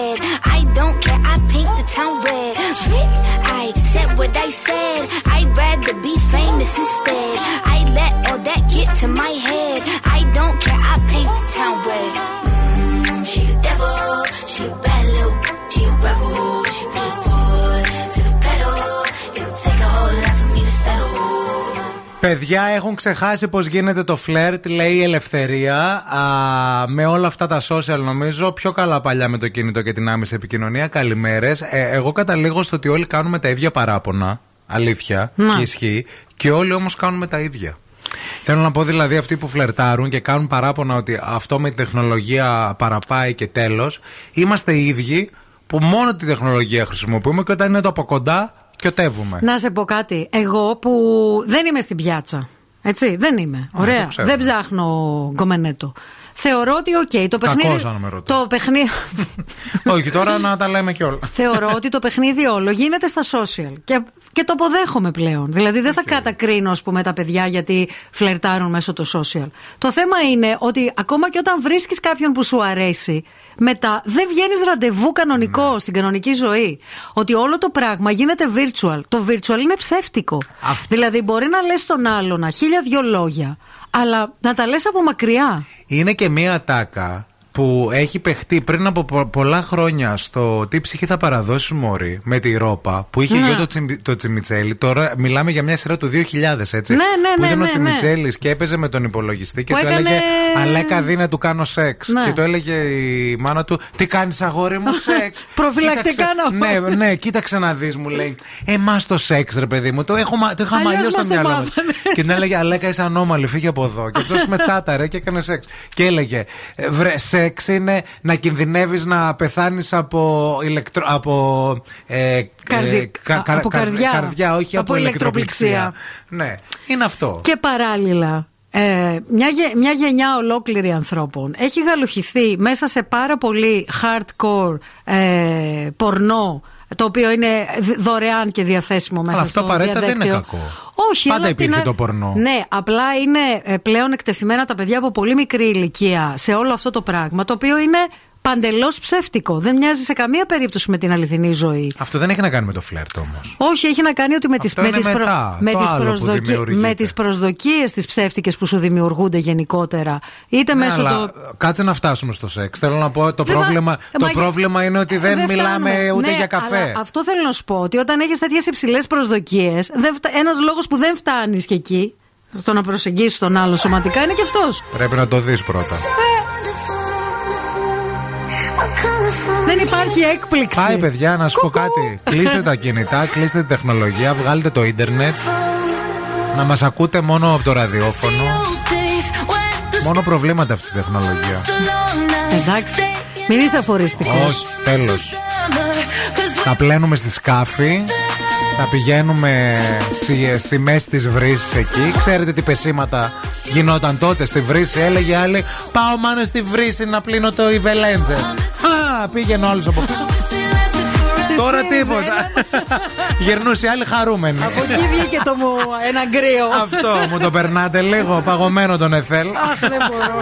Παιδιά έχουν ξεχάσει πώ γίνεται το φλερτ, λέει η Ελευθερία. Α, με όλα αυτά τα social νομίζω. Πιο καλά παλιά με το κινητό και την άμεση επικοινωνία. Καλημέρες. Ε, εγώ καταλήγω στο ότι όλοι κάνουμε τα ίδια παράπονα. Αλήθεια. Να. Και ισχύει. Και όλοι όμως κάνουμε τα ίδια. Θέλω να πω δηλαδή αυτοί που φλερτάρουν και κάνουν παράπονα ότι αυτό με την τεχνολογία παραπάει και τέλος. Είμαστε οι ίδιοι που μόνο τη τεχνολογία χρησιμοποιούμε και όταν είναι το από κοντά, κιωτεύουμε. Να σε πω κάτι. Εγώ που δεν είμαι στην πιάτσα. Έτσι, δεν είμαι. το Ωραία. ξέρω. δεν ψάχνω γκομενέτο. Θεωρώ ότι, οκ, το Κακός, παιχνίδι. αν με ρωτάς. Το παιχνίδι. Όχι, τώρα να τα λέμε κιόλα. Θεωρώ ότι το παιχνίδι όλο γίνεται στα social. Και, και το αποδέχομαι πλέον. Δηλαδή δεν θα κατακρίνω, ας πούμε, τα παιδιά γιατί φλερτάρουν μέσω του social. Το θέμα είναι ότι ακόμα και όταν βρίσκεις κάποιον που σου αρέσει, μετά δεν βγαίνεις ραντεβού κανονικό στην κανονική ζωή. Ότι όλο το πράγμα γίνεται virtual. Το virtual είναι ψεύτικο. Δηλαδή μπορεί να λες τον άλλον χίλια δυο λόγια, αλλά να τα λες από μακριά. Είναι και μία ατάκα που έχει παιχτεί πριν από πο- πολλά χρόνια στο τι ψυχή θα παραδώσει Μωρή με τη Ρόπα που είχε Ναι. γιο το, Τσιμ- το Τσιμιτσέλη. Τώρα μιλάμε για μια σειρά του 2000, έτσι. Ναι, ναι, που ναι, ήταν ναι, ο ναι. Τσιμιτσέλης και έπαιζε με τον υπολογιστή και Που του έκανε- έλεγε Αλέκα, δίνε του κάνω σεξ. Ναι. Και του έλεγε η μάνα του Τι κάνεις, αγόρι μου, σεξ. Προφυλακτικά Κοίταξε- να Ναι, ναι, κοίταξε να δεις, μου λέει. Εμάς το σεξ, ρε παιδί μου, το, έχω, μα- το είχαμε Αλλιώς αλλιώ στο μας το μυαλό μου. μάθανε. Και την έλεγε Αλέκα, είσαι ανώμαλη, φύγε από εδώ. Και αυτός με τσάταρε και έκανε σεξ. Και έλεγε «Ε, Βρε, σεξ είναι να κινδυνεύεις να πεθάνεις από, ηλεκτρο... από, ε, Καρδι- ε, κα- α- κα- από καρ- καρδιά. καρδιά, όχι Από από, ηλεκτροπληξία. ηλεκτροπληξία. Ναι, είναι αυτό. Και παράλληλα, ε, μια, γε- μια γενιά ολόκληρη ανθρώπων έχει γαλουχηθεί μέσα σε πάρα πολύ hardcore ε, πορνό το οποίο είναι δ- δωρεάν και διαθέσιμο μέσα Αλλά αυτό στο απαραίτητα δεν διαδίκτυο. είναι κακό. Όχι, Πάντα αλλά απ' την υπήρχε άλλη- το πορνό. Ναι, απλά είναι ε, πλέον εκτεθειμένα τα παιδιά από πολύ μικρή ηλικία σε όλο αυτό το πράγμα, το οποίο είναι παντελώς ψεύτικο. Δεν μοιάζει σε καμία περίπτωση με την αληθινή ζωή. Αυτό δεν έχει να κάνει με το φλερτ όμως. Όχι, έχει να κάνει ότι με τι με τις προ... με τις προσδοκι... με τις προσδοκίες τις ψεύτικες που σου δημιουργούνται γενικότερα. Είτε ναι, μέσω αλλά... το... Κάτσε να φτάσουμε στο σεξ. Θέλω να πω το, πρόβλημα... Μα... το Μα... πρόβλημα είναι ότι ε, δεν, δεν μιλάμε ούτε ναι, για καφέ. Αλλά αυτό θέλω να σου πω. Ότι όταν έχεις τέτοιες υψηλές προσδοκίες, φτα... ένας λόγος που δεν φτάνεις και εκεί. Στο να προσεγγίσεις τον άλλο σωματικά είναι και αυτός. Πρέπει να το δεις πρώτα. Ε, υπάρχει έκπληξη. Πάει, παιδιά, να σου πω κάτι. κλείστε τα κινητά, κλείστε τη τεχνολογία, βγάλετε το ίντερνετ. Να μας ακούτε μόνο από το ραδιόφωνο. Μόνο προβλήματα αυτή τη τεχνολογία. Εντάξει. Μην είσαι αφοριστικός. Όχι, τέλος. Τα πλένουμε στη σκάφη. Θα πηγαίνουμε στη, μέση της βρύσης εκεί Ξέρετε τι πεσήματα γινόταν τότε στη βρύση Έλεγε άλλη Πάω μάνα στη βρύση να πλύνω το Ιβελέντζε πήγαινε όλο από πίσω. Τώρα τίποτα. Γερνούσε άλλη χαρούμενη. Από εκεί βγήκε το μου ένα γκρίο. Αυτό μου το περνάτε λίγο παγωμένο τον έφελ. Αχ, δεν μπορώ.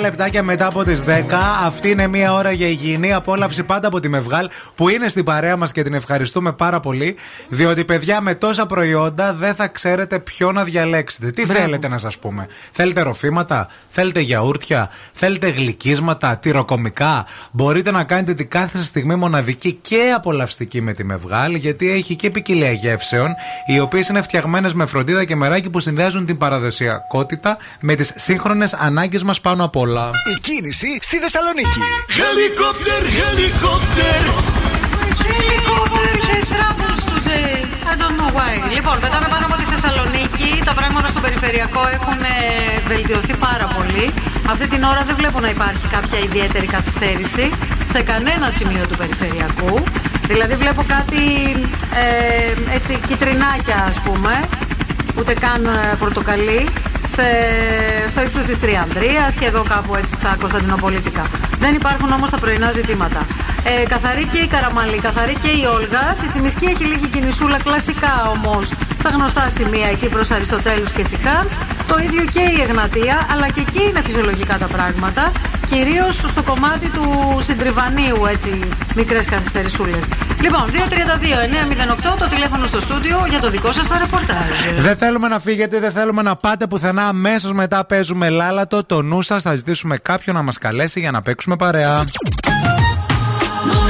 Λεπτάκια μετά από τις 10. Αυτή είναι μία ώρα για υγιεινή απόλαυση πάντα από τη Μευγάλ που είναι στην παρέα μας και την ευχαριστούμε πάρα πολύ. Διότι, παιδιά, με τόσα προϊόντα δεν θα ξέρετε ποιο να διαλέξετε. Τι θέλετε να σας πούμε; Θέλετε ροφήματα, θέλετε γιαούρτια, θέλετε γλυκίσματα, τυροκομικά; Μπορείτε να κάνετε την κάθε στιγμή μοναδική και απολαυστική με τη Μευγάλ γιατί έχει και ποικιλία γεύσεων οι οποίες είναι φτιαγμένες με φροντίδα και μεράκι που συνδυάζουν την παραδοσιακότητα με τις σύγχρονες ανάγκες μας πάνω απ' όλα. Η κίνηση στη Θεσσαλονίκη. Helicopter, helicopter. Helicopter has troubles today. I don't know why. Λοιπόν, πετάμε πάνω από τη Θεσσαλονίκη. Τα πράγματα στο περιφερειακό έχουν ε, βελτιωθεί πάρα πολύ. Αυτή την ώρα δεν βλέπω να υπάρχει κάποια ιδιαίτερη καθυστέρηση σε κανένα σημείο του περιφερειακού. Δηλαδή βλέπω κάτι ε, έτσι κυτρινάκια ας πούμε, ούτε καν ε, πορτοκαλί σε, στο ύψος της Τριανδρίας και εδώ κάπου έτσι στα Κωνσταντινοπολίτικα. Δεν υπάρχουν όμως τα πρωινά ζητήματα. Ε, καθαρή και η Καραμαλή, καθαρή και η Όλγας. Η Τσιμισκή έχει λίγη κινησούλα κλασικά όμως στα γνωστά σημεία εκεί προς Αριστοτέλους και στη Χάνθ. Το ίδιο και η Εγνατία, αλλά και εκεί είναι φυσιολογικά τα πράγματα. Κυρίως στο κομμάτι του συντριβανίου, έτσι, μικρές καθυστερησούλες. Λοιπόν, 232-908 το τηλέφωνο στο στούντιο για το δικό σας το ρεπορτάζ. Δεν θέλουμε να φύγετε, δεν θέλουμε να πάτε πουθενά. Αμέσως μετά παίζουμε λάλατο. Το νου σας θα ζητήσουμε κάποιον να μας καλέσει για να παίξουμε παρέα.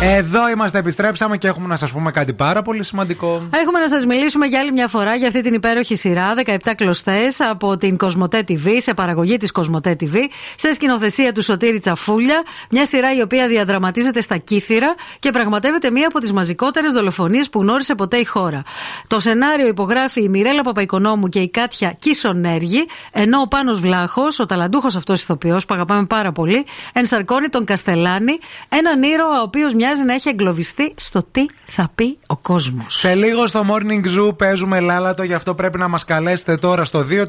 Morning Zoo. Εδώ είμαστε, επιστρέψαμε και έχουμε να σας πούμε κάτι πάρα πολύ σημαντικό. Έχουμε να σας μιλήσουμε για άλλη μια φορά για αυτή την υπέροχη σειρά 17 κλωστές από την Κοσμοτέ TV, σε παραγωγή της Κοσμοτέ TV, σε σκηνοθεσία του Σωτήρη Τσαφούλια. Μια σειρά η οποία διαδραματίζεται στα Κύθυρα και πραγματεύεται μία από τις μαζικότερες δολοφονίες που γνώρισε ποτέ η χώρα. Το σενάριο υπογράφει η Μιρέλα Παπαϊκονόμου και η Κάτια Κίσονέργη, ενώ ο Πάνος Βλάχος, ο ταλαντούχος αυτός ηθοποιός που αγαπάμε πάρα πολύ, ενσαρκώνει τον Καστελάνη, έναν ήρωα ο οποίος μοιάζει να έχει εγκλωβιστεί στο τι θα πει ο κόσμος. Σε λίγο στο Morning Zoo παίζουμε λάλατο, γι' αυτό πρέπει να μας καλέσετε τώρα στο 232-908.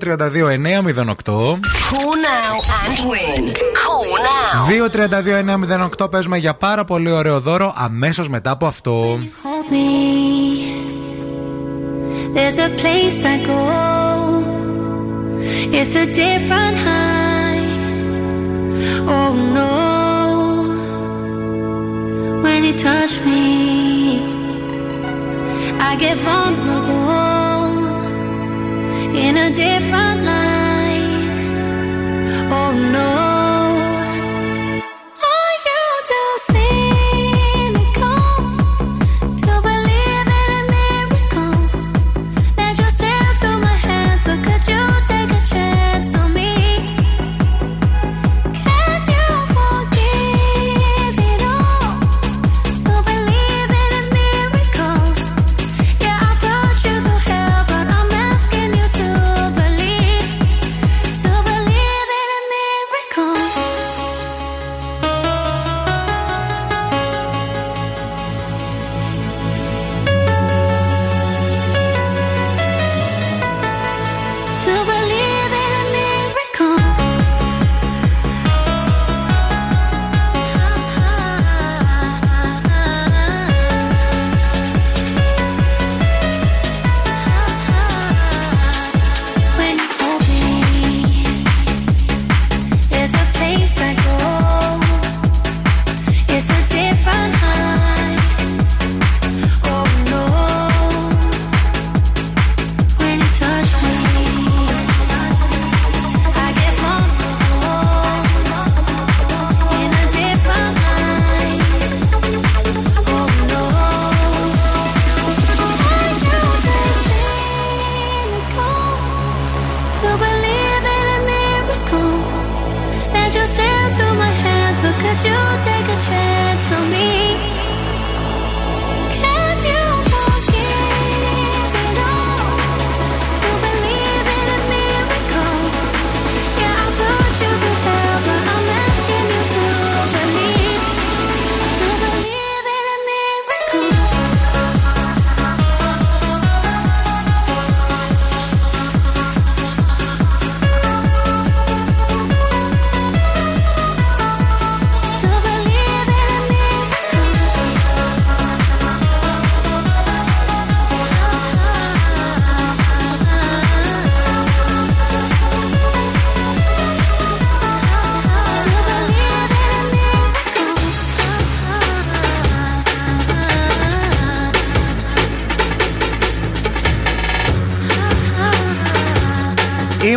Cool now and win. Cool now. 232-908 παίζουμε για πάρα πολύ ωραίο δώρο αμέσως μετά από αυτό. hold me. There's a place I go. It's a different high. Oh no. When you touch me, I get vulnerable in a different light. Oh no.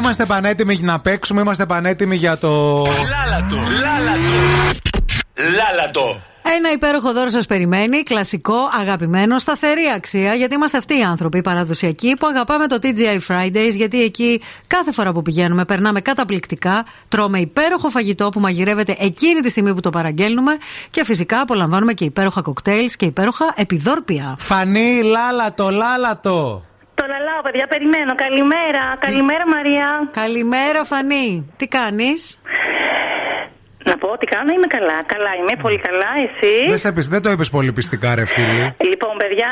Είμαστε πανέτοιμοι να παίξουμε, είμαστε πανέτοιμοι για το. Λάλατο, λάλατο. Λάλατο. Ένα υπέροχο δώρο σας περιμένει, κλασικό, αγαπημένο, σταθερή αξία, γιατί είμαστε αυτοί οι άνθρωποι οι παραδοσιακοί που αγαπάμε το TGI Fridays, γιατί εκεί κάθε φορά που πηγαίνουμε περνάμε καταπληκτικά, τρώμε υπέροχο φαγητό που μαγειρεύεται εκείνη τη στιγμή που το παραγγέλνουμε και φυσικά απολαμβάνουμε και υπέροχα κοκτέιλς και υπέροχα επιδόρπια. Φανή, λάλατο, λάλατο. Το λαλάω, παιδιά, περιμένω. Καλημέρα. Καλημέρα, Μαρία. Καλημέρα, Φανή. Τι κάνεις; Να πω ότι κάνω, είμαι καλά. Καλά είμαι, πολύ καλά. Εσύ; Δεν, σε πεις- δεν το είπες πολύ πιστικά, ρε φίλη. Λοιπόν, παιδιά,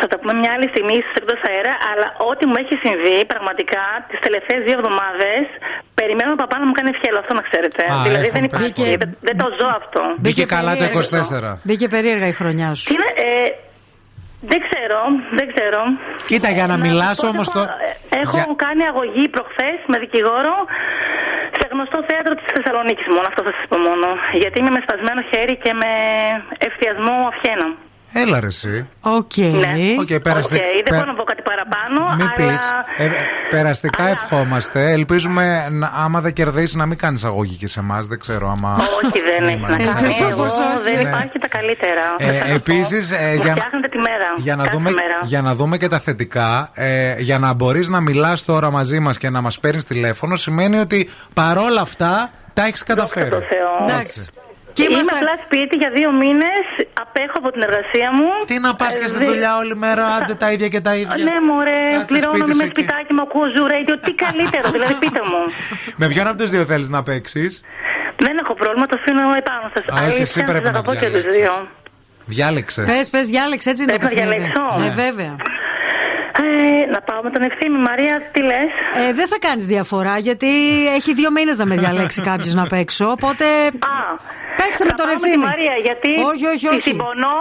θα τα πούμε μια άλλη στιγμή στους εκτός αέρα, αλλά ό,τι μου έχει συμβεί πραγματικά τις τελευταίες δύο εβδομάδες, περιμένω τον παπά να μου κάνει ευχέλο, αυτό να ξέρετε. Α, δηλαδή έχουν δεν υπάρχει. πέσει. Δεν, δεν το ζω αυτό. Μπήκε καλά το περίεργο. 24. Μπήκε περίεργα η χρονιά σου. Τι είναι, ε, δεν ξέρω, δεν ξέρω. Κοίτα, για να μιλάς πω, όμως έχω, το. Έχω Για- κάνει αγωγή προχθές με δικηγόρο σε γνωστό θέατρο της Θεσσαλονίκης μόνο. Αυτό θα σας πω μόνο. Γιατί είμαι με σπασμένο χέρι και με ευθειασμό αυχένα. Έλα ρε εσύ. Οκ. Ναι. Οκ, περαστε- Οκ, δεν πε- μπορώ να πω κάτι παραπάνω. Μην αλλά... πεις. περαστικά ευχόμαστε. Ελπίζουμε να, άμα δεν κερδίσεις να μην κάνεις αγωγή και σε εμάς. Δεν ξέρω άμα. Όχι, δεν έχει να κάνει. Ελπίζω Εγώ πως όχι. δεν Ναι. υπάρχει τα καλύτερα. Ε, επίσης, ε, Μου για να- φτιάχνετε τη μέρα. Για να, κάθε δούμε, μέρα. για να δούμε και τα θετικά, ε, για να μπορείς να μιλάς τώρα μαζί μας και να μας παίρνεις τηλέφωνο, σημαίνει ότι παρόλα αυτά τα έχεις καταφέρει. Δόξα τω Θεώ. Έτσι. Και Είμαι απλά σπίτι για δύο μήνες, απέχω από την εργασία μου. Τι να πας και Ε, στη δεν- δουλειά όλη μέρα, άντε τα ίδια και τα ίδια. Ναι, μωρέ, Κάτσε πληρώνω σπίτι με σου εκεί. σπιτάκι μου, ακούω ζου radio. Τι καλύτερο, δηλαδή πείτε μου. Με ποιον από τους δύο θέλεις να παίξεις; Δεν έχω πρόβλημα, το αφήνω επάνω σας. Α, όχι, εσύ πρέπει να αγαπώ και τους διαλέξεις. δύο. Διάλεξε. Πες, πες, διάλεξε έτσι είναι το Πρέπει να παιχνίδι. διαλέξω. Ναι, Ναι. βέβαια. Ε, να πάω με τον ευθύνη, Μαρία, τι λες; Ε, δεν θα κάνεις διαφορά γιατί έχει δύο μήνες να με διαλέξει κάποιος να παίξω. Οπότε. Παίξε με τον πάω με τη ευθύνη. Μαρία, γιατί Όχι, όχι, τη όχι. συμπονώ.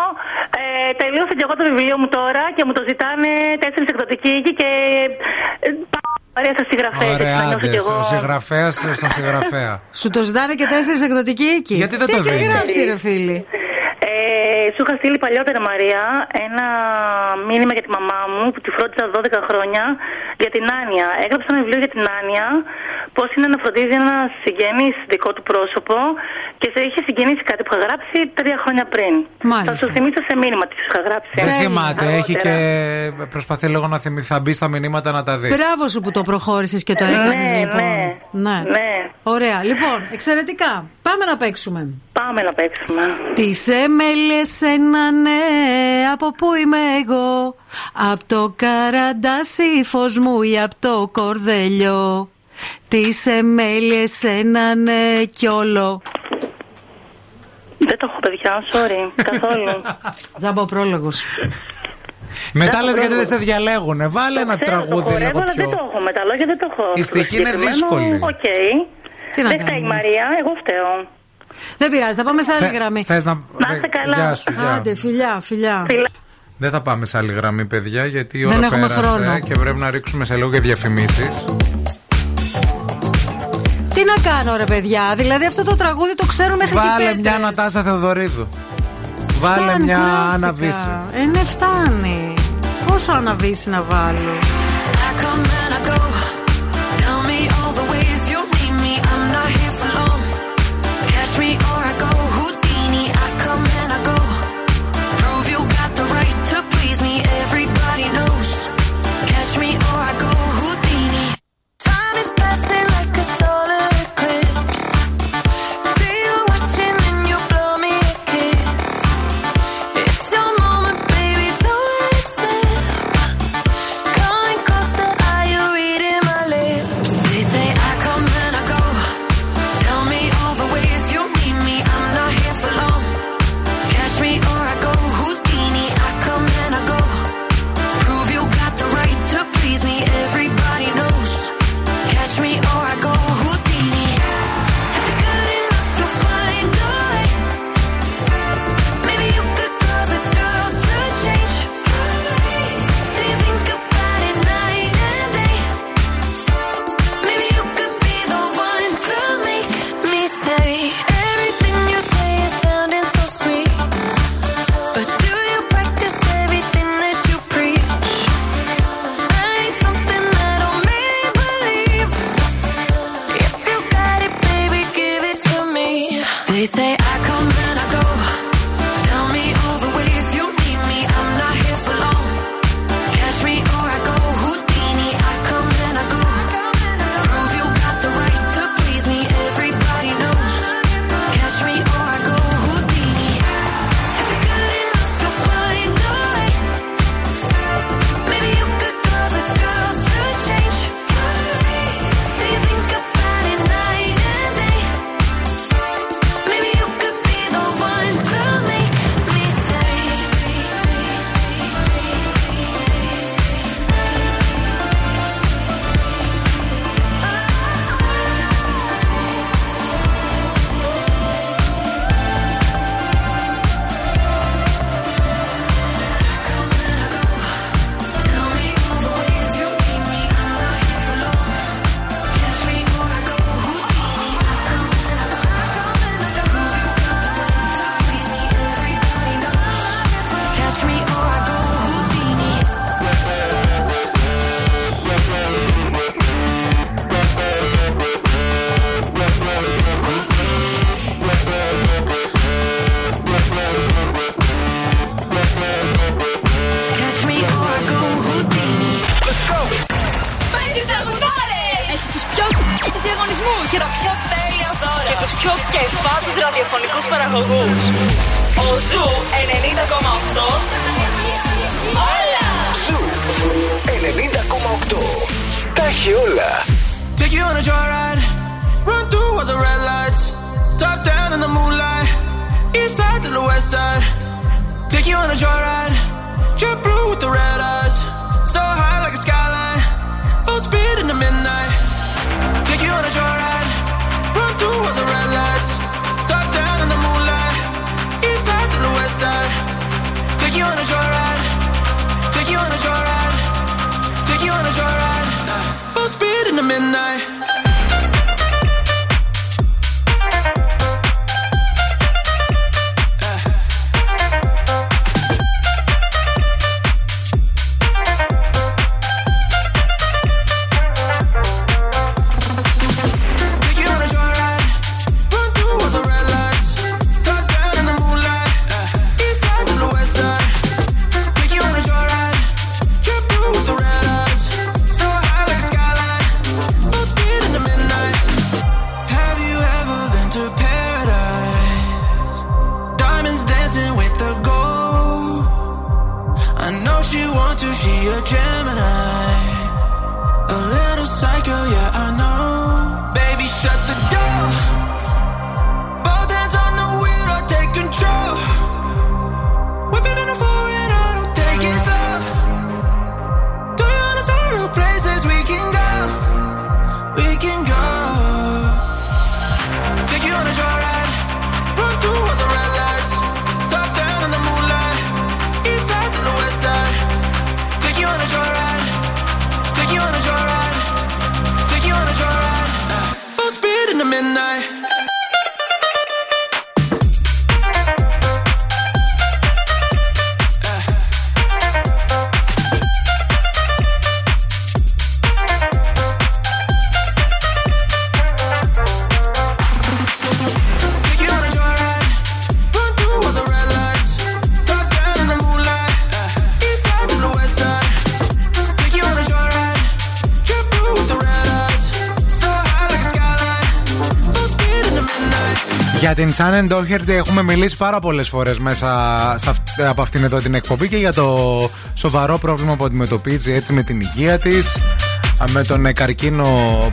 Ε, τελείωσα και εγώ το βιβλίο μου τώρα και μου το ζητάνε τέσσερις εκδοτικοί εκεί και. ε, Πάω Μαρία στο συγγραφέα. Ωραία, να νιώσω άντε, κι εγώ. ο συγγραφέας στον συγγραφέα. Σου το ζητάνε και τέσσερις εκδοτικοί εκεί. Γιατί δεν Τι το έχεις δίνεις; γράψει, ρε φίλη; Ε, σου είχα στείλει παλιότερα, Μαρία, ένα μήνυμα για τη μαμά μου που τη φρόντισα 12 χρόνια για την Άνια. Έγραψα ένα βιβλίο για την Άνια, πώς είναι να φροντίζει ένα συγγενή δικό του πρόσωπο και σε είχε συγκινήσει κάτι που είχα γράψει τρία χρόνια πριν. Μάλιστα. Θα σου θυμίσω σε μήνυμα τις σου είχα γράψει. Δεν θυμάται, έχει Αργότερα. και. Προσπαθεί λίγο να θυμηθεί. Θα μπει στα μηνύματα να τα δεις. Μπράβο σου που το προχώρησες και το έκανες, Ναι, λοιπόν. ναι, ναι. Ωραία. Λοιπόν, εξαιρετικά. Πάμε να παίξουμε. Πάμε να παίξουμε. Τι έμελε ένα ναι, από πού είμαι εγώ; Απ' το καραντάσι φως μου ή απ' το κορδελιό. Τι έμελε ένα ναι κι όλο. Δεν το έχω, παιδιά, sorry, καθόλου. Τζάμπα ο πρόλογος. Μετά λες γιατί δεν σε διαλέγουν. Βάλε ένα τραγούδι Χορεύω, λίγο αλλά δεν πιο. το έχω με τα λόγια, δεν το έχω. Η στοιχή είναι συγκεκριμένο. δύσκολη. Οκ. Τι να δεν κάνουμε; φταίει η Μαρία, εγώ φταίω. Δεν πειράζει, θα πάμε σε άλλη Θε- γραμμή. θες να. Να είστε καλά. Γεια σου, γεια. Άντε, φιλιά, φιλιά. Δεν θα πάμε σε άλλη γραμμή, παιδιά, γιατί η Δεν ώρα έχουμε πέρασε χρόνο. και πρέπει να ρίξουμε σε λίγο και διαφημίσεις. Τι να κάνω, ρε παιδιά. Δηλαδή αυτό το τραγούδι το ξέρω μέχρι Βάλε και μια Νατάσα Θεοδωρίδου. Βάλε Φτάνει, μια κουράστηκα. Αναβίση. Ε, ναι, φτάνει. Πόσο αναβίση να βάλω. Midnight. Midnight. Για την Σάνεν Ντόχερτη έχουμε μιλήσει πάρα πολλές φορές μέσα σε αυ- από αυτήν εδώ την εκπομπή και για το σοβαρό πρόβλημα που αντιμετωπίζει έτσι με την υγεία της. Με τον ε, καρκίνο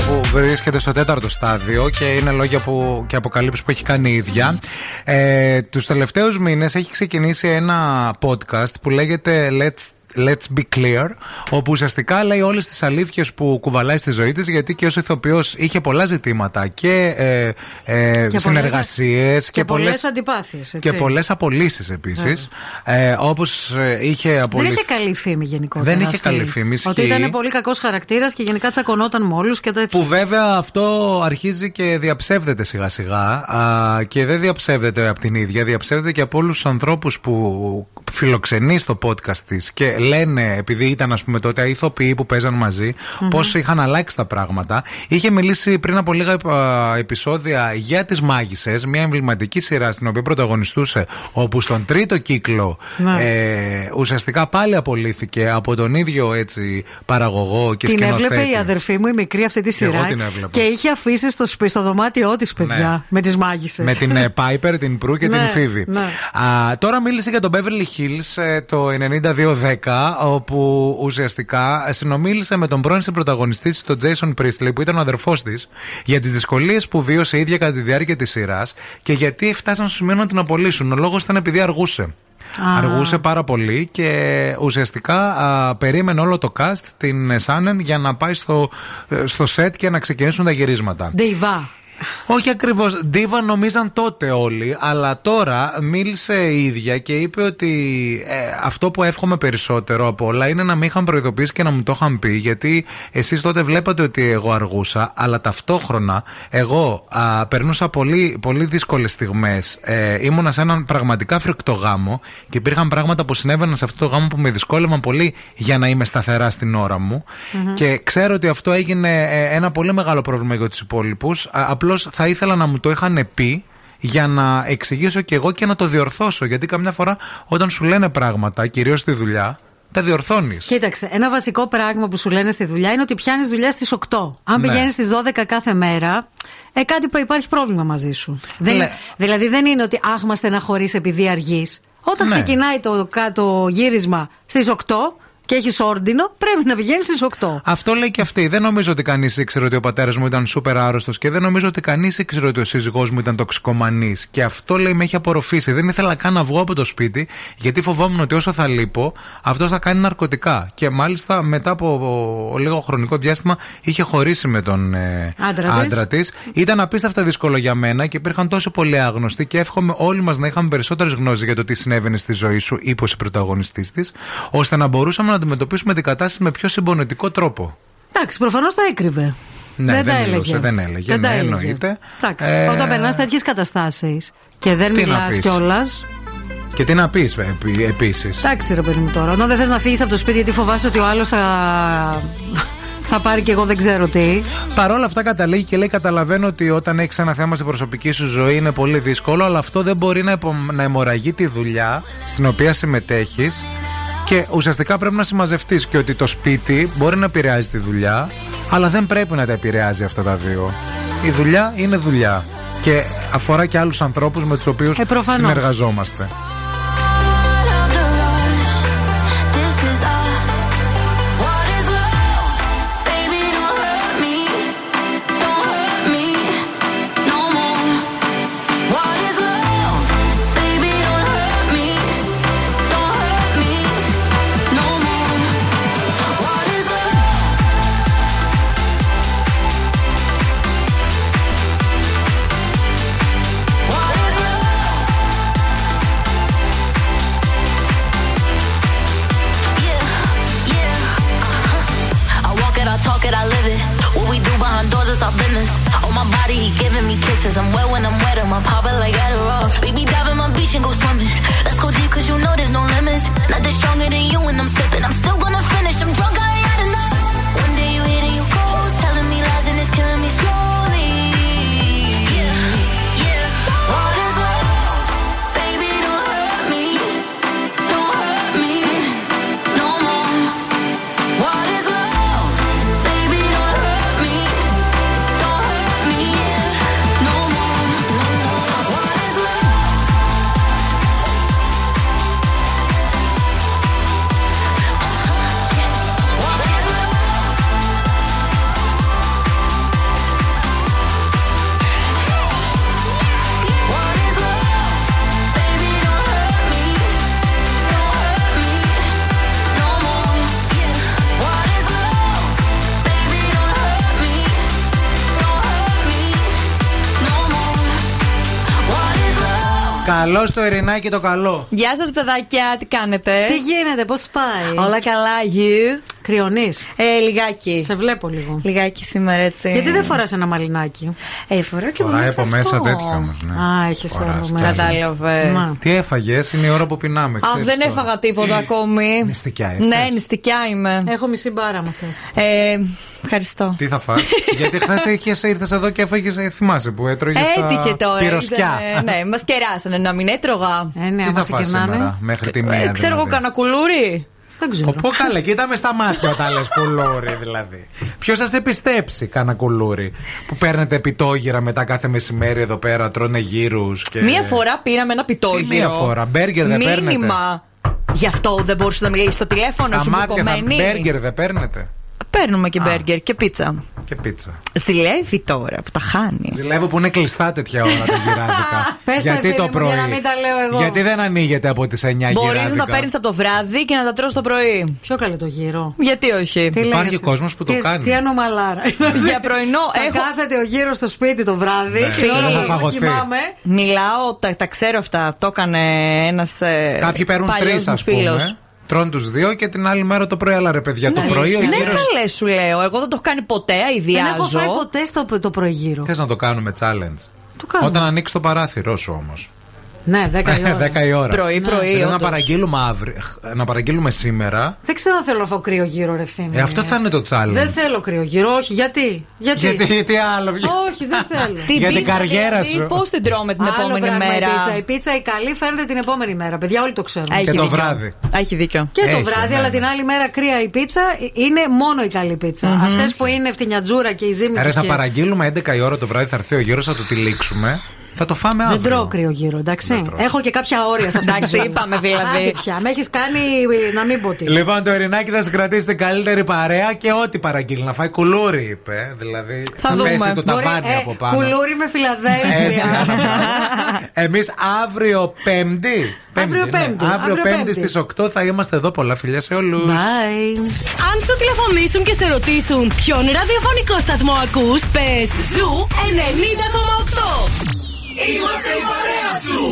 που βρίσκεται στο τέταρτο στάδιο και είναι λόγια που, και αποκαλύψεις που έχει κάνει η ίδια. Ε, τους τελευταίους μήνες έχει ξεκινήσει ένα podcast που λέγεται Let's Let's be clear, όπου ουσιαστικά λέει όλες τις αλήθειες που κουβαλάει στη ζωή της, γιατί και ως ηθοποιός είχε πολλά ζητήματα και, ε, ε, Και συνεργασίες πολλές- και, και πολλέ. πολλές αντιπάθειες, έτσι. Και πολλές απολύσεις επίσης. Ε, Όπως είχε Δεν απολυθεί. είχε καλή φήμη γενικότερα. Δεν είχε αυτή. καλή φήμη, Ότι ισχύει. ήταν πολύ κακός χαρακτήρας και γενικά τσακωνόταν με όλους και τέτοια. Που βέβαια αυτό αρχίζει και διαψεύδεται σιγά σιγά α, και δεν διαψεύδεται από την ίδια, διαψεύδεται και από όλους τους ανθρώπους που φιλοξενεί στο podcast της και λένε, επειδή ήταν ας πούμε τότε ηθοποιοί που παίζαν μαζί, Μμμ. πώς είχαν αλλάξει τα πράγματα. Είχε μιλήσει πριν από λίγα α, επεισόδια για τις Μάγισσες, μια εμβληματική σειρά στην οποία πρωταγωνιστούσε, όπου στον τρίτο κύκλο Ναι. ε, ουσιαστικά πάλι απολύθηκε από τον ίδιο έτσι παραγωγό και Την σκηνοθέτη. έβλεπε η αδερφή μου η μικρή αυτή τη Και εγώ σειρά. την έβλεπα. Και είχε αφήσει στο, σπι- στο δωμάτιό της, παιδιά. Ναι. Με τις μάγισσες. Με την ε, Piper, την Πρού και Ναι, την Phoebe. ναι. Α, τώρα μίλησε για τον Beverly Hills ε, το 9210, όπου ουσιαστικά συνομίλησε με τον πρώην πρωταγωνιστή της, τον Jason Priestley, που ήταν ο αδερφός της, για τις δυσκολίες που βίωσε η ίδια κατά τη διάρκεια της σειράς και γιατί φτάσαν στο σημείο να την απολύσουν. Ο λόγος ήταν επειδή αργούσε. Α. Αργούσε πάρα πολύ και ουσιαστικά α, περίμενε όλο το cast την Σάνεν για να πάει στο, ε, στο set και να ξεκινήσουν τα γυρίσματα. Ντεϊβά. Όχι ακριβώς. Ντίβα νομίζαν τότε όλοι, αλλά τώρα μίλησε η ίδια και είπε ότι ε, αυτό που εύχομαι περισσότερο από όλα είναι να με είχαν προειδοποιήσει και να μου το είχαν πει. Γιατί εσείς τότε βλέπατε ότι εγώ αργούσα, αλλά ταυτόχρονα εγώ α, περνούσα πολύ, πολύ δύσκολες στιγμές. Ε, ήμουνα σε έναν πραγματικά φρικτό γάμο και υπήρχαν πράγματα που συνέβαιναν σε αυτό το γάμο που με δυσκόλευαν πολύ για να είμαι σταθερά στην ώρα μου. Μμμ. Και ξέρω ότι αυτό έγινε ε, ένα πολύ μεγάλο πρόβλημα για τους υπόλοιπους. Απλώς θα ήθελα να μου το είχαν πει για να εξηγήσω και εγώ και να το διορθώσω. Γιατί καμιά φορά όταν σου λένε πράγματα, κυρίως στη δουλειά, τα διορθώνεις. Κοίταξε, ένα βασικό πράγμα που σου λένε στη δουλειά είναι ότι πιάνεις δουλειά στις 8. Αν Ναι. πηγαίνεις στις 12 κάθε μέρα, ε, κάτι που υπάρχει πρόβλημα μαζί σου. Δεν, Ναι. δηλαδή δεν είναι ότι αχ, μα στεναχωρείς επειδή αργείς. Όταν Ναι. ξεκινάει το, κα- το γύρισμα στις 8 και έχεις όρντινο, πρέπει να πηγαίνεις στις 8. Αυτό λέει και αυτή. Δεν νομίζω ότι κανείς ήξερε ότι ο πατέρας μου ήταν σούπερ άρρωστος και δεν νομίζω ότι κανείς ήξερε ότι ο σύζυγός μου ήταν τοξικομανής. Και αυτό λέει με έχει απορροφήσει. Δεν ήθελα καν να βγω από το σπίτι γιατί φοβόμουν ότι όσο θα λείπω, αυτό θα κάνει ναρκωτικά. Και μάλιστα μετά από λίγο χρονικό διάστημα είχε χωρίσει με τον ε, Άντρα της. της. Ήταν απίστευτα δύσκολο για μένα και υπήρχαν τόσο πολλοί άγνωστοι και εύχομαι όλοι μας να είχαμε περισσότερες γνώσεις για το τι συνέβαινε στη ζωή σου, είπε ο πρωταγωνιστή της, ώστε να μπορούσαμε να αντιμετωπίσουμε την κατάσταση με πιο συμπονετικό τρόπο. Εντάξει, προφανώς τα έκρυβε. Ναι, δεν, δεν τα μιλούσε, έλεγε. δεν έλεγε, Δεν τα ναι, έλεγε. εννοείται. Εντάξει, Ε, όταν περνάς τέτοιες καταστάσεις και δεν τι να μιλάς πεις. κιόλα. Και τι να πεις επίσης. Εντάξει, ρε παιδί μου τώρα. Όταν δεν θες να φύγεις από το σπίτι γιατί φοβάσαι ότι ο άλλος θα. θα πάρει και εγώ δεν ξέρω τι. Παρ' όλα αυτά καταλήγει και λέει: Καταλαβαίνω ότι όταν έχεις ένα θέμα στην προσωπική σου ζωή είναι πολύ δύσκολο, αλλά αυτό δεν μπορεί να, υπο... να αιμορραγεί τη δουλειά στην οποία συμμετέχεις. Και ουσιαστικά πρέπει να συμμαζευτείς και ότι το σπίτι μπορεί να επηρεάζει τη δουλειά, αλλά δεν πρέπει να τα επηρεάζει αυτά τα δύο. Η δουλειά είναι δουλειά. Και αφορά και άλλους ανθρώπους με τους οποίους Ε, προφανώς. συνεργαζόμαστε. Kisses. I'm wet when I'm wet, I'm popping like Adderall. Baby, dive in my beach and go swimming. Let's go deep, cause you know there's no limits. Nothing stronger Καλό στο Ειρηνάκι το καλό. Γεια σας, παιδάκια, τι κάνετε; Τι γίνεται, πώς πάει; Όλα καλά, you; Κρυονεί. Ε, λιγάκι. Σε βλέπω λίγο. Λιγάκι σήμερα έτσι. Γιατί δεν φοράς ένα μαλλινάκι. Ε, φοράω και Φοράει μέσα από μέσα αυτό. τέτοιο όμως. Ναι. Α, έχεις Φοράς θέμα κι μέσα. άλλο. Κατάλαβε. Τι έφαγες, είναι η ώρα που πεινάμε. Αχ, ξέρεις δεν τώρα. έφαγα τίποτα ακόμη. Νηστικιά ήρθες. Ναι, νηστικιά είμαι. Έχω μισή μπάρα, μου θες. Ε, ευχαριστώ. Τι θα φας; Γιατί χθες ήρθες εδώ και έφαγες, θυμάσαι που έτρωγες. Έτυχε τώρα. Πυροσκιά. ήταν, ναι, μας κεράσανε να μην έτρωγα. Ε, ναι, Τι θα φας σήμερα, μέχρι τη μία. Ε, ξέρω εγώ, δηλαδή. Κανένα κουλούρι. Δεν ξέρω. Πω καλά, κοίτα με στα μάτια όταν λες κουλούρι δηλαδή. Ποιος σα επιστέψει κάνα κουλούρι που παίρνετε επιτόγυρα μετά κάθε μεσημέρι εδώ πέρα, τρώνε γύρους και. Μία φορά πήραμε ένα πιτόγυρο. Τι μία φορά, μπέργκερ δεν παίρνετε; Μήνυμα. Γι' αυτό δεν μπορούσε να μιλήσει στο τηλέφωνο Στα σου μάτια θα μπουκωμένη. μπέργκερ δεν παίρνετε; Παίρνουμε και μπέργκερ και πίτσα. Και πίτσα. Ζηλεύει τώρα που τα χάνει. Ζηλεύω που είναι κλειστά τέτοια ώρα τα γυράδικα. Πες τα, Γιατί φίλε το μου, πρωί. για να μην τα λέω εγώ. Γιατί δεν ανοίγεται από τις 9 γυράδικα. Μπορείς να τα παίρνεις από το βράδυ και να τα τρως το πρωί. Πιο καλό το γύρο. Γιατί όχι; Τι Υπάρχει λέγεσαι. κόσμος που το Τι- κάνει. Τι ανομαλάρα. Για πρωινό Θα έχω- κάθεται ο γύρος στο σπίτι το βράδυ. Ναι. την ώρα Φίλοι, που θα φαγωθεί. κοιμάμαι. Μιλάω, τα, τα ξέρω αυτά. Το έκανε ένας. Ε, Κάποιοι παίρνουν τρεις, ας πούμε. Τρώνε τους δύο και την άλλη μέρα το πρωί. Αλλά ρε παιδιά, το πρωί ο Ναι, γύρο. καλέ σου λέω. Εγώ δεν το έχω κάνει ποτέ, Δεν αειδιάζω. έχω φάει ποτέ στο το πρωί γύρο. Θες να το κάνουμε challenge; Το κάνουμε. Όταν ανοίξεις το παράθυρό σου όμως. Ναι, 10 η ώρα. 10 η ώρα. Πρωί, πρωί, Λέω να όντως. παραγγείλουμε αύριο. Να παραγγείλουμε σήμερα. Δεν ξέρω αν θέλω να φάω κρύο γύρο, ρε ευθύμη. Ε, αυτό θα είναι το challenge. Δεν θέλω κρύο γύρο, όχι. Γιατί; Γιατί, Γιατί, γιατί άλλο. Όχι, δεν θέλω. Την Για την πίτσα, καριέρα δηλαδή, σου. Πώς την τρώμε την Άλλο επόμενη πράγμα μέρα; Η πίτσα. η πίτσα η καλή φαίνεται την επόμενη μέρα. Παιδιά, όλοι το ξέρουν. Έχει Και το δίκιο. βράδυ. Έχει δίκιο. Και το Έχει, βράδυ, ναι, αλλά ναι. την άλλη μέρα κρύα η πίτσα είναι μόνο η καλή πίτσα. Αυτές που είναι φτηνιατζούρα και η ζύμη Ρε, τους θα και- παραγγείλουμε 11 η ώρα το βράδυ, θα έρθει ο γύρος, θα το τυλίξουμε. Θα το φάμε αύριο. Δεν τρώω κρύο γύρο, εντάξει. Έχω και κάποια όρια σε αυτή τη Εντάξει, ζωή. είπαμε δηλαδή. Άντε πια, με έχεις κάνει ε, να μην πω τι. Λοιπόν, το Ειρηνάκι θα σε κρατήσει την καλύτερη παρέα και ό,τι παραγγείλει. Να φάει κουλούρι, είπε. Δηλαδή, Θα θα δούμε. πέσει το Μπορεί, ταβάνι ε, από πάνω. Κουλούρι με Έτσι, Φιλαδέλφια. Εμείς αύριο Πέμπτη. Αύριο ναι. Πέμπτη, Αύριο αύριο Πέμπτη Πέμπτη. στις 8 θα είμαστε εδώ. Πολλά φιλιά σε όλους. Bye. Αν σου τηλεφωνήσουν και σε ρωτήσουν ποιον ραδιοφωνικό σταθμό ακούς, πες Zoo 90,8. Είμαστε η παρέα σου.